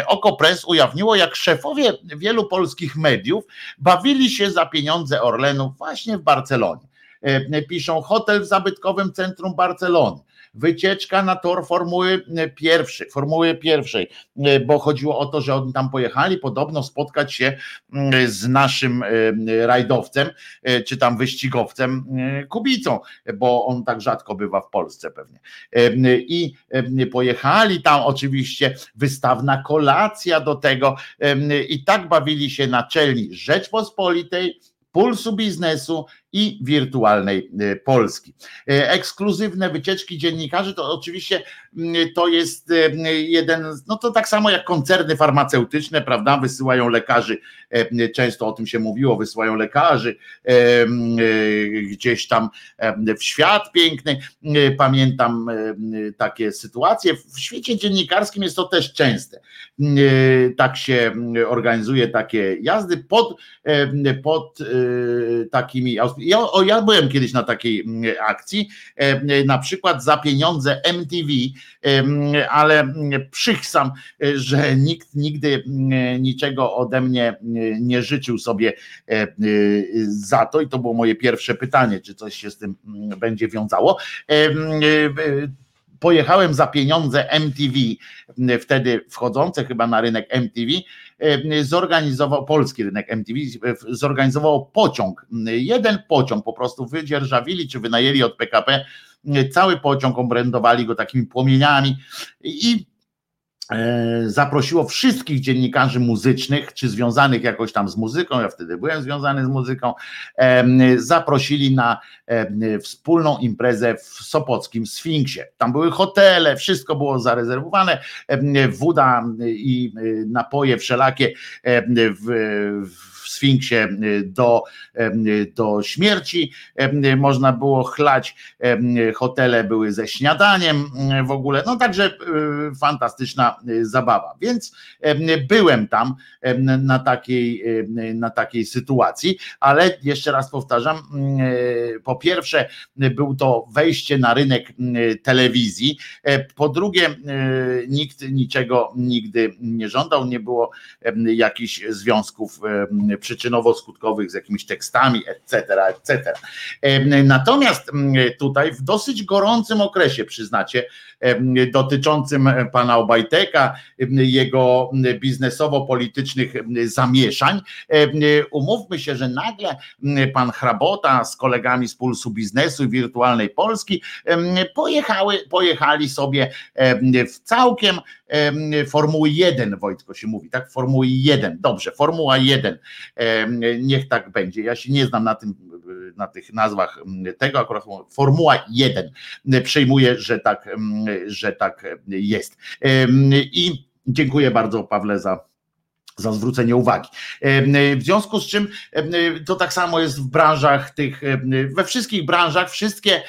OkoPress ujawniło, jak szefowie wielu polskich mediów bawili się za pieniądze Orlenu właśnie w Barcelonie. Piszą hotel w zabytkowym centrum Barcelony wycieczka na tor Formuły pierwszej, Formuły pierwszej, bo chodziło o to, że oni tam pojechali podobno spotkać się mm, z naszym e, rajdowcem, e, czy tam wyścigowcem e, Kubicą, bo on tak rzadko bywa w Polsce pewnie. I pojechali tam oczywiście wystawna kolacja do tego i tak bawili się naczelni Rzeczpospolitej, Pulsu Biznesu i wirtualnej y, Polski. Y, ekskluzywne wycieczki dziennikarzy to oczywiście to jest y, jeden, no to tak samo jak koncerny farmaceutyczne, prawda? Wysyłają lekarzy, często o tym się mówiło, wysyłają lekarzy gdzieś tam w świat piękny. Pamiętam takie sytuacje. W świecie dziennikarskim jest to też częste. Tak się organizuje takie jazdy pod, pod takimi ja, ja byłem kiedyś na takiej akcji, e, na przykład za pieniądze MTV, ale przychsam, e, że nikt nigdy niczego ode mnie nie życzył sobie e, za to. I to było moje pierwsze pytanie, czy coś się z tym będzie wiązało pojechałem za pieniądze MTV, wtedy wchodzące chyba na rynek MTV, zorganizował, polski rynek MTV, zorganizował pociąg, jeden pociąg po prostu wydzierżawili czy wynajęli od PKP, cały pociąg obrędowali go takimi płomieniami i zaprosiło wszystkich dziennikarzy muzycznych, czy związanych jakoś tam z muzyką, ja wtedy byłem związany z muzyką, zaprosili na wspólną imprezę w Sopockim Sfinksie. Tam były hotele, wszystko było zarezerwowane, woda i e, napoje wszelakie w, w Sfinksie y, do, y, do śmierci. Y, można było chlać, hotele były ze śniadaniem w ogóle. No także fantastyczna zabawa. Więc byłem tam na takiej, na takiej sytuacji, ale jeszcze raz powtarzam, po pierwsze był to wejście na rynek telewizji, po drugie nikt niczego nigdy nie żądał, nie było jakichś związków przyczynowo-skutkowych z jakimiś tekstami, etc., etc. Natomiast tutaj w dosyć gorącym okresie, przyznacie, dotyczącym pana Obajteka, jego biznesowo-politycznych zamieszań, umówmy się, że nagle pan Hrabota z kolegami z Pulsu Biznesu i Wirtualnej Polski pojechały, pojechali sobie w całkiem Formuły 1, Wojtko się mówi, tak? Formuły 1, dobrze, Formuła 1, niech tak będzie. Ja się nie znam na tym, na tych nazwach tego, akurat Formuła 1 przejmuję, że tak, że tak jest. I dziękuję bardzo Pawle za za zwrócenie uwagi. W związku z czym to tak samo jest w branżach tych, we wszystkich branżach, wszystkie,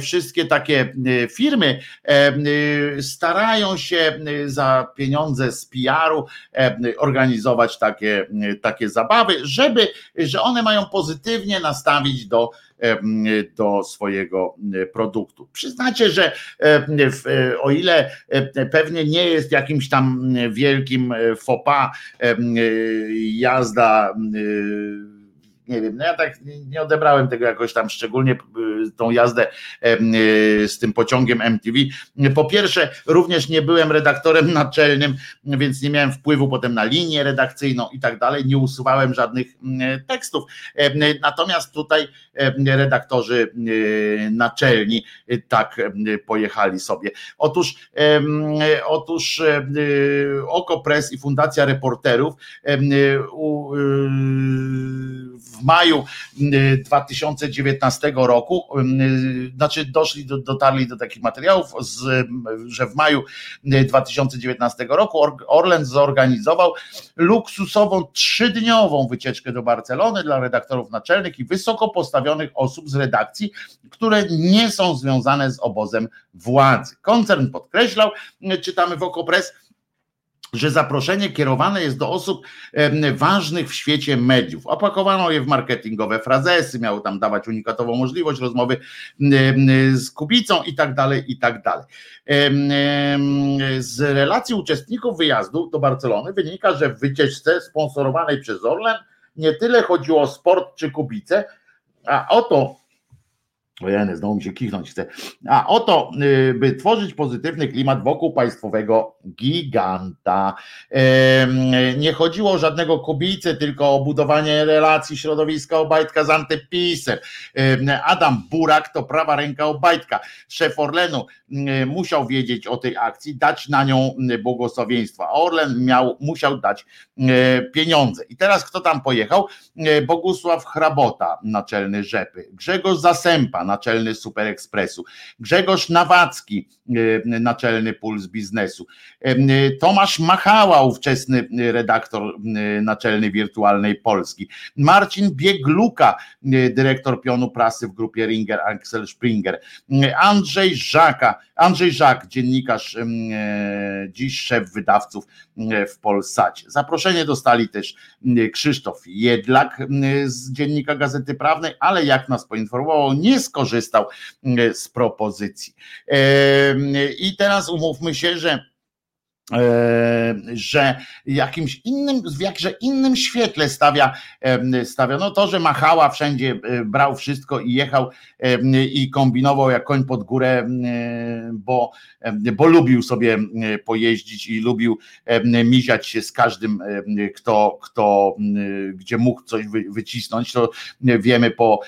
wszystkie takie firmy starają się za pieniądze z PR-u organizować takie, takie zabawy, żeby, że one mają pozytywnie nastawić do do swojego produktu. Przyznacie, że o ile pewnie nie jest jakimś tam wielkim fopa jazda nie wiem, no ja tak nie odebrałem tego jakoś tam szczególnie y, tą jazdę y, z tym pociągiem MTV. Po pierwsze, również nie byłem redaktorem naczelnym, więc nie miałem wpływu potem na linię redakcyjną i tak dalej, nie usuwałem żadnych tekstów. Natomiast tutaj redaktorzy y, naczelni tak pojechali sobie. Otóż, otóż Okopres i Fundacja Reporterów w maju 2019 y, roku, y, znaczy doszli, do, dotarli do takich materiałów, z, że w maju 2019 y, roku Orlen zorganizował luksusową trzydniową wycieczkę do Barcelony dla redaktorów naczelnych i wysoko postawionych osób z redakcji, które nie są związane z obozem władzy. Koncern podkreślał, czytamy w Okopres, że zaproszenie kierowane jest do osób ważnych w świecie mediów. Opakowano je w marketingowe frazesy, miało tam dawać unikatową możliwość rozmowy z Kubicą i tak dalej, i tak dalej. Z relacji uczestników wyjazdu do Barcelony wynika, że w wycieczce sponsorowanej przez Orlen nie tyle chodziło o sport czy Kubicę, a o to, Ojeny, znowu mi się kichnąć chce. A oto, y, by tworzyć pozytywny klimat wokół państwowego giganta. Nie chodziło o żadnego kubicy, tylko o budowanie relacji środowiska Obajtka z antypisem. Adam Burak to prawa ręka Obajtka. Szef Orlenu y, musiał wiedzieć o tej akcji, dać na nią y, błogosławieństwa. Orlen miał, musiał dać pieniądze. I teraz kto tam pojechał? Bogusław Hrabota, naczelny Rzepy. Grzegorz Zasępa, naczelny Super Expressu, Grzegorz Nawacki, e, naczelny Puls Biznesu, e, Tomasz Machała, ówczesny redaktor naczelny Wirtualnej Polski, Marcin Biegluka, dyrektor pionu prasy w grupie Ringer Axel Springer, Andrzej Żaka, Andrzej Żak, dziennikarz, dziś szef wydawców w Polsacie. Zaproszenie dostali też Krzysztof Jedlak z dziennika Gazety Prawnej, ale jak nas poinformował, nie skorzystał z propozycji. I teraz umówmy się, że E, że jakimś innym, w jakże innym świetle stawia, stawia. No to, że machała wszędzie, e, brał wszystko i jechał i kombinował jak koń pod górę, bo, bo lubił sobie pojeździć i lubił miziać się z każdym, kto, kto gdzie mógł coś wycisnąć, to wiemy po,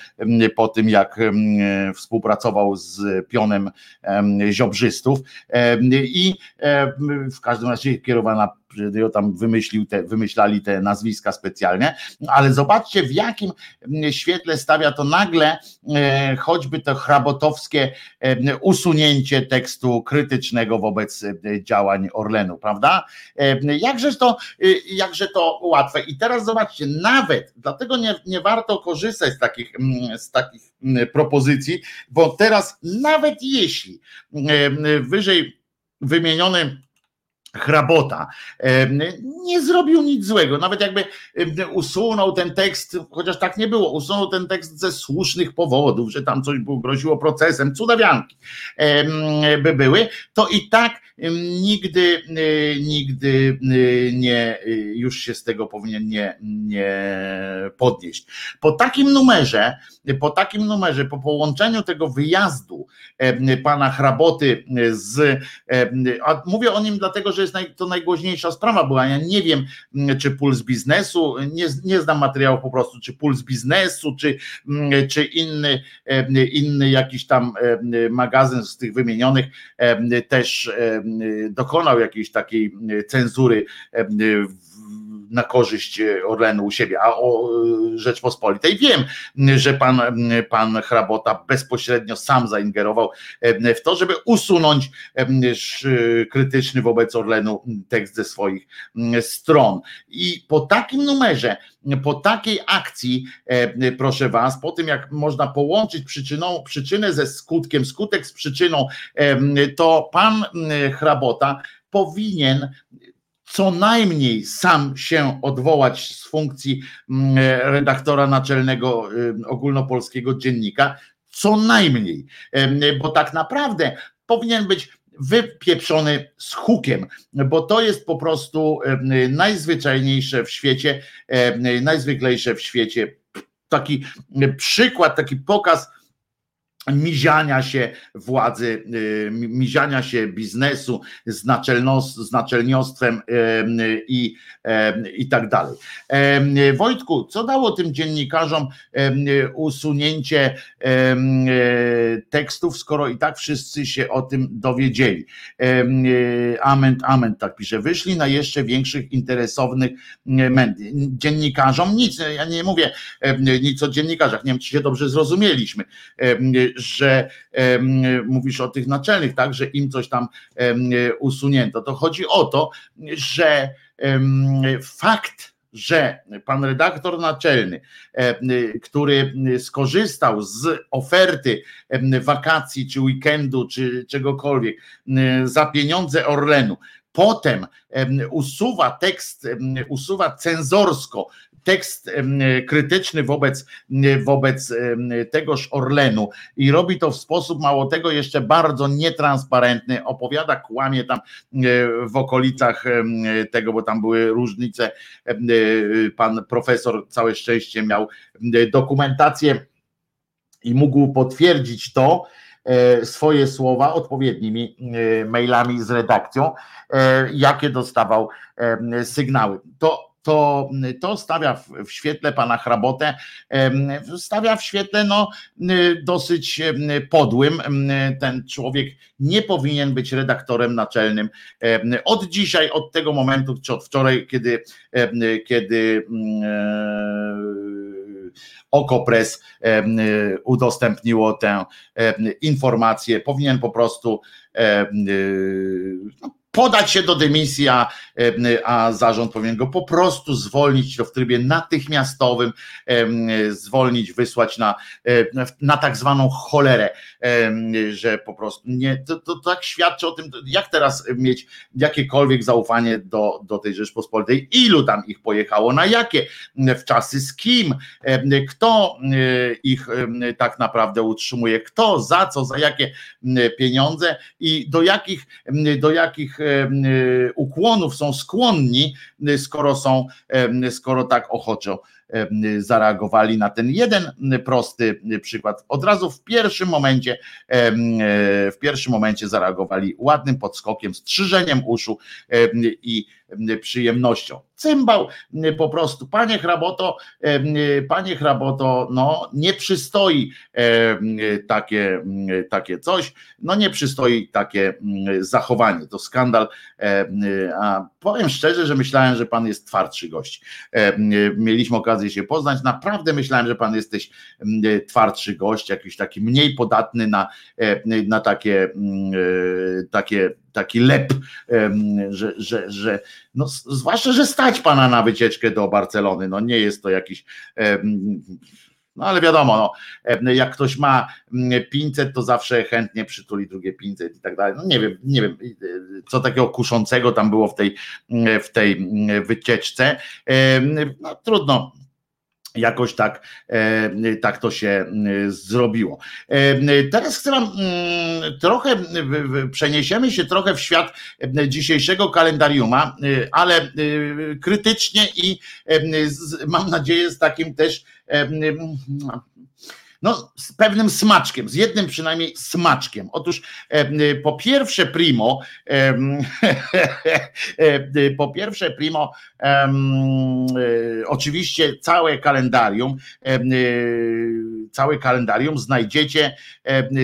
po tym, jak współpracował z pionem ziobrzystów. I w każdym razie kierowana, tam wymyślił te, wymyślali te nazwiska specjalnie, ale zobaczcie w jakim świetle stawia to nagle e, choćby to hrabotowskie e, usunięcie tekstu krytycznego wobec e, działań Orlenu, prawda? Jakże to, jakże to łatwe. I teraz zobaczcie, nawet dlatego nie, nie warto korzystać z takich, z takich propozycji, bo teraz nawet jeśli wyżej wymieniony hrabota. Nie zrobił nic złego, nawet jakby usunął ten tekst, chociaż tak nie było, usunął ten tekst ze słusznych powodów, że tam coś było, groziło procesem, cudawianki by były, to i tak nigdy, y, nigdy y, nie, y, już się z tego powinien nie, nie podnieść. Po takim numerze, po takim numerze, po połączeniu tego wyjazdu pana hraboty z, a mówię o nim dlatego, że jest naj, to najgłośniejsza sprawa była. Ja nie wiem, czy puls biznesu, nie, nie znam materiału po prostu, czy puls biznesu, czy, czy inny, inny jakiś tam magazyn z tych wymienionych też dokonał jakiejś takiej cenzury na korzyść Orlenu u siebie, a o Rzeczpospolitej wiem, że pan, pan Hrabota bezpośrednio sam zaingerował w to, żeby usunąć krytyczny wobec Orlenu tekst ze swoich stron. I po takim numerze, po takiej akcji, proszę was, po tym jak można połączyć przyczyną, przyczynę ze skutkiem, skutek z przyczyną, to pan Hrabota powinien co najmniej sam się odwołać z funkcji mm, redaktora naczelnego y, ogólnopolskiego dziennika, co najmniej, bo tak naprawdę powinien być wypieprzony z hukiem, bo to jest po prostu najzwyczajniejsze w świecie, najzwyklejsze w świecie. Taki przykład, taki pokaz miziania się władzy, y, miziania się biznesu z, z naczelniostwem i, i tak dalej. Wojtku, co dało tym dziennikarzom usunięcie tekstów, skoro i tak wszyscy się o tym dowiedzieli? Amen, amen, tak pisze. Wyszli na jeszcze większych interesownych dziennikarzom nic. Ja nie mówię nic o dziennikarzach, nie wiem, czy się dobrze zrozumieliśmy że mówisz o tych naczelnych, tak, że im coś tam usunięto. To chodzi o to, że fakt, że pan redaktor naczelny, który skorzystał z oferty wakacji, czy weekendu, czy czegokolwiek za pieniądze Orlenu, potem usuwa tekst, usuwa cenzorsko tekst krytyczny wobec, wobec tegoż Orlenu. I robi to w sposób mało tego jeszcze bardzo nietransparentny, opowiada, kłamie tam w okolicach tego, bo tam były różnice, pan profesor całe szczęście miał dokumentację i mógł potwierdzić to, e, swoje słowa odpowiednimi e, mailami z redakcją, e, jakie dostawał sygnały. To to, to stawia w, w świetle pana Hrabotę, stawia w świetle no, dosyć podłym. Ten człowiek nie powinien być redaktorem naczelnym. Od dzisiaj, od tego momentu, czy od wczoraj, kiedy, kiedy Okopres udostępniło tę informację, powinien po prostu no, podać się do dymisji, a, a zarząd powinien go po prostu zwolnić to w trybie natychmiastowym, zwolnić, wysłać na, na tak zwaną cholerę, że po prostu nie, to, to tak świadczy o tym, jak teraz mieć jakiekolwiek zaufanie do, do tej Rzeczpospolitej, ilu tam ich pojechało, na jakie w czasy, z kim, kto ich tak naprawdę utrzymuje, kto, za co, za jakie pieniądze i do jakich, do jakich ukłonów są skłonni, y, skoro są, skoro tak ochoczo zareagowali na ten jeden prosty przykład. Od razu w pierwszym momencie, w pierwszym momencie zareagowali ładnym podskokiem, strzyżeniem uszu i przyjemnością. Cymbał po prostu, panie hraboto, panie hraboto, no nie przystoi takie, takie coś, no nie przystoi takie zachowanie, to skandal, a powiem szczerze, że myślałem, że pan jest twardszy gość. Mieliśmy okazję się poznać, naprawdę myślałem, że pan jesteś twardszy gość, jakiś taki mniej podatny na, na takie, takie taki lep, że, że, że no, zwłaszcza, że stać pana na wycieczkę do Barcelony, no nie jest to jakiś no ale wiadomo, no, jak ktoś ma 500, to zawsze chętnie przytuli drugie 500 i tak dalej. No nie wiem, nie wiem, co takiego kuszącego tam było w tej, w tej wycieczce. No trudno, Jakoś tak, e, tak to się e, zrobiło. E, teraz chcę Wam trochę, przeniesiemy się trochę w świat dzisiejszego kalendariuma, ale krytycznie i mam nadzieję z takim też no, z pewnym smaczkiem, z jednym przynajmniej smaczkiem. Otóż e, po pierwsze primo, e, e, po pierwsze primo, e, oczywiście całe kalendarium, e, całe kalendarium znajdziecie,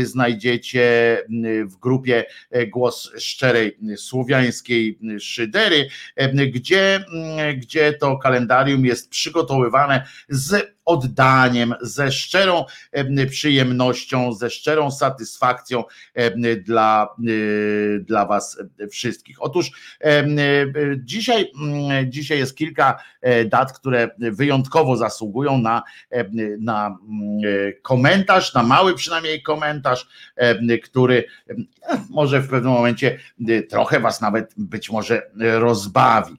znajdziecie w grupie Głos Szczerej Słowiańskiej Szydery, gdzie, gdzie to kalendarium jest przygotowywane z oddaniem, ze szczerą przyjemnością, ze szczerą satysfakcją dla, e, dla Was wszystkich. Otóż dzisiaj, mm, dzisiaj jest kilka e, dat, które wyjątkowo zasługują na, na mm, komentarz, na mały przynajmniej komentarz, który może w pewnym momencie trochę Was nawet być może rozbawi.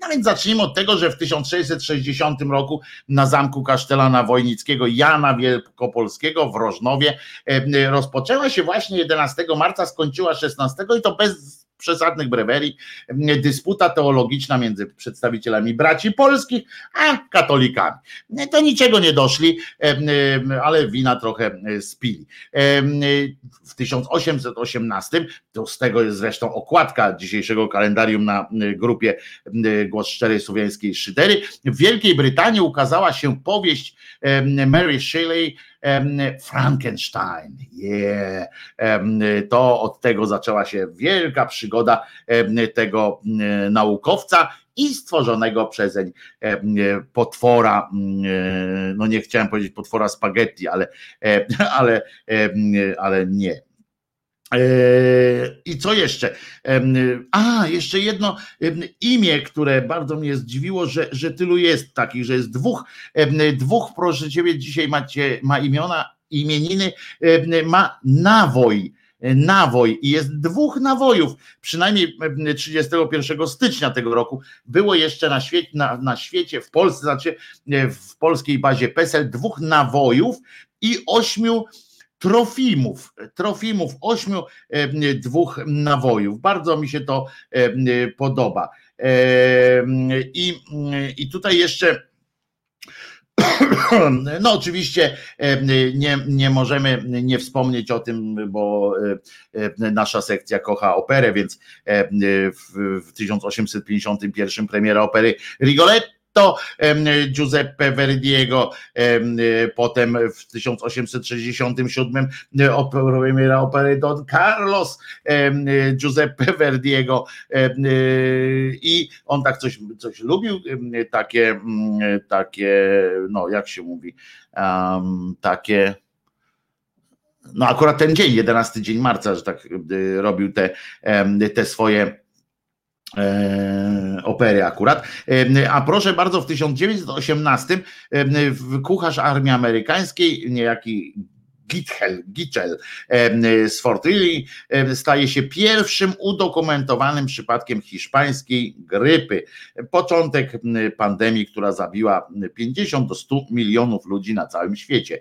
No więc zacznijmy od tego, że w 1660 roku na zamku kasztelana wojnickiego Jana Wielkopolskiego w Rożnowie rozpoczęła się właśnie 11 marca, skończyła 16 i to bez przesadnych brewerii, dysputa teologiczna między przedstawicielami braci polskich a katolikami. Do niczego nie doszli, ale wina trochę spili. W 1818, to z tego jest zresztą okładka dzisiejszego kalendarium na grupie Głos Szczerej Słowiańskiej Szydery, w Wielkiej Brytanii ukazała się powieść Mary Shelley Frankenstein. Yeah. To od tego zaczęła się wielka przygoda tego naukowca i stworzonego przezeń potwora, no nie chciałem powiedzieć potwora spaghetti, ale, ale, ale nie I co jeszcze? A, jeszcze jedno imię, które bardzo mnie zdziwiło, że, że tylu jest takich, że jest dwóch, dwóch, proszę ciebie, dzisiaj macie, ma imiona, imieniny, ma Nawoj. nawoj i jest dwóch nawojów, przynajmniej 31 stycznia tego roku było jeszcze na świecie, na, na świecie w Polsce, znaczy w polskiej bazie PESEL dwóch nawojów i ośmiu trofimów, trofimów, ośmiu dwóch nawojów. Bardzo mi się to podoba. I, i tutaj jeszcze no oczywiście nie, nie możemy nie wspomnieć o tym, bo nasza sekcja kocha operę, więc w 1851 premiera opery Rigoletto to Giuseppe Verdiego, potem w 1867 premiera opery Don Carlos Giuseppe Verdiego i on tak coś, coś lubił, takie, takie, no jak się mówi, takie no akurat ten dzień, 11 dzień marca, że tak robił te, te swoje E, opery akurat. E, a proszę bardzo, w 1918 e, kucharz armii amerykańskiej, niejaki Gitchel, Gitchel z Fortilli staje się pierwszym udokumentowanym przypadkiem hiszpańskiej grypy. Początek pandemii, która zabiła 50 do 100 milionów ludzi na całym świecie.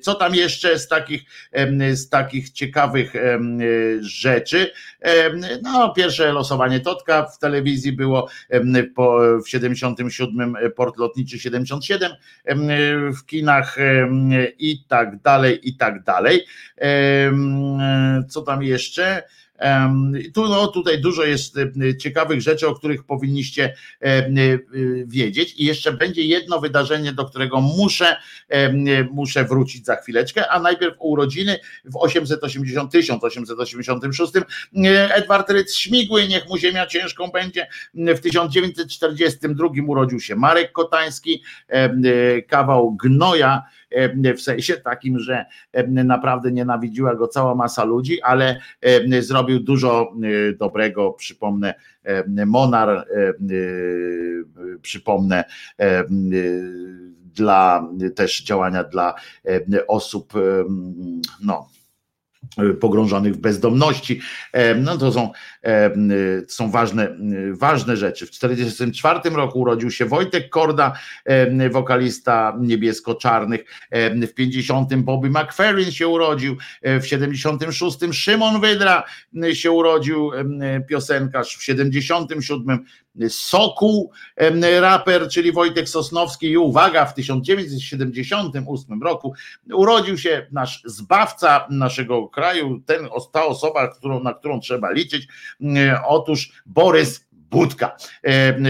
Co tam jeszcze z takich, z takich ciekawych rzeczy? No, pierwsze losowanie Totka w telewizji było w 77 port lotniczy 77 w kinach i tak tak dalej, i tak dalej. Co tam jeszcze? Tu, no, tutaj dużo jest ciekawych rzeczy, o których powinniście wiedzieć. I jeszcze będzie jedno wydarzenie, do którego muszę, muszę wrócić za chwileczkę, a najpierw urodziny w 880, 1886 Edward Rydz Śmigły, niech mu ziemia ciężką będzie. W 1942 urodził się Marek Kotański, kawał gnoja w sensie takim, że naprawdę nienawidziła go cała masa ludzi, ale zrobił dużo dobrego, przypomnę Monar, przypomnę dla też działania dla osób no pogrążonych w bezdomności. No to są, są ważne, ważne rzeczy. W 1944 roku urodził się Wojtek Korda, wokalista niebiesko-czarnych. W 50 Bobby McFerrin się urodził. W 76 Szymon Wydra się urodził, piosenkarz. W 77 Sokół, raper, czyli Wojtek Sosnowski. I uwaga, w 1978 roku urodził się nasz zbawca naszego kraju, ten, ta osoba, którą, na którą trzeba liczyć, otóż Borys Budka.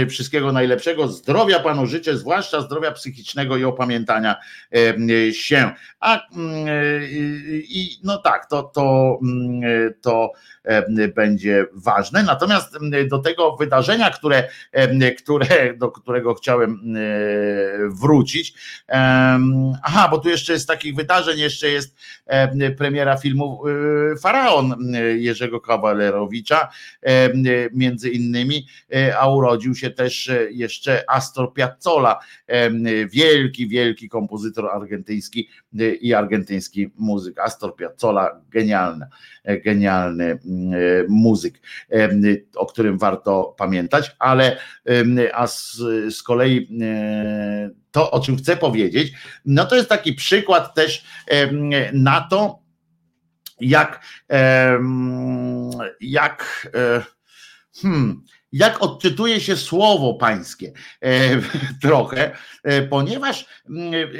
Wszystkiego najlepszego, zdrowia panu życzę, zwłaszcza zdrowia psychicznego i opamiętania się. A i no tak, to, to, to będzie ważne. Natomiast do tego wydarzenia, które, które, do którego chciałem wrócić. Aha, bo tu jeszcze jest takich wydarzeń, jeszcze jest premiera filmu Faraon Jerzego Kawalerowicza, między innymi, a urodził się też jeszcze Astor Piazzolla, wielki, wielki kompozytor argentyński i argentyński muzyk. Astor Piazzolla, genialny, genialny E, muzyk, e, o którym warto pamiętać, ale a z, z kolei e, to, o czym chcę powiedzieć, no to jest taki przykład też na to, jak, jak hmm, jak odczytuje się słowo pańskie e, trochę, e, ponieważ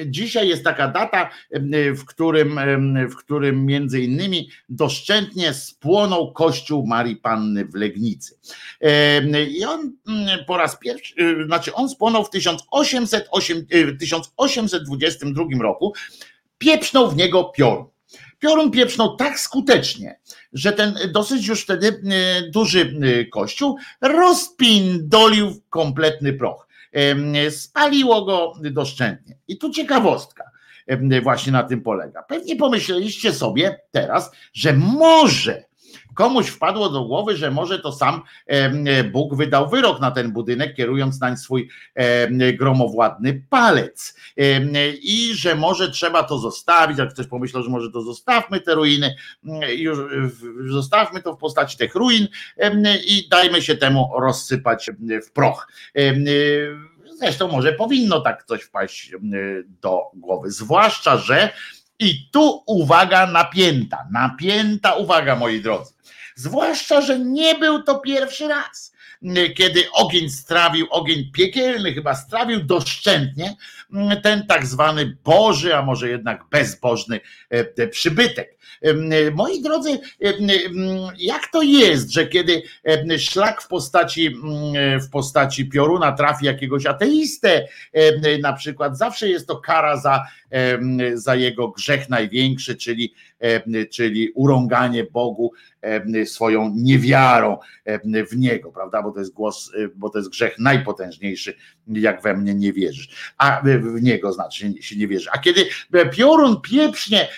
dzisiaj jest taka data, w którym, w którym między innymi doszczętnie spłonął kościół Marii Panny w Legnicy. I on po raz pierwszy, e, znaczy on spłonął w 1808, 1822 roku, pieprznął w niego piorun. Piorun pieprznął tak skutecznie, że ten dosyć już wtedy e, duży e, kościół rozpindolił kompletny proch. Spaliło go doszczętnie. I tu ciekawostka właśnie na tym polega. Pewnie pomyśleliście sobie teraz, że może komuś wpadło do głowy, że może to sam Bóg wydał wyrok na ten budynek, kierując nań swój gromowładny palec i że może trzeba to zostawić, jak ktoś pomyślał, że może to zostawmy te ruiny, już zostawmy to w postaci tych ruin i dajmy się temu rozsypać w proch. Zresztą może powinno tak coś wpaść do głowy, zwłaszcza, że i tu uwaga napięta, napięta uwaga moi drodzy. Zwłaszcza, że nie był to pierwszy raz, kiedy ogień strawił, ogień piekielny chyba strawił doszczętnie ten tak zwany Boży, a może jednak bezbożny e, przybytek. Moi drodzy, jak to jest, że kiedy szlak w postaci, w postaci pioruna trafi jakiegoś ateistę, na przykład, zawsze jest to kara za, za jego grzech największy, czyli, czyli urąganie Bogu swoją niewiarą w Niego, prawda? Bo to jest głos, bo to jest grzech najpotężniejszy, jak we mnie nie wierzysz. A w Niego znaczy się nie wierzy. A kiedy piorun pieprznie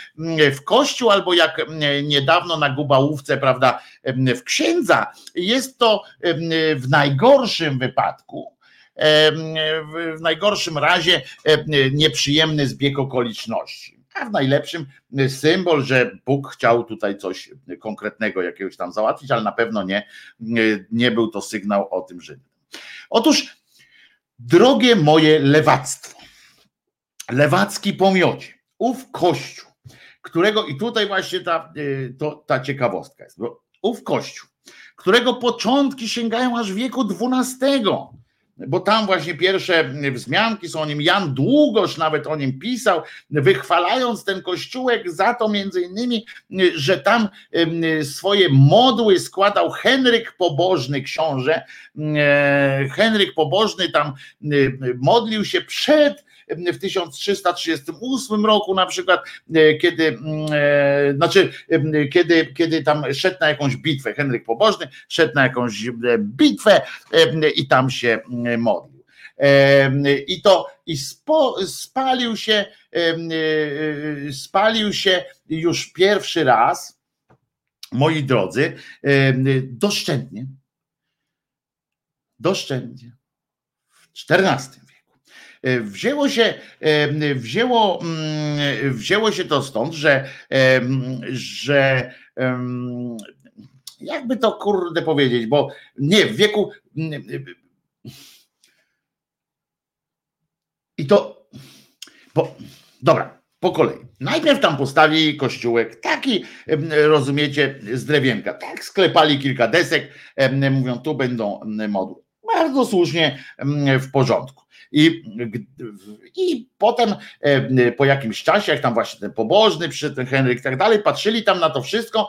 w kościół albo jak niedawno na Gubałówce, prawda, w księdza, jest to w najgorszym wypadku, w najgorszym razie nieprzyjemny zbieg okoliczności. A w najlepszym symbol, że Bóg chciał tutaj coś konkretnego jakiegoś tam załatwić, ale na pewno nie, nie był to sygnał o tym, że. Otóż, drogie moje lewactwo, lewacki pomiocie, ów kościół, którego i tutaj właśnie ta, y, to, ta ciekawostka jest, bo ów kościół, którego początki sięgają aż wieku XII, bo tam właśnie pierwsze wzmianki są o nim, Jan Długosz nawet o nim pisał, wychwalając ten kościółek za to między innymi, że tam swoje modły składał Henryk Pobożny, książę. E, Henryk Pobożny tam modlił się przed w 1338 roku na przykład, e, kiedy, mm, e, znaczy, kiedy, kiedy tam szedł na jakąś bitwę, Henryk Pobożny szedł na jakąś e, bitwę i tam się modlił. I to i spo, spalił się, spalił się już pierwszy raz, moi drodzy, doszczętnie. Doszczętnie. W XIV wzięło się, e, wzięło, mm, wzięło się to stąd, że, że jakby to kurde powiedzieć, bo nie, w wieku i to, bo, dobra, po kolei. Najpierw tam postawili kościółek, taki, rozumiecie, z drewienka. Tak, sklepali kilka desek, mówią, tu będą modły. Bardzo słusznie w porządku. I, I potem e, po jakimś czasie, jak tam właśnie ten pobożny przy ten Henryk i tak dalej, patrzyli tam na to wszystko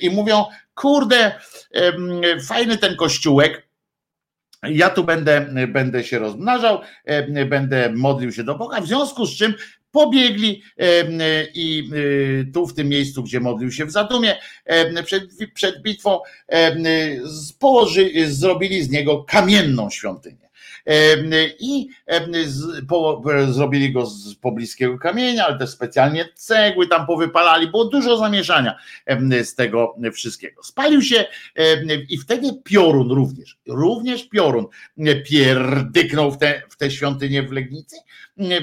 i mówią, kurde, fajny ten kościółek, ja tu będę, będę się rozmnażał, będę modlił się do Boga, w związku z czym pobiegli i e, tu w tym miejscu, gdzie modlił się w Zadumie przed, przed bitwą, położy, zrobili z niego kamienną świątynię i zrobili go z pobliskiego kamienia, ale też specjalnie cegły tam powypalali, było dużo zamieszania z tego wszystkiego. Spalił się i wtedy piorun również, również piorun pierdyknął w te, w te świątynie w Legnicy,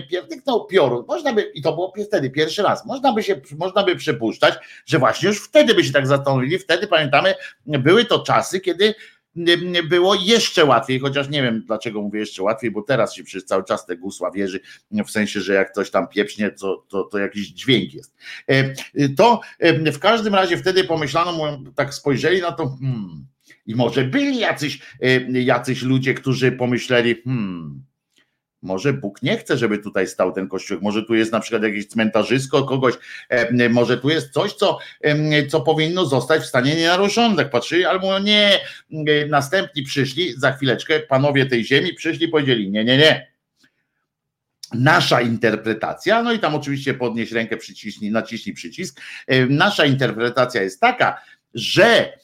pierdyknął piorun. Można by, i to było wtedy pierwszy raz, można by się, można by przypuszczać, że właśnie już wtedy by się tak zastanowili, wtedy pamiętamy, były to czasy, kiedy było jeszcze łatwiej, chociaż nie wiem dlaczego mówię jeszcze łatwiej, bo teraz się przez cały czas te gusła wierzy, w sensie, że jak ktoś tam pieprznie, to, to, to jakiś dźwięk jest. E, to w każdym razie wtedy pomyślano, tak spojrzeli na to, hmm, i może byli jacyś, jacyś ludzie, którzy pomyśleli, hmm, może Bóg nie chce, żeby tutaj stał ten kościół. Może tu jest na przykład jakieś cmentarzysko kogoś, może tu jest coś, co, co powinno zostać w stanie nienaruszone. Tak patrzyli, albo nie. Następni przyszli, za chwileczkę panowie tej ziemi przyszli powiedzieli: Nie, nie, nie. Nasza interpretacja, no i tam oczywiście podnieś rękę, przyciśnij, naciśnij przycisk. Nasza interpretacja jest taka, że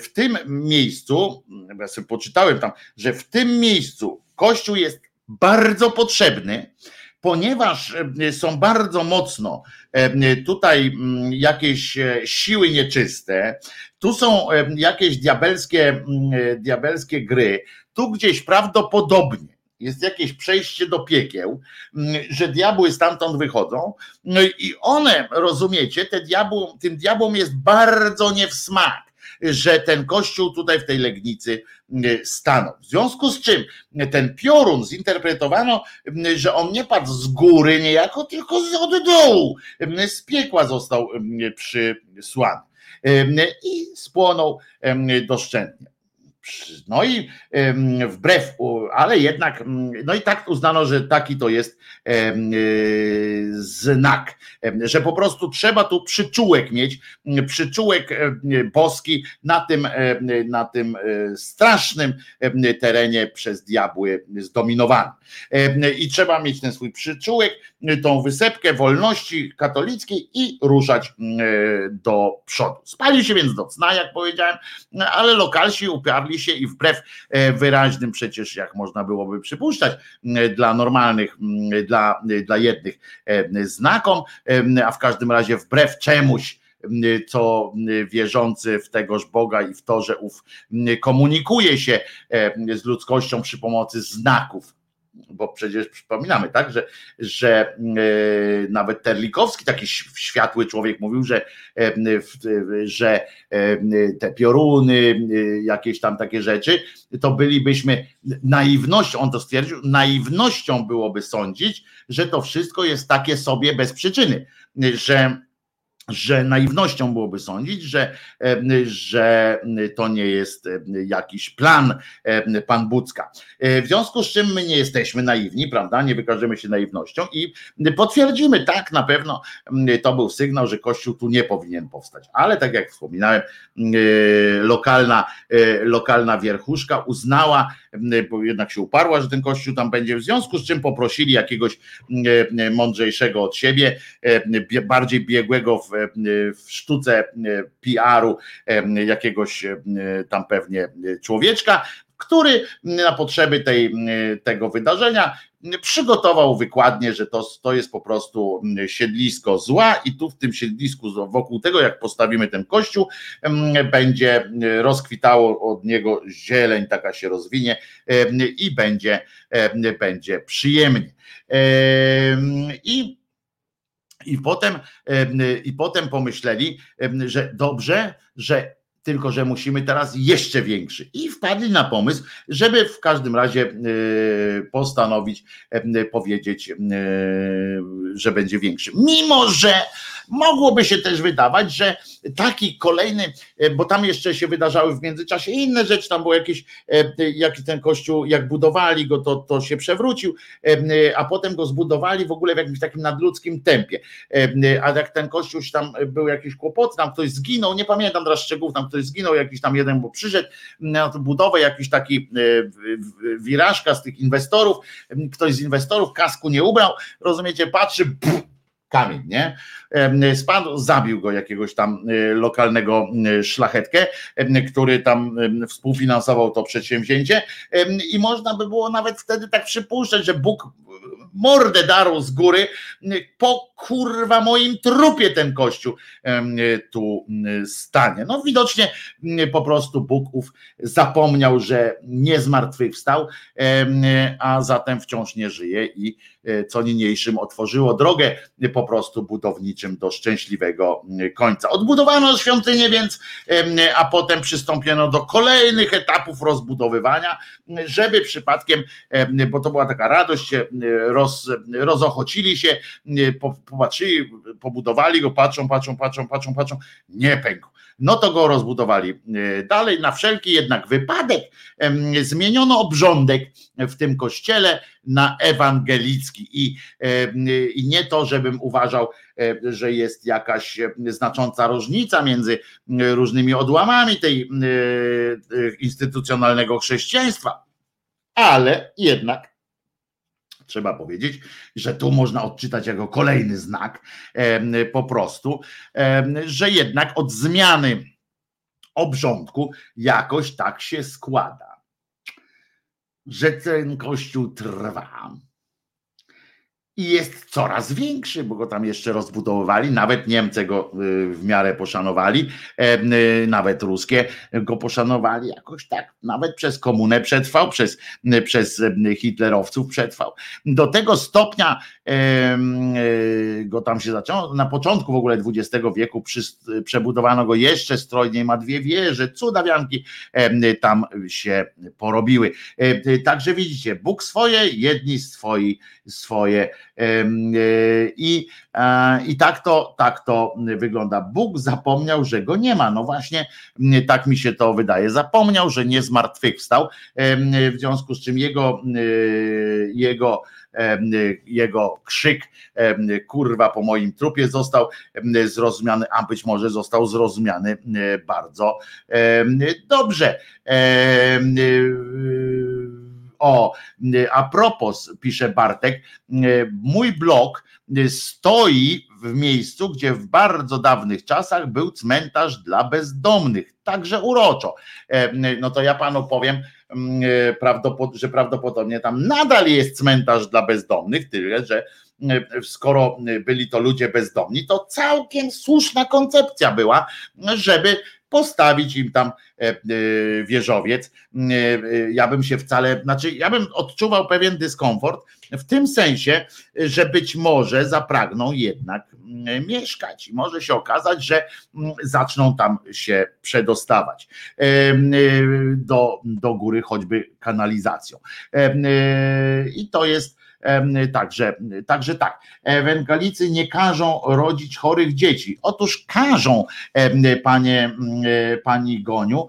w tym miejscu, ja sobie poczytałem tam, że w tym miejscu Kościół jest bardzo potrzebny, ponieważ e, są bardzo mocno e, tutaj mm, jakieś e, siły nieczyste, tu są jakieś diabelskie, diabelskie gry, tu gdzieś prawdopodobnie jest jakieś przejście do piekieł, że diabły stamtąd wychodzą, no i one, rozumiecie, te diabłom, tym diabłom jest bardzo nie w smak że ten kościół tutaj w tej Legnicy stanął. W związku z czym ten piorun zinterpretowano, że on nie padł z góry niejako, tylko z od dołu. Z piekła został przysłany i spłonął doszczętnie. No i wbrew, ale jednak, no i tak uznano, że taki to jest e, znak, że po prostu trzeba tu przyczółek mieć, przyczółek boski na tym, na tym e, strasznym terenie przez diabły zdominowanym. I trzeba mieć ten swój przyczółek, tą wysepkę wolności katolickiej i ruszać e, do przodu. Spali się więc do cna, jak powiedziałem, ale lokalsi się i wbrew e, wyraźnym przecież, jak można byłoby przypuszczać, dla normalnych, dla, dla jednych e, znakom, a w każdym razie wbrew czemuś, co wierzący w tegoż Boga i w to, że ów komunikuje się z ludzkością przy pomocy znaków bo przecież przypominamy, tak, że, że yy, nawet Terlikowski, taki światły człowiek, mówił, że, yy, że yy, te pioruny, jakieś tam takie rzeczy, to bylibyśmy naiwnością, on to stwierdził, naiwnością byłoby sądzić, że to wszystko jest takie sobie bez przyczyny, że że naiwnością byłoby sądzić, że, że to nie jest jakiś plan pan Bucka. W związku z czym my nie jesteśmy naiwni, prawda? Nie wykażemy się naiwnością i potwierdzimy, tak, na pewno to był sygnał, że Kościół tu nie powinien powstać. Ale tak jak wspominałem, lokalna, lokalna wierchuszka uznała, bo jednak się uparła, że ten Kościół tam będzie, w związku z czym poprosili jakiegoś mądrzejszego od siebie, bardziej biegłego w w sztuce PR-u jakiegoś tam pewnie człowieczka, który na potrzeby tej, tego wydarzenia przygotował wykładnie, że to, to jest po prostu siedlisko zła i tu w tym siedlisku wokół tego, jak postawimy ten kościół, będzie rozkwitało od niego zieleń, taka się rozwinie i będzie, będzie przyjemnie. I i potem, I potem pomyśleli, że dobrze, że tylko że musimy teraz jeszcze większy. I wpadli na pomysł, żeby w każdym razie e, postanowić powiedzieć, e, że będzie większy. Mimo, że mogłoby się też wydawać, że taki kolejny, bo tam jeszcze się wydarzały w międzyczasie inne rzeczy, tam było jakieś, jaki ten kościół, jak budowali go, to, to się przewrócił, a potem go zbudowali w ogóle w jakimś takim nadludzkim tempie. A jak ten kościół tam był jakiś kłopot, tam ktoś zginął, nie pamiętam teraz szczegółów, tam ktoś zginął, jakiś tam jeden, bo przyszedł na budowę, jakiś taki e, wirażka z tych inwestorów, ktoś z inwestorów kasku nie ubrał, rozumiecie, patrzy, pff, kamień, nie? Spadł, zabił go jakiegoś tam e, lokalnego szlachetkę, który tam współfinansował to przedsięwzięcie i można by było nawet wtedy tak przypuszczać, że Bóg mordę darł z góry, po kurwa moim trupie ten kościół tu stanie. No widocznie po prostu Bóg ów zapomniał, że nie zmartwychwstał, a zatem wciąż nie żyje i e, co niniejszym otworzyło drogę po prostu budowniczym do szczęśliwego końca. Odbudowano świątynię więc, a potem przystąpiono do kolejnych etapów rozbudowywania, żeby przypadkiem, bo to była taka radość, roz, rozochocili się, popatrzyli, pobudowali go, patrzą, patrzą, patrzą, patrzą, patrzą, nie pękł. No to go rozbudowali e, dalej. Na wszelki jednak wypadek zmieniono obrządek w tym kościele na ewangelicki i, i nie to, żebym uważał, e, że jest jakaś znacząca różnica między różnymi odłamami tej e, instytucjonalnego chrześcijaństwa, ale jednak trzeba powiedzieć, że tu można odczytać jako kolejny znak po prostu, że jednak od zmiany obrządku jakoś tak się składa, że ten kościół trwa. I jest coraz większy, bo go tam jeszcze rozbudowywali, nawet Niemcy go y, w miarę poszanowali, y, nawet ruskie go poszanowali jakoś tak, nawet przez komunę przetrwał, przez, przez hitlerowców przetrwał. Do tego stopnia y, go tam się zaczęło, na początku w ogóle XX wieku przy, przebudowano go jeszcze strojniej, ma dwie wieże, cudawianki tam się porobiły. Także widzicie, Bóg swoje, jedni swoi, swoje E, I, i tak, to, tak to wygląda. Bóg zapomniał, że go nie ma. No właśnie, tak mi się to wydaje. Zapomniał, że nie zmartwychwstał, w związku z czym jego, jego jego krzyk kurwa po moim trupie został zrozumiany, a być może został zrozumiany bardzo dobrze. O, a propos, pisze Bartek, mój blog stoi w miejscu, gdzie w bardzo dawnych czasach był cmentarz dla bezdomnych, także uroczo. No to ja panu powiem, że prawdopodobnie tam nadal jest cmentarz dla bezdomnych, tyle że skoro byli to ludzie bezdomni, to całkiem słuszna koncepcja była, żeby postawić im tam e, e, wieżowiec. E, ja bym się wcale, znaczy ja bym odczuwał pewien dyskomfort w tym sensie, że być może zapragną jednak mieszkać i może się okazać, że zaczną tam się przedostawać do, do góry choćby kanalizacją. I to jest Także, także tak, ewangelicy nie każą rodzić chorych dzieci. Otóż każą, panie, pani Goniu,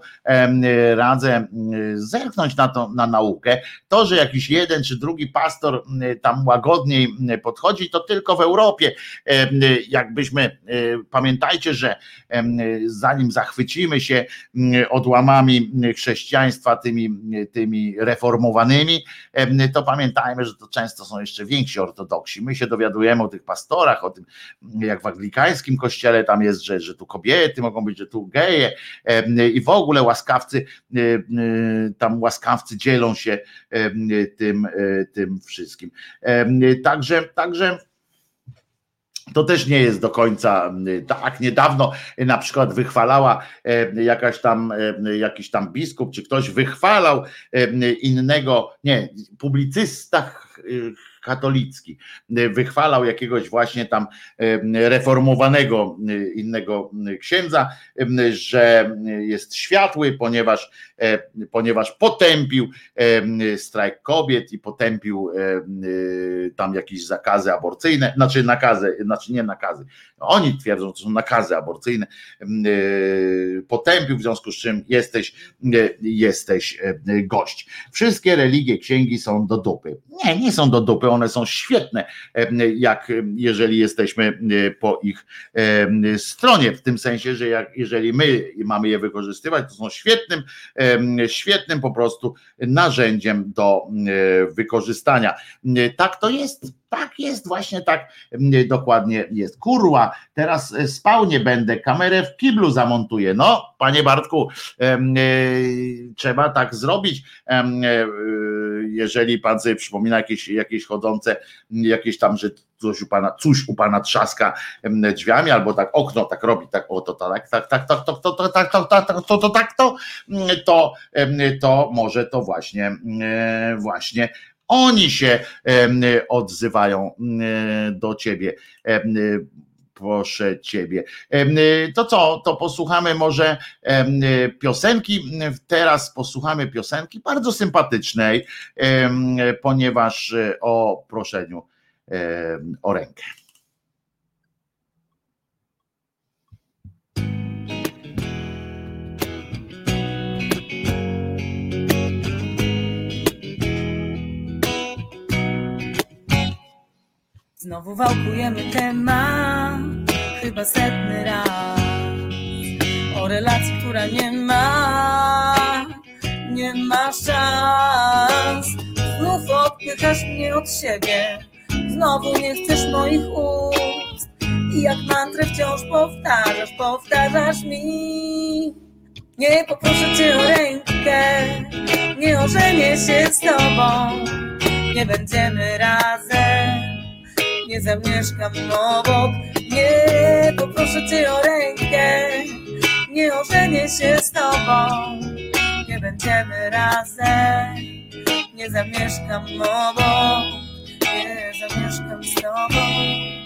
radzę zerknąć na, to, na naukę. To, że jakiś jeden czy drugi pastor tam łagodniej podchodzi, to tylko w Europie. Jakbyśmy, pamiętajcie, że zanim zachwycimy się odłamami chrześcijaństwa, tymi, tymi reformowanymi, to pamiętajmy, że to często to są jeszcze więksi ortodoksi. My się dowiadujemy o tych pastorach, o tym, jak w anglikańskim kościele tam jest, że, że tu kobiety mogą być, że tu geje i w ogóle łaskawcy, tam łaskawcy dzielą się tym, tym wszystkim. Także, także to też nie jest do końca tak. Niedawno na przykład wychwalała jakaś tam, jakiś tam biskup, czy ktoś wychwalał innego, nie, publicysta katolicki. Wychwalał jakiegoś właśnie tam reformowanego innego księdza, że jest światły, ponieważ, e, ponieważ potępił strajk kobiet i potępił tam jakieś zakazy aborcyjne, znaczy nakazy, znaczy nie nakazy. Oni twierdzą, że to są nakazy aborcyjne. Potępił, w związku z czym jesteś, jesteś gość. Wszystkie religie, księgi są do dupy. Nie, nie są do dupy one są świetne, jak jeżeli jesteśmy po ich stronie, w tym sensie, że jak, jeżeli my mamy je wykorzystywać, to są świetnym, świetnym po prostu narzędziem do wykorzystania. Tak to jest tak jest, właśnie tak dokładnie jest. Kurwa, teraz spał nie będę, kamerę w kiblu zamontuję. No, panie Bartku, e, trzeba tak zrobić, e, jeżeli pan sobie przypomina jakieś, jakieś chodzące, jakieś tam, że coś u pana, coś u pana trzaska drzwiami, albo tak okno tak robi, tak o to tak, tak, tak, tak, to, to, to, tak, to, tak, to, to, tak, to, to, to może to właśnie, właśnie oni się odzywają do ciebie proszę ciebie. To co, to posłuchamy może piosenki. Teraz posłuchamy piosenki bardzo sympatycznej, ponieważ e, o proszeniu o rękę. Znowu wałkujemy temat, chyba setny raz. O relacji, która nie ma, nie ma szans. Znów odpychasz mnie od siebie, znowu nie chcesz moich ust. I jak mantrę wciąż powtarzasz, powtarzasz mi. Nie poproszę cię o rękę, nie ożenię się z tobą. Nie będziemy razem nie zamieszkam obok. Nie poproszę cię o rękę, nie ożenię się z tobą. Nie będziemy razem, nie zamieszkam obok, nie zamieszkam z tobą.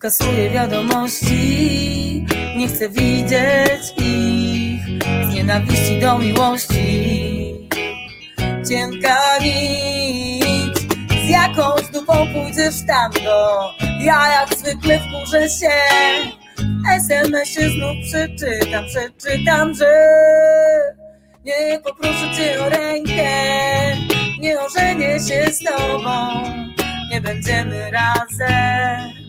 Kasuję wiadomości, nie chcę widzieć ich z nienawiści do miłości. Cienka nić, z jakąś dupą pójdziesz tam do. Ja jak zwykle wkurzę się, SMS-ie znów przeczytam, przeczytam, że nie poproszę cię o rękę, nie ożenię się z tobą, nie będziemy razem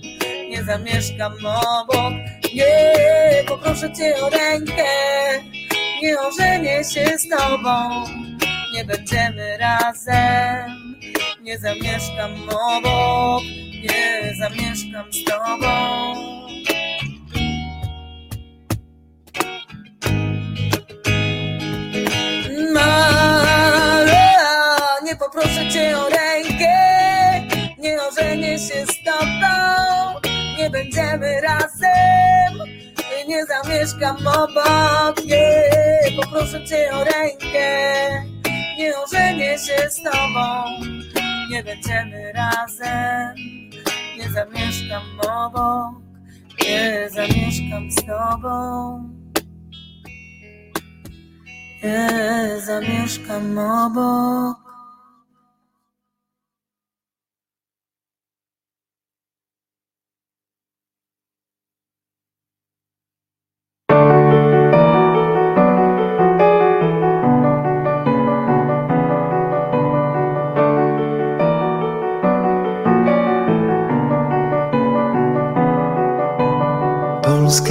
nie zamieszkam obok. Nie, poproszę cię o rękę, nie ożenię się z tobą. Nie będziemy razem, nie zamieszkam obok, nie zamieszkam z tobą. Poproszę cię o rękę, nie ożenię się z tobą nie będziemy razem, nie zamieszkam obok, nie, poproszę cię o rękę, nie ożenię się z tobą, nie będziemy razem, nie zamieszkam obok, nie zamieszkam z tobą, nie zamieszkam obok.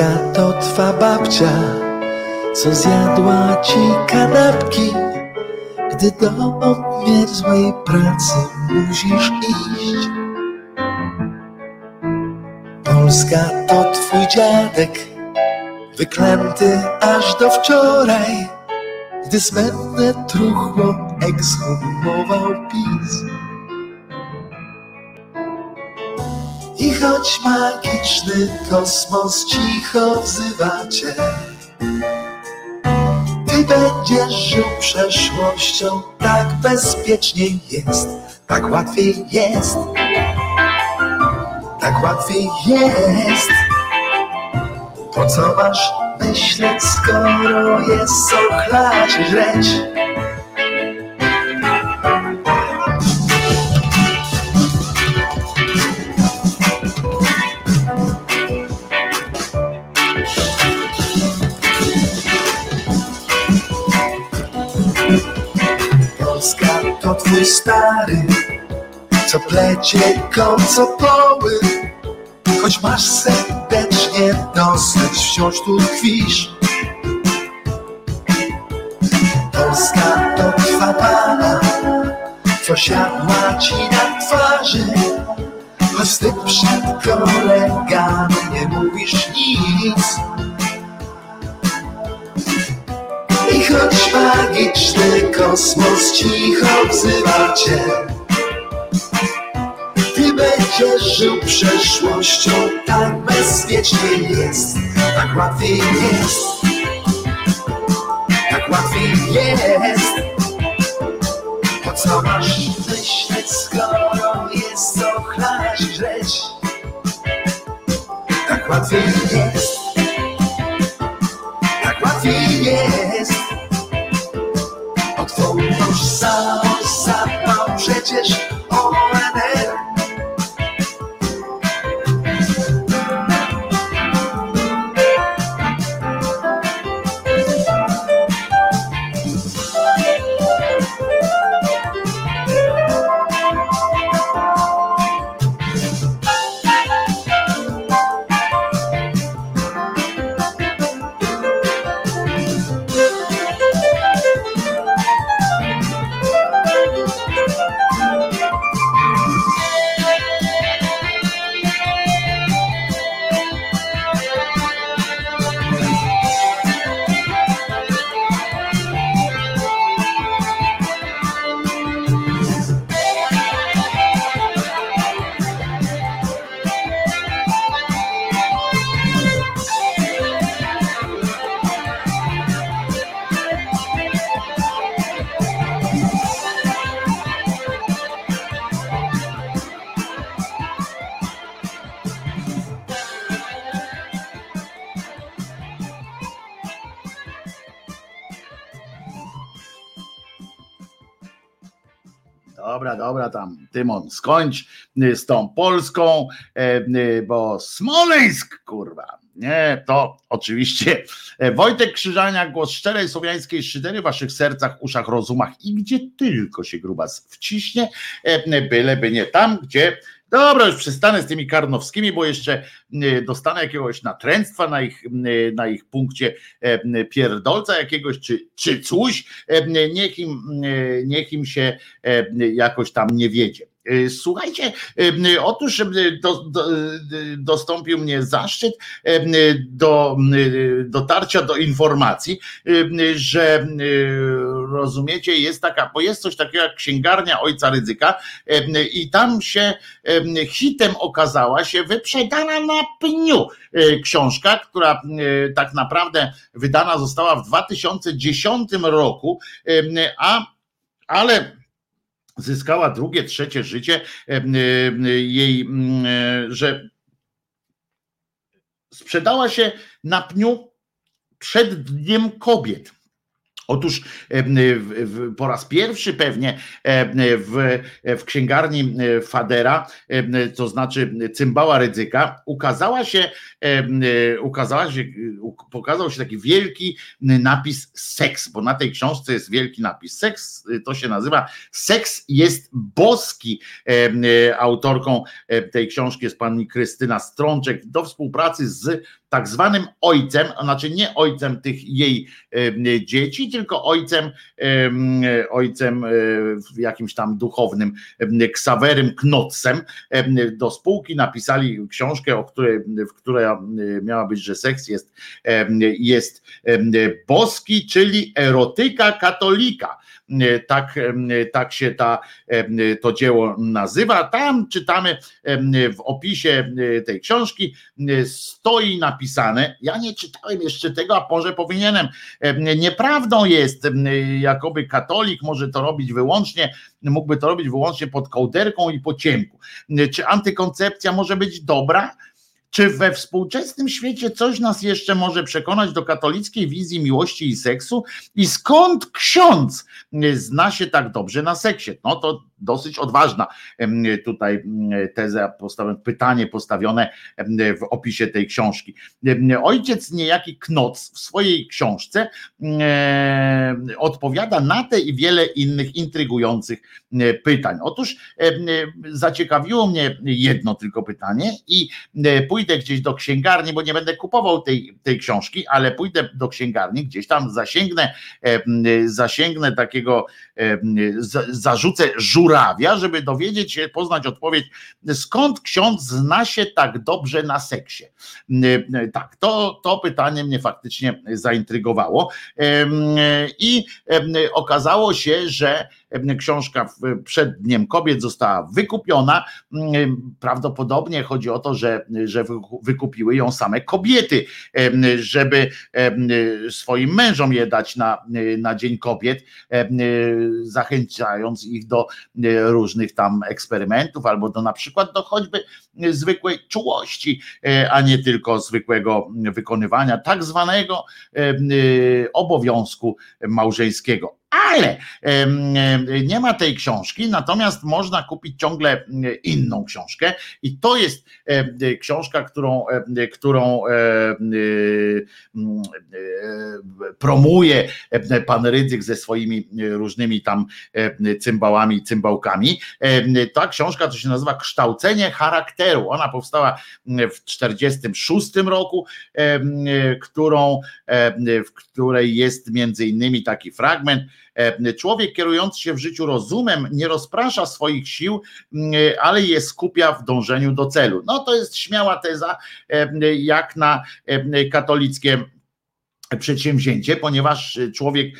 Polska to twa babcia, co zjadła ci kanapki, gdy do obmierzłej pracy musisz iść. Polska to twój dziadek, wyklęty aż do wczoraj, gdy smętne truchło ekshumował PiS. I choć magiczny kosmos cicho wzywa cię, ty będziesz żył przeszłością, tak bezpieczniej jest, tak łatwiej jest, tak łatwiej jest. Po co masz myśleć, skoro jest co chlać twój stary, co plecie kocopoły. Choć masz serdecznie dosyć, wciąż tu tkwisz. Polska to twa mama, co siadła ci na twarzy. Choć ty przed kolegami nie mówisz nic. I choć magiczny kosmos cicho wzywa cię, ty będziesz żył przeszłością, tak bezpiecznie jest, tak łatwiej jest, tak łatwiej jest. Po co masz myśleć, skoro jest co chlać żreć? Tak łatwiej jest, Tymon, skończ z tą Polską, bo Smoleńsk, kurwa. Nie, to oczywiście Wojtek Krzyżania, głos szczerej słowiańskiej szydery w waszych sercach, uszach, rozumach i gdzie tylko się grubas wciśnie, byleby nie tam, gdzie Dobra, już przestanę z tymi karnowskimi, bo jeszcze dostanę jakiegoś natręctwa na ich, na ich punkcie pierdolca jakiegoś, czy, czy coś, niech im, niech im się jakoś tam nie wiedzie. Y, słuchajcie, y, otóż y, do, do, dostąpił mnie zaszczyt do dotarcia do informacji, że rozumiecie, jest taka, bo jest coś takiego jak księgarnia ojca ryzyka i tam się hitem okazała się wyprzedana na pniu książka, która tak naprawdę wydana została w 2010 roku, a ale zyskała drugie, trzecie życie, jej, że sprzedała się na pniu przed Dniem Kobiet. Otóż po raz pierwszy pewnie w, w księgarni Fadera, to znaczy cymbała ryzyka, ukazała się, ukazała się, pokazał się taki wielki napis seks, bo na tej książce jest wielki napis seks, to się nazywa Seks jest boski. Autorką tej książki jest pani Krystyna Strączek do współpracy z tak zwanym ojcem, znaczy nie ojcem tych jej dzieci, tylko ojcem, ojcem e, jakimś tam duchownym, Ksawerym Knotsem. Do spółki napisali książkę, o której, w której miała być, że seks jest, jest boski, czyli erotyka katolika. Tak, tak się ta, to dzieło nazywa. Tam czytamy w opisie tej książki stoi napisane, ja nie czytałem jeszcze tego, a może powinienem. Nieprawdą jest, jakoby katolik może to robić wyłącznie, mógłby to robić wyłącznie pod kołderką i po ciemku. Czy antykoncepcja może być dobra? Czy we współczesnym świecie coś nas jeszcze może przekonać do katolickiej wizji miłości i seksu? I skąd ksiądz zna się tak dobrze na seksie? No to dosyć odważna tutaj teza, postawione, pytanie postawione w opisie tej książki. Ojciec niejaki Knoc w swojej książce odpowiada na te i wiele innych intrygujących pytań. Otóż zaciekawiło mnie jedno tylko pytanie i pójdę gdzieś do księgarni, bo nie będę kupował tej, tej książki, ale pójdę do księgarni, gdzieś tam zasięgnę, zasięgnę takiego, zarzucę żur żurawia, żeby dowiedzieć się, poznać odpowiedź, skąd ksiądz zna się tak dobrze na seksie. Tak, to, to pytanie mnie faktycznie zaintrygowało. I okazało się, że książka przed Dniem Kobiet została wykupiona. Prawdopodobnie chodzi o to, że, że wykupiły ją same kobiety, żeby swoim mężom je dać na, na Dzień Kobiet, zachęcając ich do różnych tam eksperymentów albo do na przykład do choćby zwykłej czułości, a nie tylko zwykłego wykonywania tak zwanego obowiązku małżeńskiego ale nie ma tej książki, natomiast można kupić ciągle inną książkę i to jest książka, którą, którą promuje pan Rydzyk ze swoimi różnymi tam cymbałami, cymbałkami. Ta książka to się nazywa Kształcenie charakteru. Ona powstała w 1946 roku, którą, w której jest między innymi taki fragment, człowiek kierujący się w życiu rozumem nie rozprasza swoich sił, ale je skupia w dążeniu do celu. No to jest śmiała teza, e, jak na e, katolickie przedsięwzięcie, ponieważ człowiek,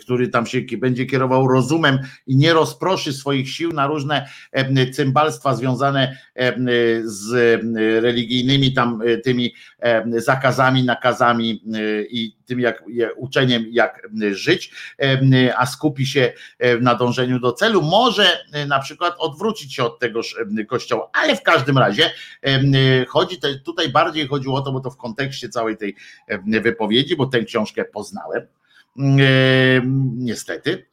który tam się będzie kierował rozumem i nie rozproszy swoich sił na różne cymbalstwa związane z religijnymi tam tymi zakazami, nakazami i tym jak uczeniem jak żyć, a skupi się na dążeniu do celu, może na przykład odwrócić się od tegoż kościoła, ale w każdym razie chodzi tutaj bardziej chodziło o to, bo to w kontekście całej tej wypowiedzi, bo tę książkę poznałem Niestety.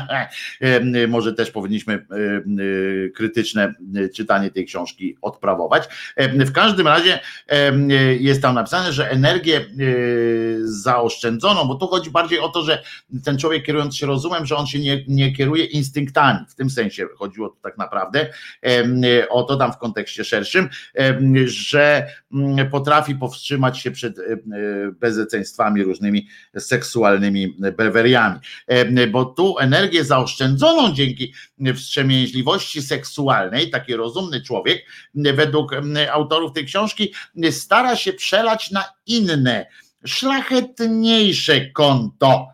Może też powinniśmy krytyczne czytanie tej książki odprawować. W każdym razie jest tam napisane, że energię zaoszczędzoną, bo tu chodzi bardziej o to, że ten człowiek kierując się rozumem, że on się nie, nie kieruje instynktami. W tym sensie chodziło to tak naprawdę o to tam w kontekście szerszym, że potrafi powstrzymać się przed bezeceństwami różnymi seksualnymi beweriami. Bo tu energię zaoszczędzoną dzięki wstrzemięźliwości seksualnej, taki rozumny człowiek, według autorów tej książki, stara się przelać na inne, szlachetniejsze konto.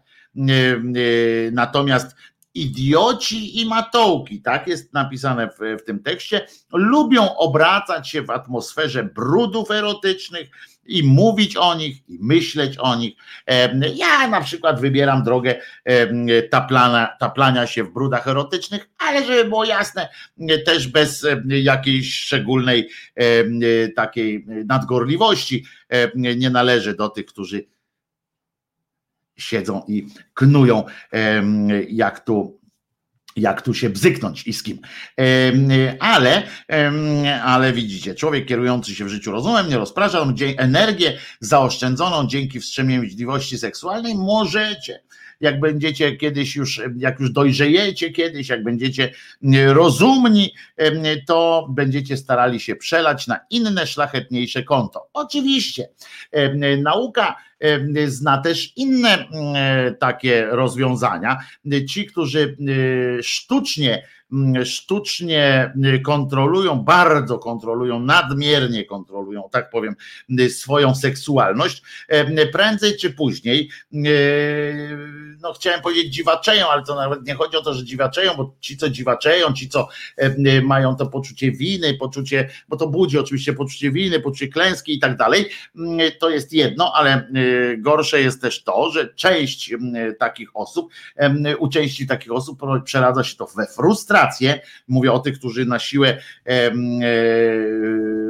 Natomiast idioci i matołki, tak jest napisane w, w, tym tekście, lubią obracać się w atmosferze brudów erotycznych i mówić o nich, i myśleć o nich. Ja na przykład wybieram drogę taplania, taplania się w brudach erotycznych, ale żeby było jasne, też bez jakiejś szczególnej takiej nadgorliwości nie należy do tych, którzy siedzą i knują, jak tu jak tu się bzyknąć i z kim. Ale, ale widzicie, człowiek kierujący się w życiu rozumem, nie rozprasza, energię zaoszczędzoną dzięki wstrzemięźliwości seksualnej możecie jak będziecie kiedyś już, jak już dojrzejecie kiedyś, jak będziecie rozumni, to będziecie starali się przelać na inne, szlachetniejsze konto. Oczywiście, nauka zna też inne takie rozwiązania. Ci, którzy sztucznie Mm, sztucznie y, kontrolują, bardzo kontrolują, nadmiernie kontrolują, tak powiem, y, swoją seksualność, e, prędzej czy później, y, no chciałem powiedzieć dziwaczeją, ale to nawet nie chodzi o to, że dziwaczeją, bo ci, co dziwaczeją, ci, co e, mają to poczucie winy, poczucie, bo to budzi oczywiście poczucie winy, poczucie klęski i tak dalej, mm, to jest jedno, ale gorsze jest też to, że część takich osób, u części takich osób przeradza się to we frustrację, Mówię o tych, którzy na siłę e, e,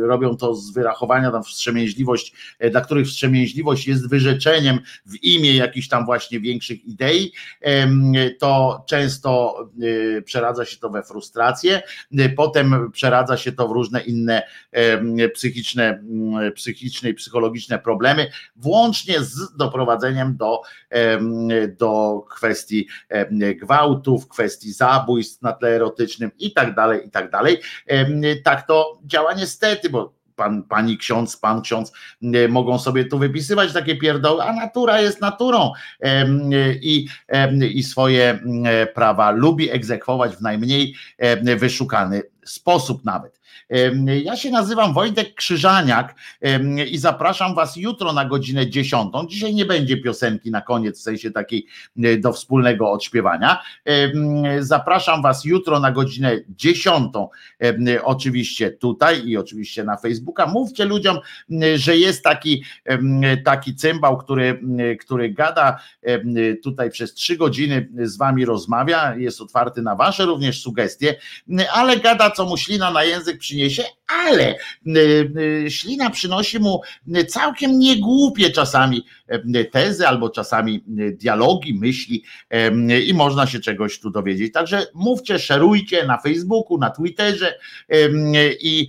robią to z wyrachowania, tam wstrzemięźliwość, e, dla których wstrzemięźliwość jest wyrzeczeniem w imię jakichś tam właśnie większych idei, to często przeradza się to we frustrację, potem przeradza się to w różne inne psychiczne, psychiczne i psychologiczne problemy, włącznie z doprowadzeniem do, do kwestii gwałtów, kwestii zabójstw na tle erotycznym i tak dalej, i tak dalej. Tak to działa niestety, bo pan, pani ksiądz, pan ksiądz mogą sobie tu wypisywać takie pierdoły, a natura jest naturą i, i swoje prawa lubi egzekwować w najmniej wyszukany sposób nawet. Ja się nazywam Wojtek Krzyżaniak i zapraszam Was jutro na godzinę 10. Dzisiaj nie będzie piosenki na koniec, w sensie takiej do wspólnego odśpiewania. Zapraszam Was jutro na godzinę 10. Oczywiście tutaj i oczywiście na Facebooka. Mówcie ludziom, że jest taki, taki cymbał, który, który gada tutaj przez trzy godziny z Wami rozmawia, jest otwarty na Wasze również sugestie, ale gada co mu ślina na język przyniesie, ale y, y, ślina przynosi mu całkiem niegłupie czasami tezy albo czasami dialogi, myśli i można się czegoś tu dowiedzieć. Także mówcie, szerujcie na Facebooku, na Twitterze i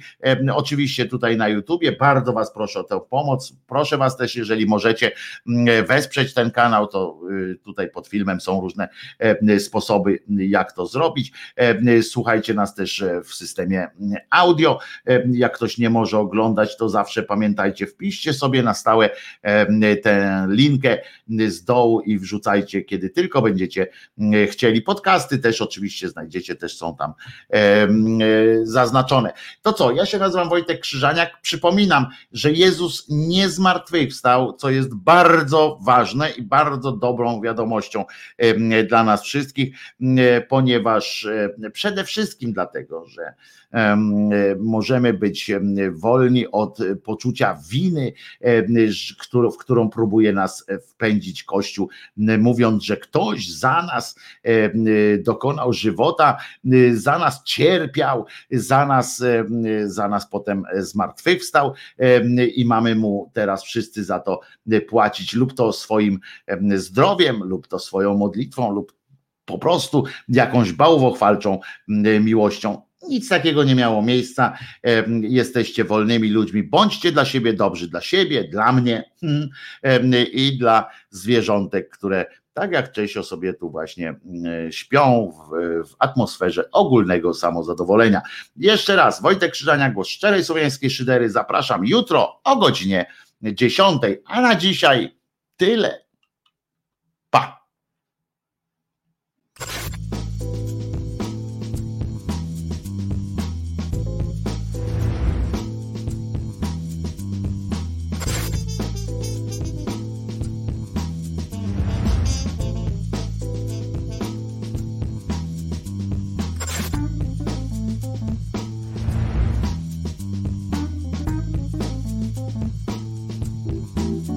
oczywiście tutaj na YouTubie. Bardzo Was proszę o tę pomoc. Proszę Was też, jeżeli możecie wesprzeć ten kanał, to tutaj pod filmem są różne sposoby, jak to zrobić. Słuchajcie nas też w systemie audio. Jak ktoś nie może oglądać, to zawsze pamiętajcie, wpiszcie sobie na stałe tę linkę z dołu i wrzucajcie, kiedy tylko będziecie chcieli. Podcasty też oczywiście znajdziecie, też są tam zaznaczone. To co, ja się nazywam Wojtek Krzyżaniak. Przypominam, że Jezus nie zmartwychwstał, co jest bardzo ważne i bardzo dobrą wiadomością dla nas wszystkich, ponieważ przede wszystkim dlatego, że możemy możemy być wolni od poczucia winy, w którą próbuje nas wpędzić Kościół, mówiąc, że ktoś za nas dokonał żywota, za nas cierpiał, za nas, za nas potem zmartwychwstał i mamy mu teraz wszyscy za to płacić lub to swoim zdrowiem, lub to swoją modlitwą, lub po prostu jakąś bałwochwalczą miłością. Nic takiego nie miało miejsca. Jesteście wolnymi ludźmi. Bądźcie dla siebie dobrzy, dla siebie, dla mnie hmm, i dla zwierzątek, które tak jak Czesio sobie tu właśnie śpią w, w, atmosferze ogólnego samozadowolenia. Jeszcze raz, Wojtek Krzyżania, głos szczerej słowiańskiej szydery. Zapraszam jutro o godzinie 10, a na dzisiaj tyle.